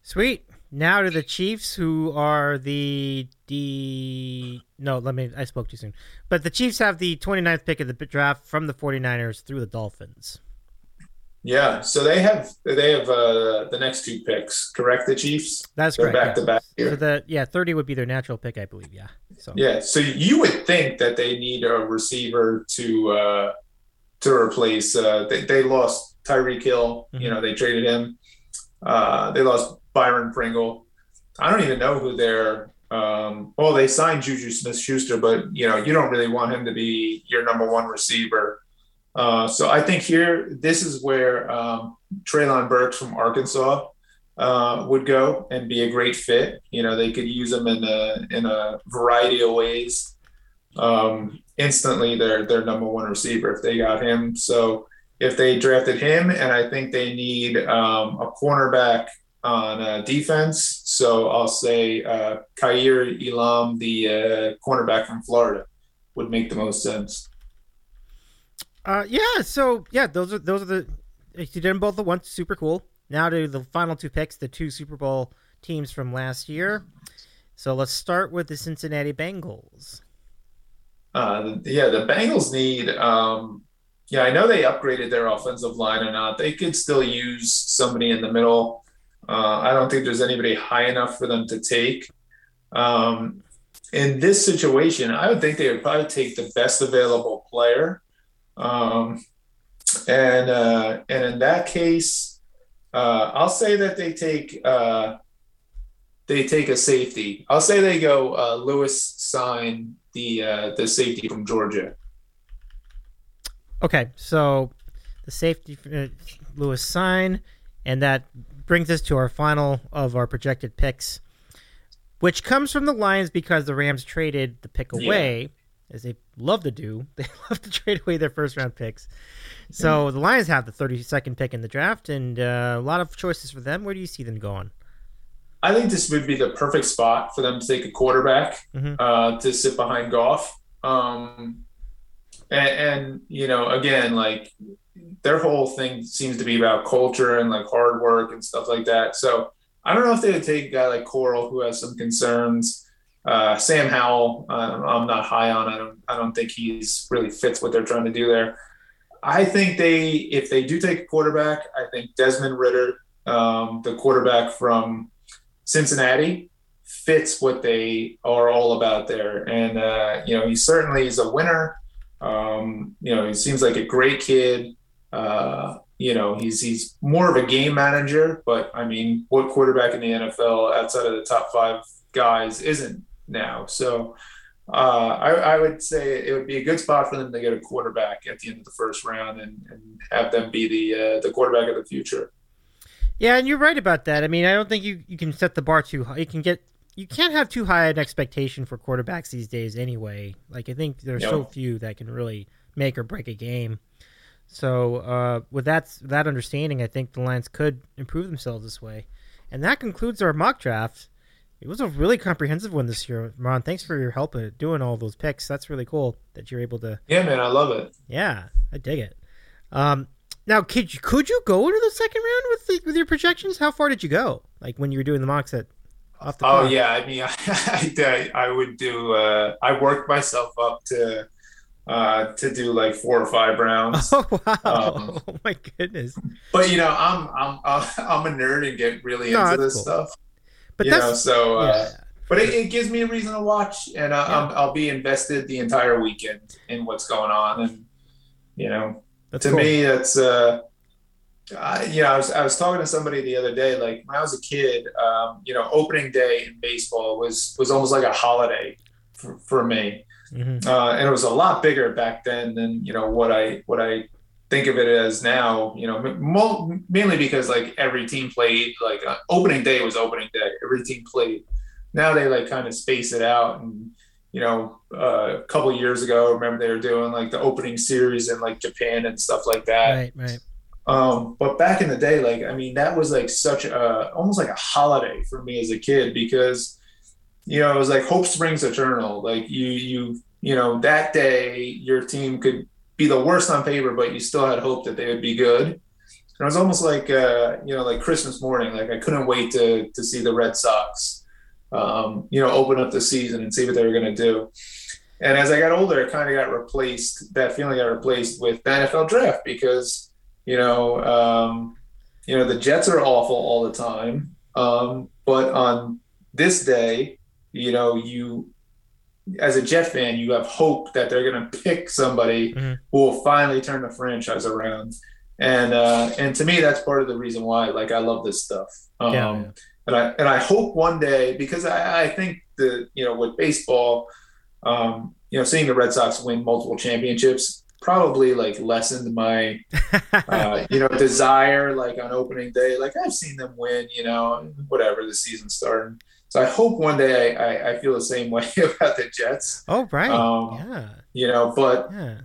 Sweet. Now to the Chiefs, who are the the no, let me I spoke too soon. But the Chiefs have the 29th pick of the draft from the 49ers through the Dolphins. Yeah, so they have they have uh, the next two picks, correct? The Chiefs. That's They're correct. Back yeah. to back here. So the yeah, thirty would be their natural pick, I believe. Yeah. So yeah, so you would think that they need a receiver to uh, to replace. Uh, they, they lost Tyreek Hill. Mm-hmm. You know, they traded him. Uh, they lost Byron Pringle. I don't even know who their um, well, they signed Juju Smith-Schuster, but you know you don't really want him to be your number one receiver. Uh, so I think here this is where um, Treylon Burks from Arkansas uh, would go and be a great fit. You know they could use him in a in a variety of ways. Um, instantly, they're their number one receiver if they got him. So if they drafted him, and I think they need um, a cornerback on uh, defense. So I'll say uh, Kaiir Elam, the uh, cornerback from Florida, would make the most sense. Uh, yeah. So yeah, those are those are the you did them both at once. Super cool. Now to the final two picks, the two Super Bowl teams from last year. So let's start with the Cincinnati Bengals. Uh, yeah, the Bengals need. Um, yeah, I know they upgraded their offensive line or not. They could still use somebody in the middle. Uh, I don't think there's anybody high enough for them to take. Um, in this situation, I would think they would probably take the best available player. Um, and uh, and in that case, uh, I'll say that they take uh, they take a safety. I'll say they go uh, Lewis Cine the uh, the safety from Georgia. Okay, so the safety uh, Lewis Cine, and that brings us to our final of our projected picks, which comes from the Lions because the Rams traded the pick away, yeah. as they love to do. They love to trade away their first round picks. So yeah. the Lions have the 32nd pick in the draft, and uh, a lot of choices for them. Where do you see them going? I think this would be the perfect spot for them to take a quarterback mm-hmm. uh, to sit behind Goff. Um, and, and, you know, again, like their whole thing seems to be about culture and like hard work and stuff like that. So I don't know if they would take a guy like Corral who has some concerns. Uh, Sam Howell, uh, I'm not high on. I don't. I don't think he's really fits what they're trying to do there. I think they, if they do take a quarterback, I think Desmond Ridder, um, the quarterback from Cincinnati, fits what they are all about there. And uh, you know, he certainly is a winner. Um, you know, he seems like a great kid. Uh, you know, he's he's more of a game manager, but I mean, what quarterback in the NFL outside of the top five guys isn't now? So uh, I, I, would say it would be a good spot for them to get a quarterback at the end of the first round and, and have them be the uh, the quarterback of the future. Yeah, and you're right about that. I mean, I don't think you, you can set the bar too high. You can get you can't have too high an expectation for quarterbacks these days anyway. Like I think there's yep. so few that can really make or break a game. So uh, with that that understanding, I think the Lions could improve themselves this way. And that concludes our mock draft. It was a really comprehensive one this year, Ron. Thanks for your help in doing all those picks. That's really cool that you're able to. Yeah, man, I love it. Yeah, I dig it. Um, now, could you, could you go into the second round with the, with your projections? How far did you go? Like when you were doing the mocks at off the. Oh yeah, I mean, I, I, I would do. Uh, I worked myself up to uh, to do like four or five rounds. Oh wow! Um, oh my goodness! But you know, I'm I'm I'm a nerd and get really no, into this cool. stuff. But you know, so uh, yeah. but it, it, gives me a reason to watch, and I, yeah. I'll be invested the entire weekend in what's going on, and you know, that's to cool. me, that's uh, uh, you know, I was I was talking to somebody the other day. Like when I was a kid, um, you know, opening day in baseball was was almost like a holiday for, for me, mm-hmm. uh, and it was a lot bigger back then than you know what I what I think of it as now, you know, mo- mainly because like every team played like uh, opening day was opening day. Every team played. Now they like kind of space it out, and you know, uh, a couple years ago, I remember they were doing like the opening series in like Japan and stuff like that. Right, right. Um, but back in the day, like I mean, that was like such a almost like a holiday for me as a kid because you know it was like hope springs eternal. Like you you you know that day your team could be the worst on paper, but you still had hope that they would be good. And it was almost like uh, you know, like Christmas morning. Like I couldn't wait to to see the Red Sox, um, you know, open up the season and see what they were going to do. And as I got older, it kind of got replaced. That feeling got replaced with the NFL draft because you know, um, you know, the Jets are awful all the time. Um, but on this day, you know, you as a Jet fan, you have hope that they're going to pick somebody mm-hmm. who will finally turn the franchise around. and uh, and to me that's part of the reason why like I love this stuff. Um, Yeah, yeah. And I and I hope one day because I, I think the you know with baseball, um, you know, seeing the Red Sox win multiple championships probably like lessened my uh, you know desire like on opening day. Like I've seen them win, you know, whatever the season started. So I hope one day I, I, I feel the same way about the Jets. oh right. Um, yeah. You know, but Yeah.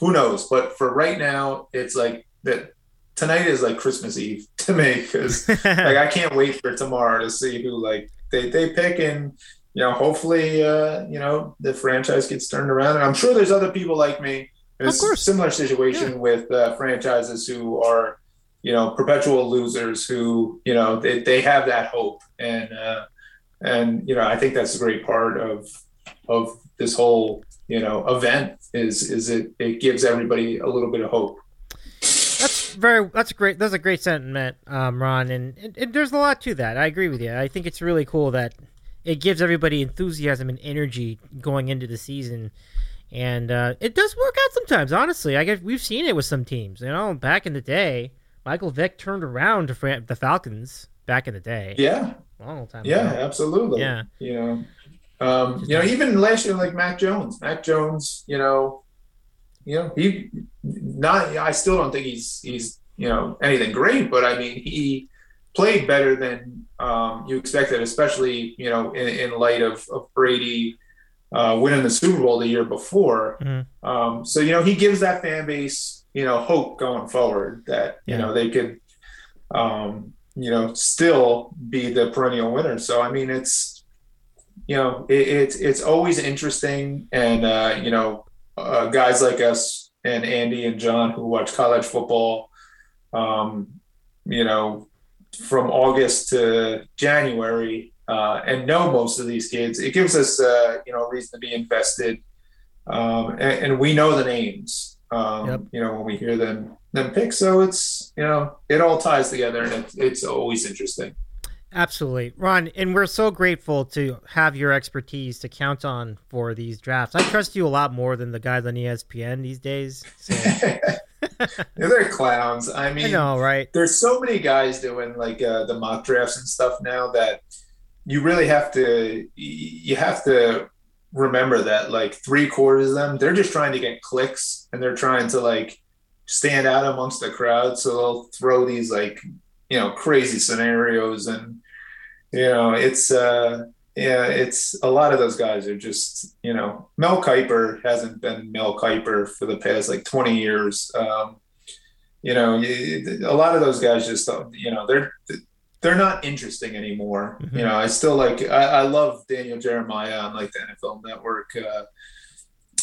who knows? But for right now, it's like that. Tonight is like Christmas Eve to me because like I can't wait for tomorrow to see who like they, they pick and you know hopefully uh, you know the franchise gets turned around and I'm sure there's other people like me in a Of course. similar situation with uh, franchises who are you know perpetual losers who you know they, they have that hope and uh, and you know I think that's a great part of of this whole you know event is is it it gives everybody a little bit of hope. That's very. That's a great. That's a great sentiment, um, Ron. And, and, and there's a lot to that. I agree with you. I think it's really cool that it gives everybody enthusiasm and energy going into the season. And uh, it does work out sometimes. Honestly, I guess we've seen it with some teams. You know, back in the day, Michael Vick turned around to Fran- the Falcons back in the day. Yeah, long time. Yeah, ago. absolutely. Yeah. You know, um, you know, even last year, like Mac Jones, Mac Jones, you know, you know, he not. I still don't think he's he's you know anything great, but I mean, he played better than um, you expected, especially you know in, in light of, of Brady uh, winning the Super Bowl the year before. Mhm. Um, so you know, he gives that fan base you know hope going forward that you know they could um, you know still be the perennial winner. So I mean, it's you know it, it's it's always interesting, and uh, you know uh, guys like us and Andy and John who watch college football, um, you know, from August to January, uh, and know most of these kids, it gives us uh, you know a reason to be invested, um, and, and we know the names. Um, Yep. You know when we hear them them pick, so it's you know it all ties together, and it's, it's always interesting. Absolutely, Ron, and we're so grateful to have your expertise to count on for these drafts. I trust you a lot more than the guys on ESPN these days. So, They're clowns. I mean, I know, right? there's so many guys doing like uh, the mock drafts and stuff now that you really have to you have to remember that like three quarters of them they're just trying to get clicks and they're trying to like stand out amongst the crowd. So they'll throw these like you know crazy scenarios and you know it's uh yeah it's a lot of those guys are just you know mel kiper hasn't been mel kiper for the past like 20 years. Um you know, a lot of those guys just, you know, they're they're not interesting anymore. Mhm. You know, I still like, I, I love Daniel Jeremiah on like the NFL Network. Uh,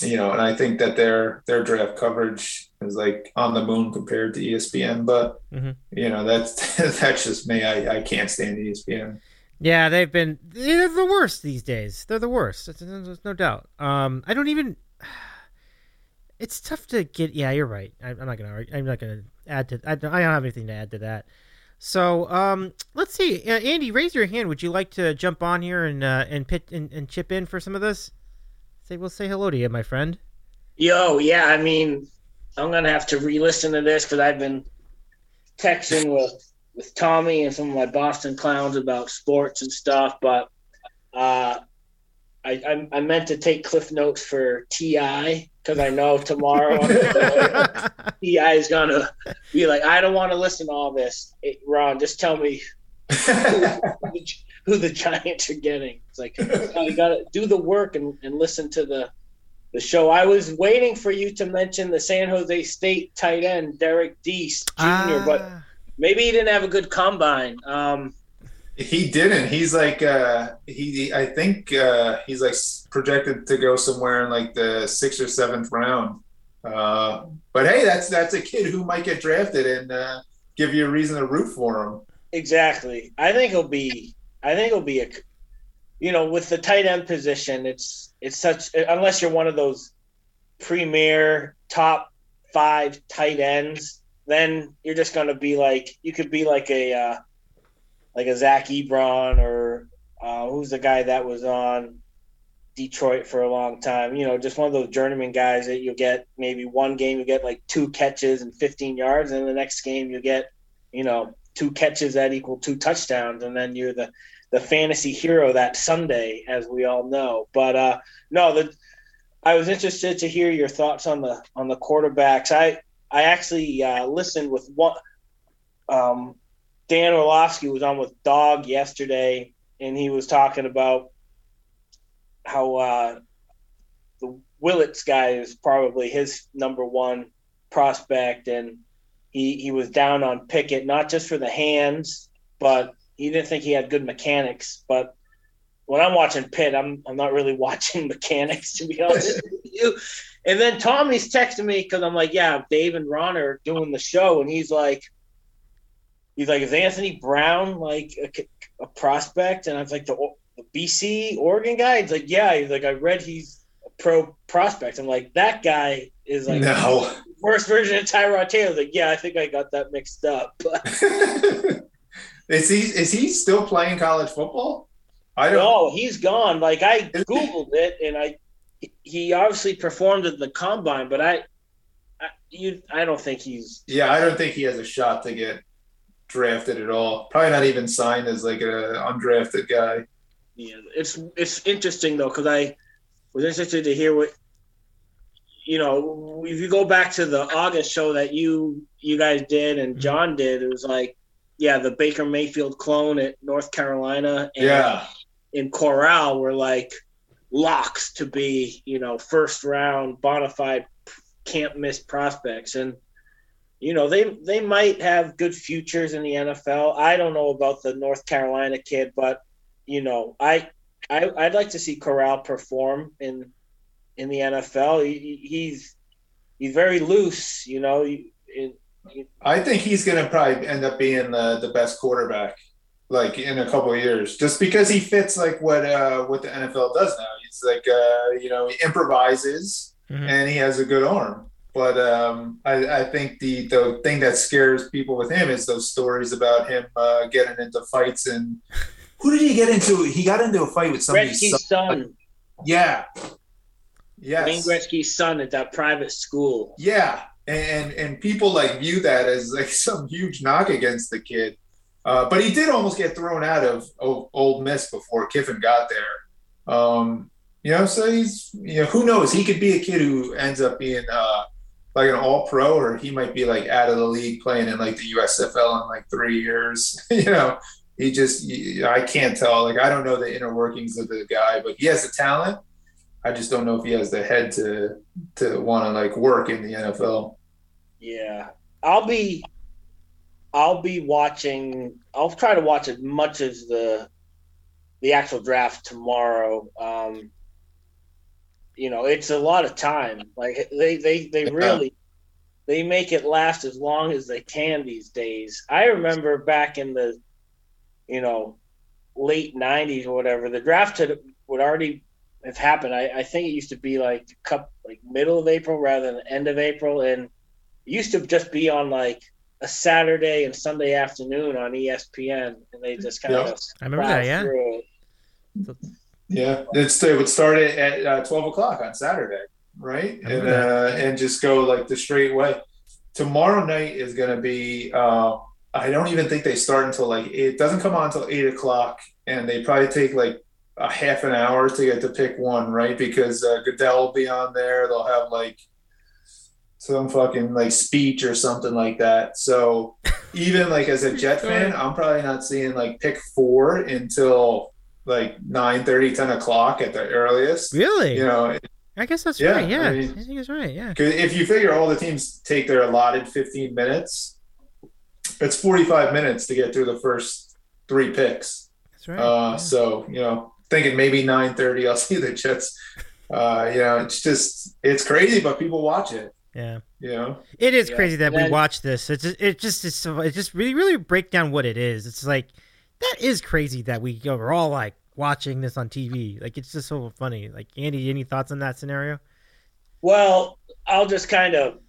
you know, and I think that their their draft coverage is like on the moon compared to ESPN. But Mhm. you know, that's that's just me. I, I can't stand ESPN. Yeah, they've been they're the worst these days. They're the worst. There's, no doubt. Um, I don't even. It's tough to get. Yeah, you're right. I, I'm not gonna. I'm not gonna add to. I don't, I don't have anything to add to that. So, um, let's see. Uh, Andy, raise your hand. Would you like to jump on here and uh, and pit and, and chip in for some of this? Say, we'll say hello to you, my friend. Yo, yeah, I mean, I'm gonna have to re-listen to this because I've been texting with with Tommy and some of my Boston clowns about sports and stuff, but uh, I, I I meant to take cliff notes for Ti because I know tomorrow Ti is gonna be like, I don't want to listen to all this. Ron, just tell me who the Giants are getting. It's like "No, you gotta do the work and, and listen to the the show. I was waiting for you to mention the San Jose State tight end Derrick Deese Jr., but Ah, maybe he didn't have a good combine. Um, He didn't. He's like uh he I think uh he's like projected to go somewhere in like the sixth or seventh round. Uh but hey, that's that's a kid who might get drafted and uh give you a reason to root for him. exactly. I think he'll be. I think he'll be a. You know, with the tight end position, it's it's such unless you're one of those premier top five tight ends, then you're just gonna be like you could be like a uh, like a Zach Ebron or uh, who's the guy that was on Detroit for a long time. You know, just one of those journeyman guys that you'll get maybe one game you get like two catches and 15 yards, and the next game you get, you know, two catches that equal two touchdowns, and then you're the the fantasy hero that Sunday, as we all know. But uh, no, the I was interested to hear your thoughts on the on the quarterbacks. I I actually uh, listened with one. Um, Dan Orlovsky was on with Dog yesterday, and he was talking about how uh, the Willis guy is probably his number one prospect, and he he was down on Pickett not just for the hands, but he didn't think he had good mechanics. But when I'm watching Pitt, I'm I'm not really watching mechanics to be honest with you. And then Tommy's texting me because I'm like, yeah, Dave and Ron are doing the show, and he's like, he's like, is Anthony Brown like a, a prospect? And I was like, the, the BC Oregon guy. He's like, yeah. He's like, I read he's a pro prospect. I'm like, that guy is like No. first version of Tyrod Taylor. Like, yeah, I think I got that mixed up. Is he is he still playing college football? I don't. no, he's gone. Like I googled it, and I he obviously performed at the combine, but I, I you I don't think he's Yeah, I don't think he has a shot to get drafted at all. Probably not even signed as like a undrafted guy. Yeah, it's it's interesting though because I was interested to hear what you know. If you go back to the August show that you you guys did and mm-hmm. John did, it was like, yeah, the Baker Mayfield clone at North Carolina and Yeah. in Corral were like locks to be you know first round bona fide can't miss prospects and. You know they they might have good futures in the NFL. I don't know about the North Carolina kid, but you know, I, I I'd like to see Corral perform in in the NFL. He, he's he's very loose, you know. He, in, I think he's going to probably end up being the, the best quarterback, like in a couple of years, just because he fits like what uh, what the NFL does now. He's like uh, you know he improvises Mhm. and he has a good arm. But um, I, I think the the thing that scares people with him is those stories about him uh, getting into fights and who did he get into? He got into a fight with somebody's Gretzky's son. son, Yeah. Wayne Yes. Gretzky's son at that private school. Yeah, and and people like view that as like some huge knock against the kid. Uh, but he did almost get thrown out of O- Ole Miss before Kiffin got there. Um, you know, so he's you know who knows? He could be a kid who ends up being uh, like an All Pro, or he might be like out of the league playing in like the USFL in like three years. you know, he just I can't tell. Like I don't know the inner workings of the guy, but he has the talent. I just don't know if he has the head to to want to like work in the NFL. Yeah, I'll be I'll be watching. I'll try to watch as much as the the actual draft tomorrow. Um, you know, it's a lot of time. Like they they they Yeah. really they make it last as long as they can these days. I remember back in the you know late '90s or whatever, the draft had would already have happened. I, I think it used to be like cup like middle of April rather than the end of April, and it used to just be on like a Saturday and Sunday afternoon on ESPN, and they just kind Yeah. of I remember that, yeah. Through it. Yeah, it's it would start at, at uh, twelve o'clock on Saturday, right? And uh, and just go like the straight way. Tomorrow night is going to be. Uh, I don't even think they start until like it doesn't come on until eight o'clock, and they probably take like a half an hour to get to pick one, right? Because uh, Goodell will be on there. They'll have like some fucking like speech or something like that. So even like as a Jet fan, I'm probably not seeing like pick four until like 9 10 o'clock at the earliest. Really? You know, I guess that's Yeah, right. Yeah, I I, think it's right. Yeah. 'cause if you figure all the teams take their allotted 15 minutes, it's 45 minutes to get through the first three picks. That's right. Uh, yeah. So, you know, thinking maybe 9:30, I'll see the Jets. Uh, you know, it's just it's crazy, but people watch it. yeah. You know, It is Yeah. crazy that And we watch this. It's just, it just is so it just really really break down what it is. It's like that is crazy that we go, we're all like watching this on TV. Like it's just so funny. Like Andy, any thoughts on that scenario? Well, I'll just kind of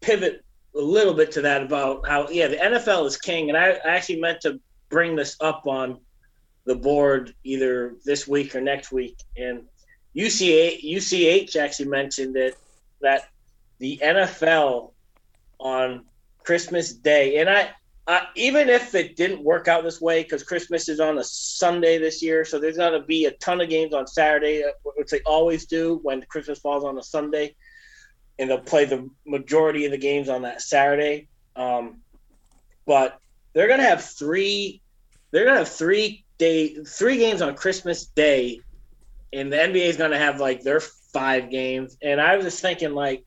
pivot a little bit to that about how yeah the NFL is king, and I, I actually meant to bring this up on the board either this week or next week. And UCA, UCH actually mentioned it that the NFL on Christmas Day, and I, I even if it didn't work out this way, because Christmas is on a Sunday this year, so there's going to be a ton of games on Saturday, uh, which they always do when Christmas falls on a Sunday, and they'll play the majority of the games on that Saturday. Um, but they're going to have three. They're going to have three day, three games on Christmas Day, and the NBA is going to have like their five games. And I was just thinking, like,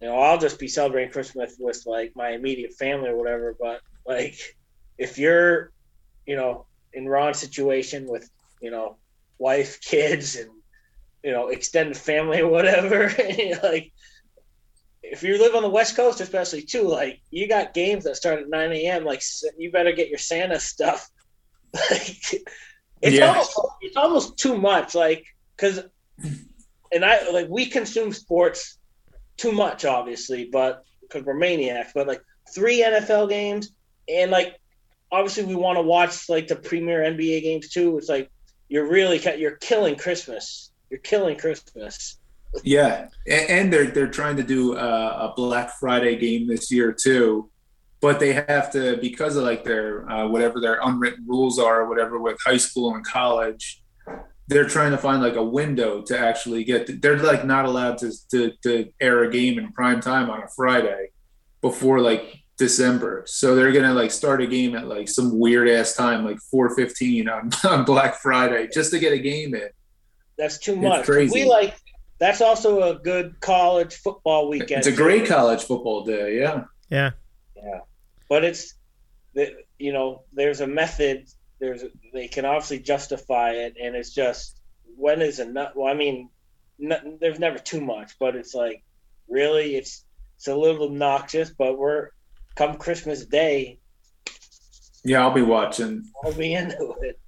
you know, I'll just be celebrating Christmas with like my immediate family or whatever. But like, if you're, you know, in Ron's situation with, you know, wife, kids, and you know, extended family or whatever, like, if you live on the West Coast, especially too, like, you got games that start at 9 a.m. Like, you better get your Santa stuff. like, it's Yeah. almost it's almost too much. Like, because, and I like we consume sports too much, obviously, but because we're maniacs. But like three NFL games, and like obviously we want to watch like the premier NBA games too. It's like you're really you're killing Christmas. You're killing Christmas. Yeah, and, they're they're trying to do uh, a Black Friday game this year too, but they have to because of like their uh, whatever their unwritten rules are or whatever with high school and college. They're trying to find like a window to actually get. They're like not allowed to to, to air a game in prime time on a Friday before like December. So they're gonna like start a game at like some weird ass time, like four fifteen on on Black Friday, just to get a game in. That's too much. It's much. crazy. We like that's also a good college football weekend. It's a too. great college football day. Yeah. Yeah. Yeah, but it's the you know there's a method. There's they can obviously justify it, and it's just when is enough. Well, I mean, n- there's never too much, but it's like really, it's it's a little obnoxious. But we're come Christmas Day, Yeah, I'll be watching. I'll be into it.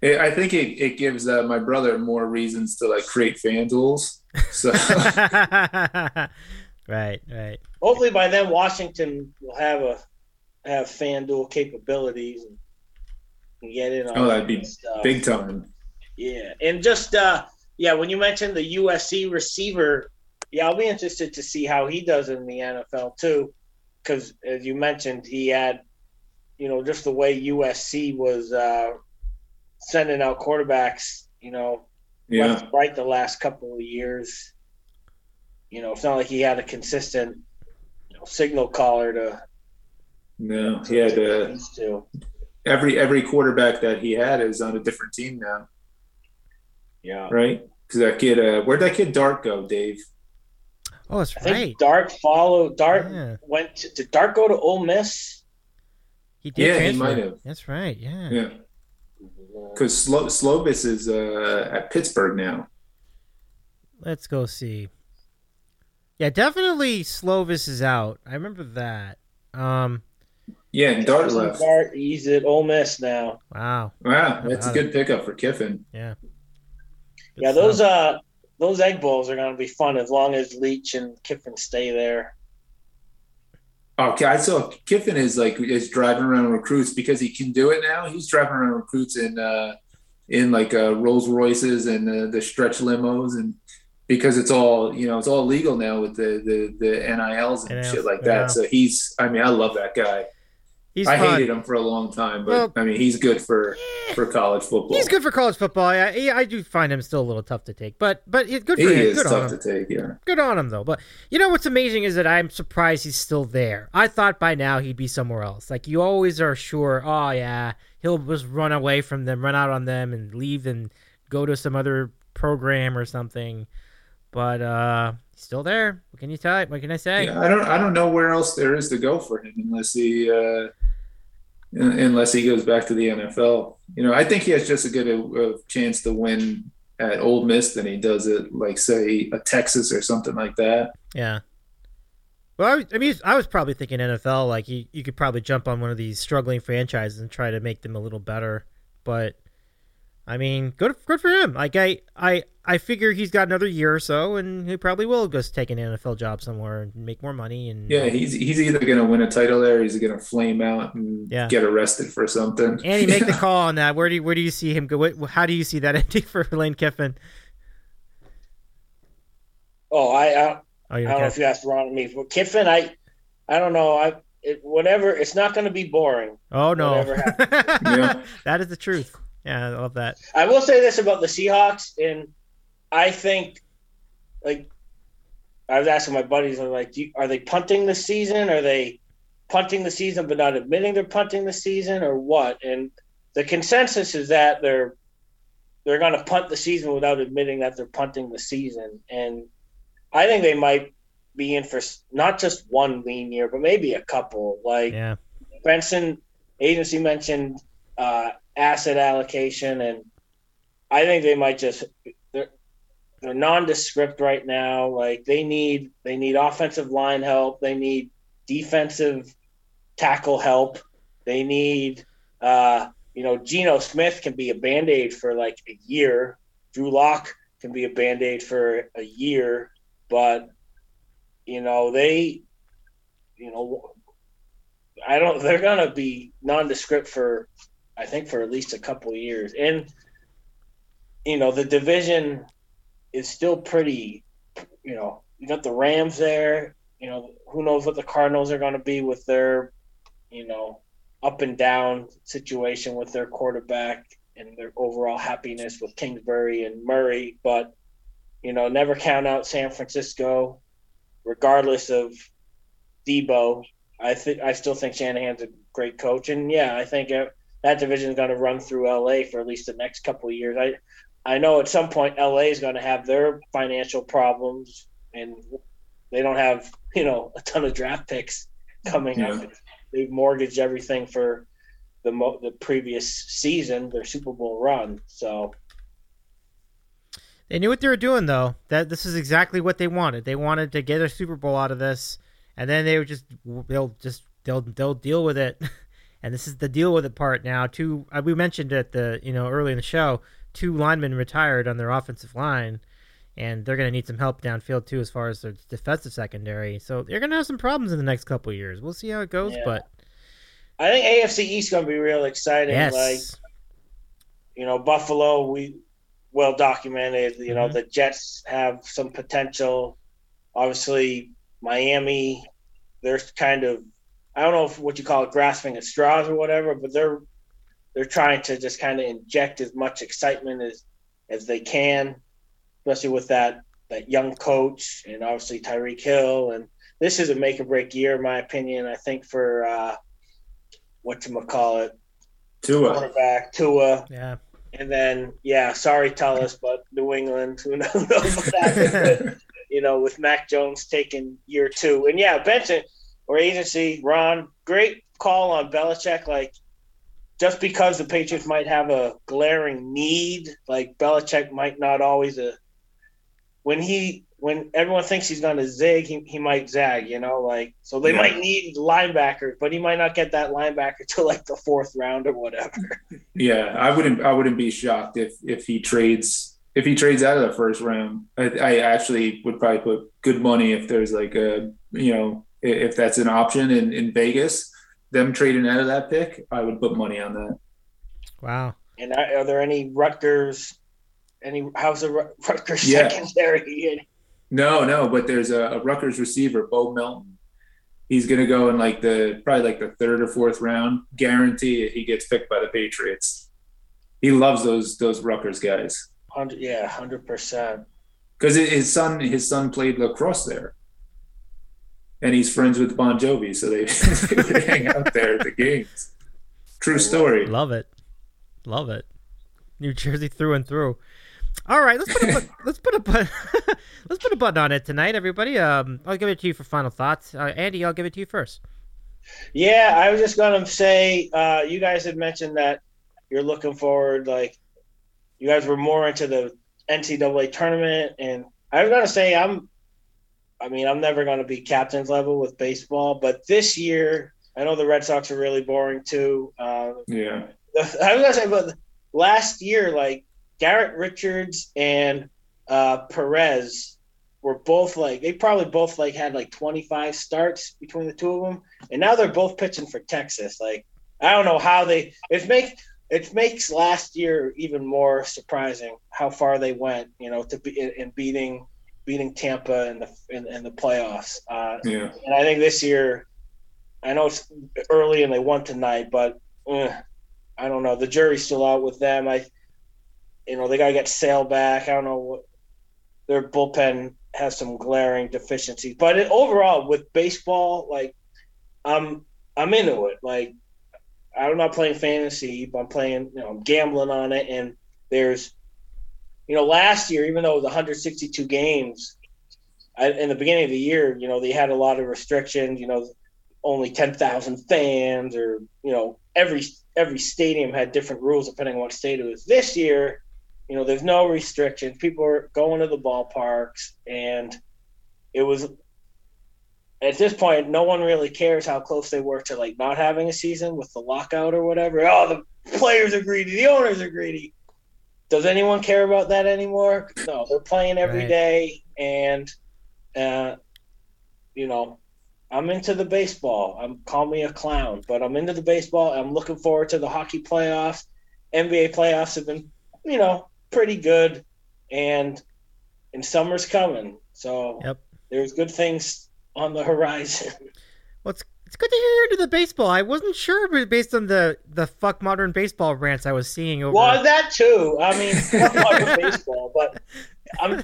It, I think it, it gives uh, my brother more reasons to like create fan duels. So right, right. Hopefully by then Washington will have a have fan FanDuel capabilities and, and get in on Oh, that'd be stuff. big time. Yeah, and just uh, yeah, when you mentioned the USC receiver, yeah, I'll be interested to see how he does in the NFL too, because as you mentioned, he had, you know, just the way USC was uh, sending out quarterbacks, you know, Yeah, left right the last couple of years. You know, it's not like he had a consistent you know, signal caller to. no, he had to. Every every quarterback that he had is on a different team now, Yeah, right? Because that kid, uh, where'd that kid Dart go, Dave? Oh, that's I think right. Dart followed. Dart Yeah. went. To, did Dart go to Ole Miss? He did Yeah, he might have. That's right. Yeah. Yeah, because Slo- Slovis is uh, at Pittsburgh now. Let's go see. Yeah, definitely Slovis is out. I remember that. Um, Yeah, and Dart left. Dart, he's at Ole Miss now. wow. Wow, that's a good pickup for Kiffin. Yeah. Good Yeah, those stuff. uh those egg bowls are gonna be fun as long as Leach and Kiffin stay there. Okay, I saw Kiffin is like is driving around recruits because he can do it now. He's driving around recruits in uh, in like uh, Rolls Royces and uh, the stretch limos, and because it's all you know, it's all legal now with the the, the NILs and NILs, shit like yeah. that. So he's, I mean, I love that guy. He's I fun. hated him for a long time, but Well- I mean, he's good for for college football. He's good for college football. I, I, do find him still a little tough to take, but but it's good He him. is Good tough to take. Yeah. Good on him though. But you know what's amazing is that I'm surprised he's still there. I thought by now he'd be somewhere else. Like you always are sure. Oh yeah, he'll just run away from them, run out on them, and leave and go to some other program or something. But uh still there. What can you tell? What can I say? Yeah, I don't I don't know where else there is to go for him unless he uh, unless he goes back to the NFL. You know, I think he has just as good a, a chance to win at Ole Miss than he does at like say a Texas or something like that. Yeah. Well, I, I mean, I was probably thinking NFL. Like you, you could probably jump on one of these struggling franchises and try to make them a little better. But I mean, good good for him. Like I I I figure he's got another year or so, and he probably will just take an NFL job somewhere and make more money. And yeah, he's he's either going to win a title there, or he's going to flame out and Yeah. get arrested for something. Andy, make the call on that. Where do you, where do you see him go? What, how do you see that ending for Lane Kiffin? Oh, I, I Oh, I don't know if you asked Ron or me. For Kiffin, I I don't know. I it, whatever. It's not going to be boring. Oh no, Yeah. that is the truth. Yeah, I love that. I will say this about the Seahawks, and I think, like, I was asking my buddies, I'm like, do you, are they punting the season? Are they punting the season but not admitting they're punting the season, or what? And the consensus is that they're they're going to punt the season without admitting that they're punting the season, and I think they might be in for not just one lean year, but maybe a couple. Like Yeah, Benson agency mentioned uh, asset allocation, and I think they might just they're they're nondescript right now. Like they need they need offensive line help, they need defensive tackle help, they need uh, you know Geno Smith can be a band aid for like a year. Drew Lock can be a band aid for a year, but you know they you know I don't. They're gonna be nondescript for, I think, for at least a couple years. And you know, the division is still pretty. You know, you got the Rams there. You know, who knows what the Cardinals are going to be with their, you know, up and down situation with their quarterback and their overall happiness with Kingsbury and Murray. But you know, never count out San Francisco, regardless of Deebo. I think I still think Shanahan's a great coach, and yeah, I think uh, that division is going to run through LA for at least the next couple of years. I I know at some point LA is going to have their financial problems, and they don't have you know a ton of draft picks coming Yeah. up. They've mortgaged everything for the mo- the previous season, their Super Bowl run. So they knew what they were doing though. That this is exactly what they wanted. They wanted to get a Super Bowl out of this, and then they would just they'll just they'll they'll deal with it. And this is the deal with it part now. Two uh, we mentioned at the you know early in the show, two linemen retired on their offensive line, and they're going to need some help downfield too as far as their defensive secondary. So they're going to have some problems in the next couple of years. We'll see how it goes, Yeah. but I think AFC East going to be real exciting. yes, Like you know, Buffalo, we well documented. You know, Mhm. the Jets have some potential. Obviously, Miami, they're kind of I don't know if what you call it, grasping at straws or whatever, but they're they're trying to just kind of inject as much excitement as as they can, especially with that that young coach and obviously Tyreek Hill. And this is a make or break year, in my opinion. I think for uh, what you call it, Tua. quarterback Tua. yeah. And then, yeah, sorry, Tullis, but New England, who knows what happened, but, you know, with Mac Jones taking year two. And yeah, Benson or agency, Ron, great call on Belichick. Like, just because the Patriots might have a glaring need, like Belichick might not always uh when he when everyone thinks he's going to zig, he, he might zag, you know, like so they Yeah. might need linebacker, but he might not get that linebacker till like the fourth round or whatever. Yeah, I wouldn't. I wouldn't be shocked if if he trades if he trades out of the first round. I, I actually would probably put good money if there's like a you know if that's an option in in Vegas. Them trading out of that pick, I would put money on that. Wow. And are, are there any Rutgers? Any how's the Rutgers Yeah. secondary? No, no, but there's a, a Rutgers receiver, Bo Melton. He's gonna go in like the probably like the third or fourth round. Guarantee he gets picked by the Patriots. He loves those those Rutgers guys Hundred, yeah, hundred percent. because his son his son played lacrosse there, and he's friends with Bon Jovi, so they, they would hang out there at the games. True story. Love it. Love it. New Jersey through and through. All right, let's put a button, let's put a button, let's put a button on it tonight, everybody. Um, I'll give it to you for final thoughts. Uh, Andy, I'll give it to you first. Yeah, I was just gonna say, uh, you guys had mentioned that you're looking forward, like you guys were more into the NCAA tournament, and I was gonna say I'm, I mean, I'm never gonna be captain's level with baseball, but this year I know the Red Sox are really boring too. Uh, Yeah, I was gonna say, but last year, like Garrett Richards and uh, Perez were both like they probably both like had like 25 starts between the two of them, and now they're both pitching for Texas. Like I don't know how they it make it makes last year even more surprising how far they went. You know, to be in, in beating beating Tampa in the in, in the playoffs. Uh, Yeah. and I think this year, I know it's early and they won tonight, but uh, I don't know. The jury's still out with them. I, you know, they got to get Sale back. I don't know what their bullpen has some glaring deficiencies, but it, overall with baseball, like I'm I'm into it. Like I'm not playing fantasy, but I'm playing. You know, I'm gambling on it, and there's you know, last year, even though it was 162 games, I, in the beginning of the year, you know, they had a lot of restrictions. You know, only 10,000 fans, or you know, every every stadium had different rules depending on what state it was. This year, you know, there's no restrictions. People are going to the ballparks, and it was at this point, no one really cares how close they were to like not having a season with the lockout or whatever. Oh, the players are greedy, the owners are greedy does anyone care about that anymore? No, they're playing every Right. day, and uh, you know, I'm into the baseball. I'm call me a clown, but I'm into the baseball. I'm looking forward to the hockey playoffs. NBA playoffs have been, you know, pretty good, and and summer's coming, so Yep. there's good things on the horizon. Well, it's, it's good to hear you're into the baseball. I wasn't sure, but based on the the fuck modern baseball rants I was seeing over. Well, that too. I mean, not much baseball, but I'm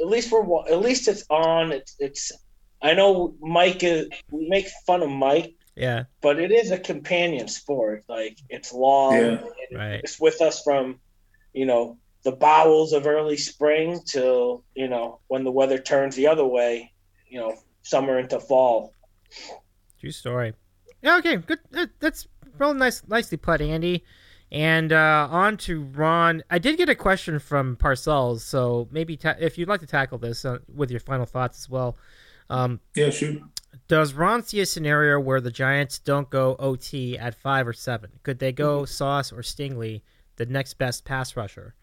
at least we're at least it's on. It's it's. I know Mike is. We make fun of Mike, yeah, but it is a companion sport. Like it's long. Yeah. and Right. It's with us from, you know, the bowels of early spring till you know when the weather turns the other way. You know, summer into fall. True story. Yeah, okay, good. That's real nice, nicely put, Andy. And uh, on to Ron. I did get a question from Parcells, so maybe ta- if you'd like to tackle this uh, with your final thoughts as well. Um, Yeah, shoot. Does Ron see a scenario where the Giants don't go OT at five or seven? Could they go Sauce or Stingley, the next best pass rusher?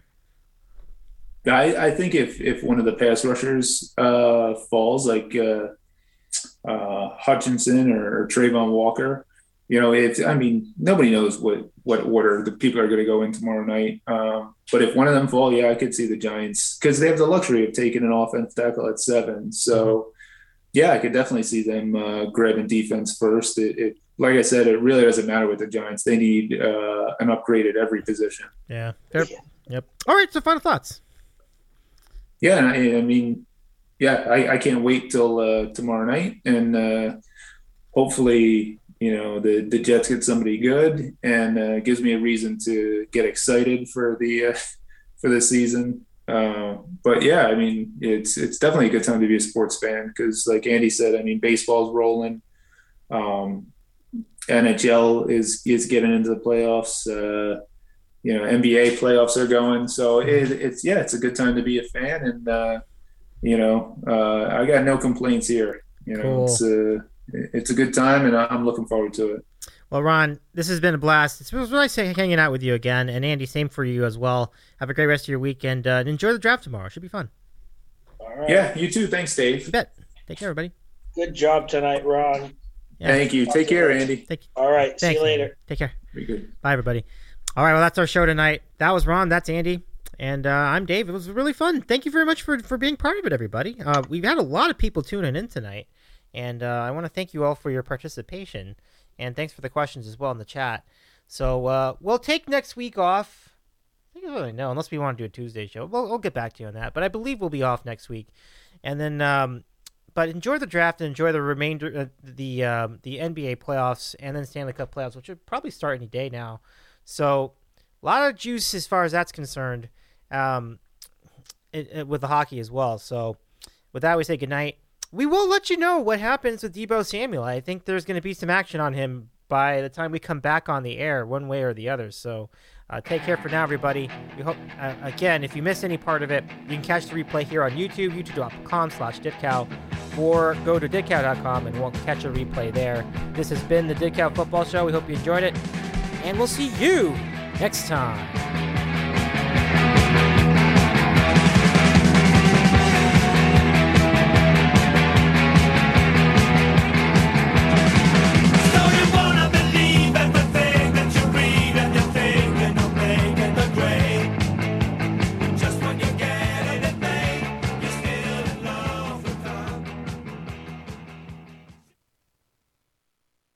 I, I think if if one of the pass rushers uh, falls, like uh, Hutchinson or, or Travon Walker, you know, it's I mean nobody knows what what order the people are going to go in tomorrow night. Um, but if one of them fall, yeah, I could see the Giants because they have the luxury of taking an offense tackle at seven. So yeah, I could definitely see them uh, grabbing defense first. It, it like I said, it really doesn't matter with the Giants. They need uh, an upgrade at every position. Yeah. Fair. Yep. All right. So final thoughts. yeah, I, I mean, yeah, I, I can't wait till uh, tomorrow night, and uh, hopefully, you know, the the Jets get somebody good, and uh, gives me a reason to get excited for the uh, for the season. Uh, but yeah, I mean, it's it's definitely a good time to be a sports fan because, like Andy said, I mean, baseball's rolling. Um, NHL is is getting into the playoffs. Uh, you know NBA playoffs are going, so it, it's yeah, it's a good time to be a fan, and uh, you know uh, I got no complaints here. You know, Cool. it's a it's a good time, and I'm looking forward to it. Well, Ron, this has been a blast. It was nice hanging out with you again, and Andy, same for you as well. Have a great rest of your weekend. Uh, and enjoy the draft tomorrow. It Should be fun. All right. Yeah, you too. Thanks, You Dave. bet. Take care, everybody. Good job tonight, Ron. Yeah. Thank you. Take care, Andy. Thank you. All right. Thanks, see you later. Andy. Take care. Be good. Bye, everybody. All right, well, that's our show tonight. That was Ron. That's Andy. And uh, I'm Dave. It was really fun. Thank you very much for, for being part of it, everybody. Uh, we've had a lot of people tuning in tonight. And uh, I want to thank you all for your participation. And thanks for the questions as well in the chat. So uh, we'll take next week off. I don't really know, unless we want to do a Tuesday show. We'll, we'll get back to you on that. But I believe we'll be off next week. And then, um, but enjoy the draft and enjoy the remainder, uh, the um, the NBA playoffs and then Stanley Cup playoffs, which should probably start any day now. So a lot of juice as far as that's concerned, um, it, it- with the hockey as well. So with that, we say goodnight. We will let you know what happens with Deebo Samuel. I think there's going to be some action on him by the time we come back on the air, one way or the other. So uh, take care for now, everybody. We hope uh, again, if you miss any part of it, you can catch the replay here on YouTube, youtube.com/slash ditcow, or go to ditcow.com and we'll catch a replay there. This has been the Ditcow Football Show. We hope you enjoyed it, and we'll see you next time.